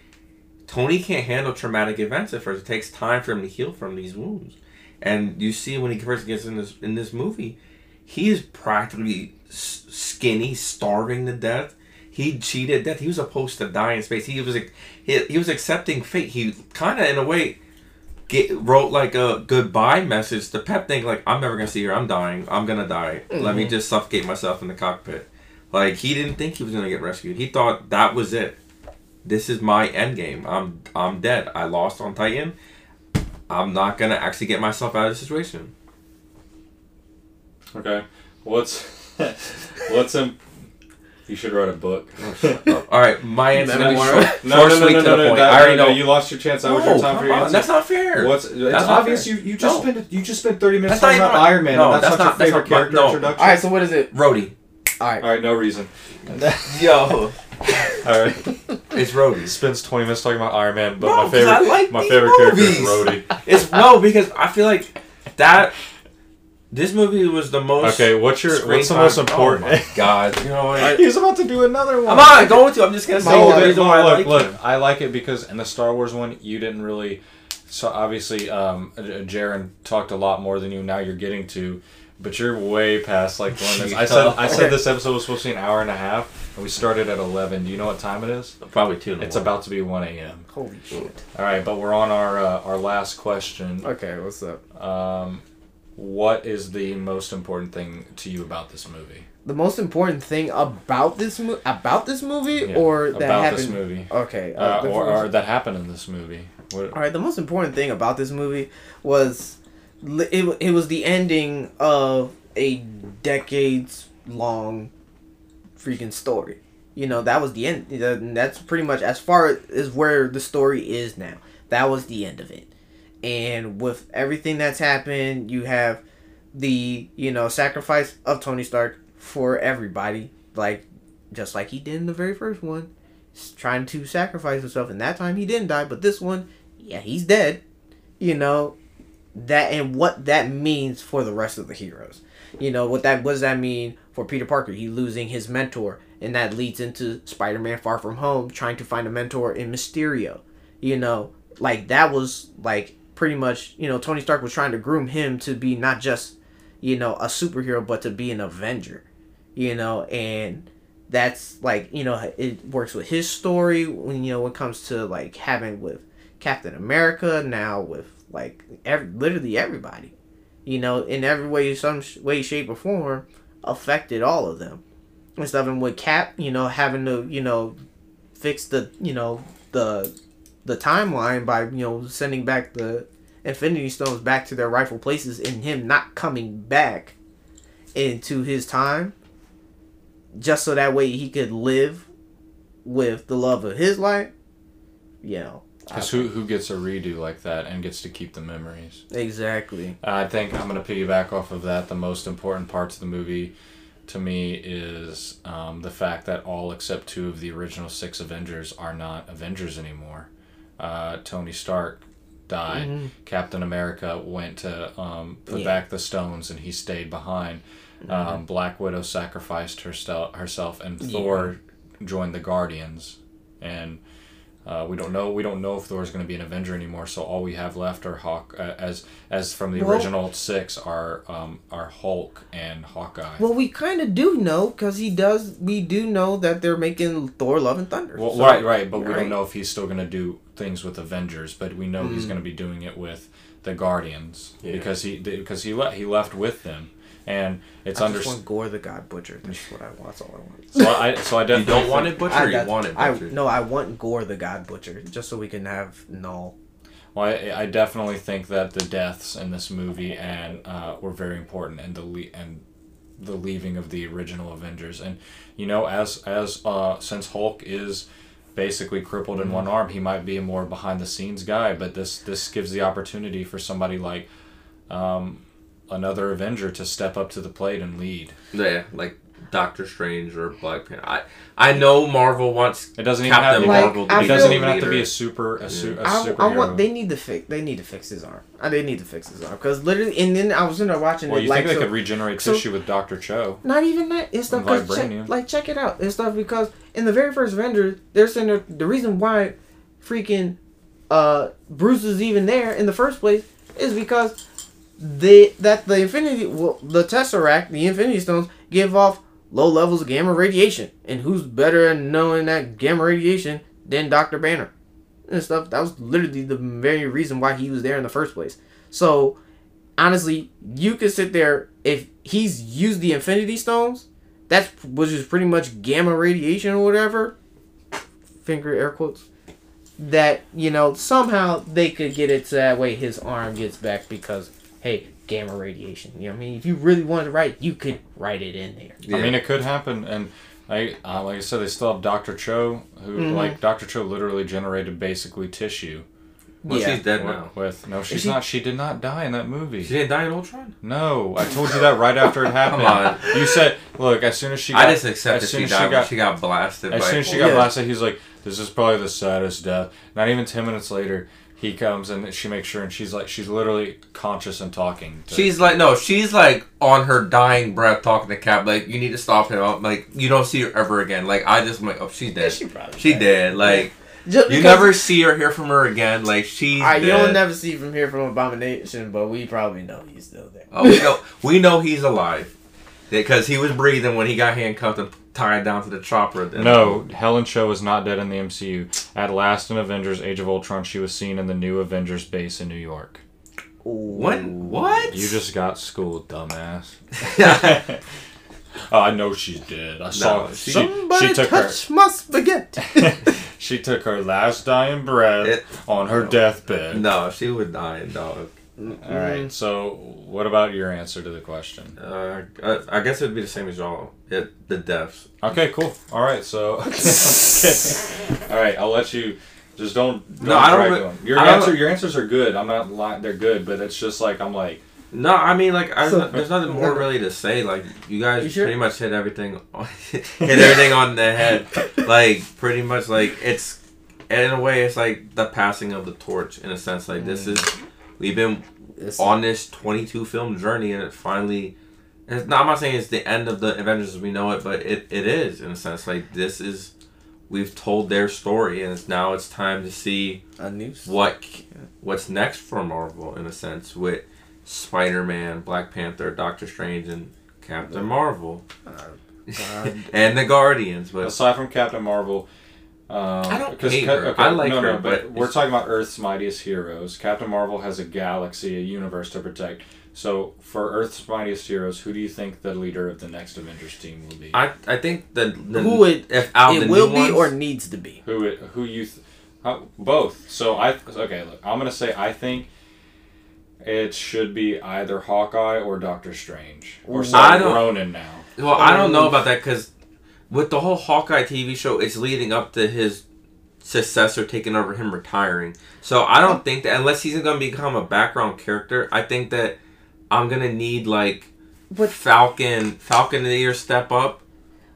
Tony can't handle traumatic events at first. It takes time for him to heal from these wounds. And you see when he first gets in this in this movie, he is practically s- skinny, starving to death. He cheated death. He was supposed to die in space. He was he, he was accepting fate. He kind of in a way get wrote like a goodbye message to Pep, thinking like I'm never gonna see her. I'm dying. I'm gonna die. Let me mm-hmm. just suffocate myself in the cockpit. Like he didn't think he was gonna get rescued. He thought that was it. This is my end game. I'm I'm dead. I lost on Titan. I'm not gonna actually get myself out of the situation. Okay. What's what's in? You should write a book. Oh, all right, my answer. Memoir. is short, No, short, no, no, sweet no, no, no, that- I already no, know. You lost your chance. That was No, your time for your answer. That's not fair. What's it's That's not obvious fair. you you just No. spent you just spent thirty minutes That's talking about even- Iron Man. no, and that's, that's not, not- your that's favorite not- character no. introduction. all right, so what is it? Rhodey. All right, All right, no reason. Yo, All right. it's Rhodey. Spends twenty minutes talking about Iron Man, but No, my 'cause favorite I like my these favorite character is movies. Rhodey. It's no because I feel like that. This movie was the most. Okay, what's your screen what's the time- most important? Oh my god! You know what? He's about to do another one. I'm not going to. I'm just gonna say No, the they- reason no, why I look, like look, him. I like it because in the Star Wars one, you didn't really. So obviously, um, J- Jaren talked a lot more than you. Now you're getting to, but you're way past like one. limits. I said I said this episode was supposed to be an hour and a half, and we started at eleven. Do you know what time it is? Probably two. in the It's morning. about to be one a.m. holy shit. All right, but we're on our uh, our last question. Okay, what's up? Um, what is the most important thing to you about this movie? The most important thing about this mo- about this movie, Yeah, or that about happened. this movie, Okay, uh, uh, or, or that happened in this movie? What, All right, the most important thing about this movie was li- it, it was the ending of a decades long freaking story. You know, that was the end. That's pretty much as far as where the story is now. That was the end of it. And with everything that's happened, you have the, you know, sacrifice of Tony Stark for everybody. Like, just like he did in the very first one. He's trying to sacrifice himself. And that time he didn't die. But this one, yeah, he's dead. You know, that and what that means for the rest of the heroes. You know, what that what does that mean for Peter Parker? He losing his mentor, and that leads into Spider-Man Far From Home trying to find a mentor in Mysterio. you know, like that was like pretty much, you know, Tony Stark was trying to groom him to be not just, you know, a superhero, but to be an Avenger, you know, and that's like, you know, it works with his story when, you know, when it comes to like having with Captain America, now with like every, literally everybody, you know, in every way, some sh- way, shape, or form, affected all of them and stuff. And with Cap, you know, having to, you know, fix the, you know, the the timeline by, you know, sending back the Infinity Stones back to their rightful places and him not coming back into his time just so that way he could live with the love of his life. You know. Because who, who gets a redo like that and gets to keep the memories? Exactly. I think I'm going to piggyback off of that. The most important parts of the movie to me is um, the fact that all except two of the original six Avengers are not Avengers anymore. Uh, Tony Stark died. Mm-hmm. Captain America went to um, put Yeah. back the stones and he stayed behind. Um, Black Widow sacrificed herself, herself and Yeah. Thor joined the Guardians. And uh, we don't know. We don't know if Thor's going to be an Avenger anymore. So all we have left are Hawk, uh, as as from the Well- original six, are um, are Hulk and Hawkeye. Well, we kind of do know because he does. We do know that they're making Thor: Love and Thunder. Well, So- right, right, but we don't know if he's still going to do things with Avengers. But we know he's Mm. going to be doing it with the Guardians Yeah. because he because he le- he left with them, and it's I under. just want Gore the God Butcher. That's what I want. That's all I want. So I so I You don't want it butchered. I you want it I no, I want Gore the God Butcher just so we can have Null. Well, I, I definitely think that the deaths in this movie and uh, were very important, and the le- and the leaving of the original Avengers, and you know, as as uh, since Hulk is basically crippled in one arm, he might be a more behind the scenes guy, but this this gives the opportunity for somebody like um, another Avenger to step up to the plate and lead. Yeah, like Doctor Strange or Black Panther. I I know Marvel wants It doesn't even Captain have Like, Marvel to be it doesn't even have to be a super a, su- a I, superhero. I want. They need to fix. They need to fix his arm. Uh, They need to fix his arm because literally, and then I was in there watching well, it you like think they so- could regenerate so- tissue with Doctor Cho? Not even that. It's stuff. And 'cause check, vibranium. like check it out. It's stuff because in the very first Avengers, they're saying that the reason why freaking uh Bruce is even there in the first place is because they that the Infinity well, the Tesseract, the Infinity Stones give off low levels of gamma radiation, and who's better at knowing that gamma radiation than Doctor Banner and stuff? That was literally the very reason why he was there in the first place. So honestly, you could sit there if he's used the Infinity Stones. That's which is pretty much gamma radiation or whatever. Finger air quotes. That you know somehow they could get it to that way his arm gets back because hey gamma radiation. You know what I mean? If you really wanted to write, you could write it in there. Yeah. I mean, it could happen, and I uh, like I said, they still have Doctor Cho, who Mhm. like Doctor Cho literally generated basically tissue. Well, Yeah. she's dead With, now. with no, she's she- not. She did not die in that movie. She didn't die in Ultron. no, I told you that right after it happened. Come on. You said, look, as soon as she, got, I just accept as soon she as died she when got, she got blasted. as by soon as she got Yeah. blasted, he's like, this is probably the saddest death. Not even ten minutes later, he comes and she makes sure, and she's like, she's literally conscious and talking. To, She's like, no, she's like on her dying breath talking to Cap, like, you need to stop him. I'm Like, you don't see her ever again. Like, I just, am like, oh, she's dead. she probably dead. Like, Just you never see or hear from her again. Like, she, Alright, dead. you'll never see from here from Abomination, but we probably know he's still there. Oh, we know, we know he's alive. Because he was breathing when he got handcuffed and tied down to the chopper. at the No. Helen Cho is not dead in the MCU. At last, in Avengers: Age of Ultron, she was seen in the new Avengers base in New York. What? What? You just got schooled, dumbass. oh, I know she's dead. I saw. No, she- she, Somebody she took her. touch my spaghetti. She took her last dying breath It- on her deathbed. No, she was dying, dog. All right. So, what about your answer to the question? Uh, I, I guess it'd be the same as y'all. It, the deaths. Okay, cool. All right. So, all right. I'll let you. Just don't. don't No, I don't drag re- on. Your I don't- answer. Your answers are good. I'm not lying. They're good, but it's just like I'm like. No, I mean like I, So- there's nothing more really to say. Like you guys You sure? pretty much hit everything, on- hit everything on the head. Like pretty much like it's in a way it's like the passing of the torch in a sense. Like this is we've been It's- on this 22 film journey and it finally. It's not, I'm not saying it's the end of the Avengers as we know it, but it, it is in a sense. Like this is we've told their story, and it's, now it's time to see A new what what's next for Marvel in a sense with Spider Man, Black Panther, Doctor Strange, and Captain Marvel, uh, and the Guardians. But Aside from Captain Marvel, um, I don't because hate Ca- her. okay, I like no, her, no, but, but we're talking about Earth's mightiest heroes. Captain Marvel has a galaxy, a universe to protect. So, for Earth's mightiest heroes, who do you think the leader of the next Avengers team will be? I I think the, the who it if out it the will be ones, or needs to be. who it, who you th- how, both? So I okay. Look, I'm gonna say I think it should be either Hawkeye or Doctor Strange or Ooh. I don't- Ronin now. Well, I don't know about that because with the whole Hawkeye TV show, it's leading up to his successor taking over him retiring. So I don't think that unless he's going to become a background character, I think that I'm gonna need like But- Falcon, Falcon to either step up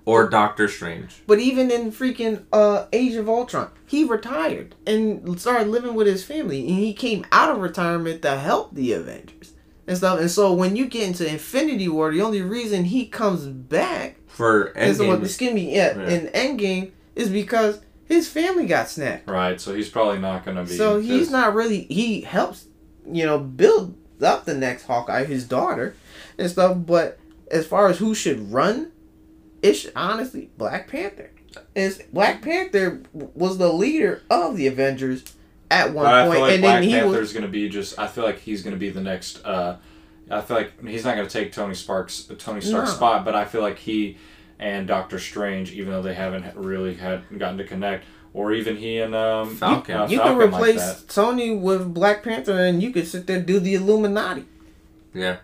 or Doctor Strange. But even in freaking uh, Age of Ultron, he retired and started living with his family, and he came out of retirement to help the Avengers and stuff. And so when you get into Infinity War, the only reason he comes back For is what Endgame, excuse me, yeah, Yeah. in Endgame is because his family got snapped. Right. So he's probably not gonna be. So he's not really. He helps, you know, build up the next Hawkeye, his daughter, and stuff. But as far as who should run, it should, honestly Black Panther. Is Black Panther was the leader of the Avengers at one But I feel like and Black then he Panther's was. gonna be just. I feel like he's gonna be the next. Uh, I feel like he's not gonna take Tony Sparks Tony Stark's No. spot, but I feel like he and Doctor Strange, even though they haven't really had gotten to connect, or even he and um, Falcon. uh, You Falcon can replace that. Tony with Black Panther, and you could sit there and do the Illuminati. yeah.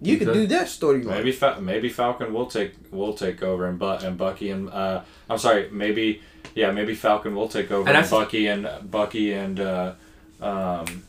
You, You could could. do that storyline. Maybe Fa- maybe Falcon will take will take over and but and Bucky and uh, I'm sorry maybe yeah maybe Falcon will take over And and, Bucky and Bucky and uh, um,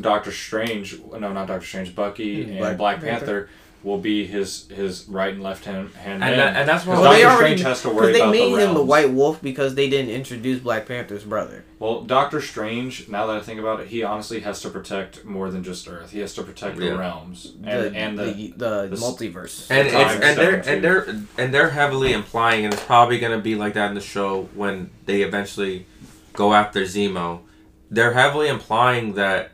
Doctor Strange no not Doctor Strange Bucky Hmm, and Black Black, Panther. Panther. Will be his his right and left hand hand And, that, and that's what Well, Well, they Doctor already Strange has to because worry they about made the him the. White Wolf because they didn't introduce Black Panther's brother. Well, Doctor Strange, now that I think about it, he honestly has to protect more than just Earth. He has to protect Yeah. the realms and the, and the, the, the, the s- multiverse. and the time it's, and they're stone, and they're and they're heavily implying, and it's probably gonna be like that in the show when they eventually go after Zemo. They're heavily implying that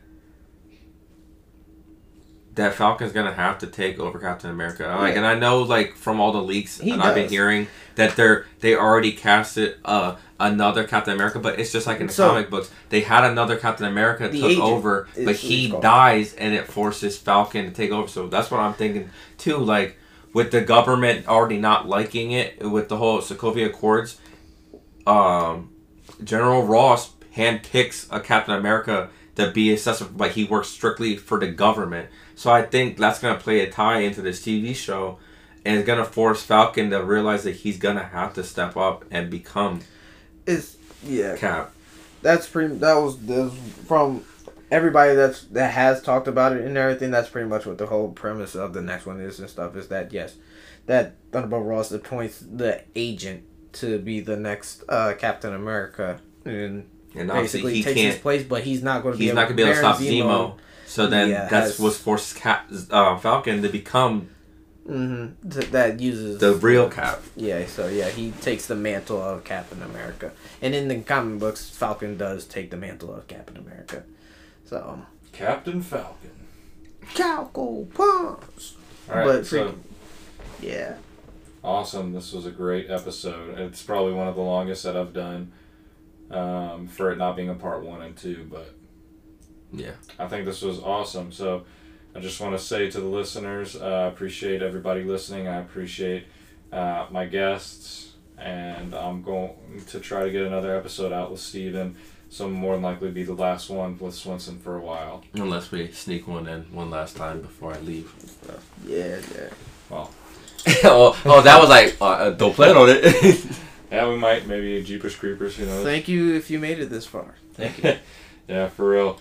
that Falcon's gonna have to take over Captain America. Like, Yeah. and I know like from all the leaks He and I've been hearing that they're they already casted uh another Captain America, but it's just like in the So- comic books, they had another Captain America took over, but he dies and it forces Falcon to take over. So that's what I'm thinking too. Like with the government already not liking it with the whole Sokovia Accords, um, General Ross handpicks a Captain America to be a successor, but he works strictly for the government. So I think that's gonna play a tie into this TV show, and it's gonna force Falcon to realize that he's gonna have to step up and become Is yeah. Cap. That's pretty. That was, that was from everybody that's that has talked about it and everything. That's pretty much what the whole premise of the next one is and stuff. Is that yes, that Thunderbolt Ross appoints the agent to be the next uh, Captain America and And obviously basically he takes his place, but he's not going to be. He's able, not gonna be able to stop Zemo. So then Yeah, that's has- what forces Cap, uh, Falcon to become Mm-hmm. That uses the real Cap. Yeah, so yeah, he takes the mantle of Captain America, and in the comic books, Falcon does take the mantle of Captain America. So Captain Falcon. Calco Pons. All right, But so freaking- Yeah. awesome. This was a great episode. It's probably one of the longest that I've done um, for it not being a part one and two, but Yeah. I think this was awesome. So I just want to say to the listeners, uh, I appreciate everybody listening. I appreciate uh, my guests, and I'm going to try to get another episode out with Steven. So more than likely be the last one with Swenson for a while. Unless we sneak one in one last time before I leave. Yeah, yeah. Well, oh, oh, that was like, uh, don't plan on it. yeah, we might maybe Jeepers Creepers. Who knows? Thank you if you made it this far. Thank you. yeah, for real.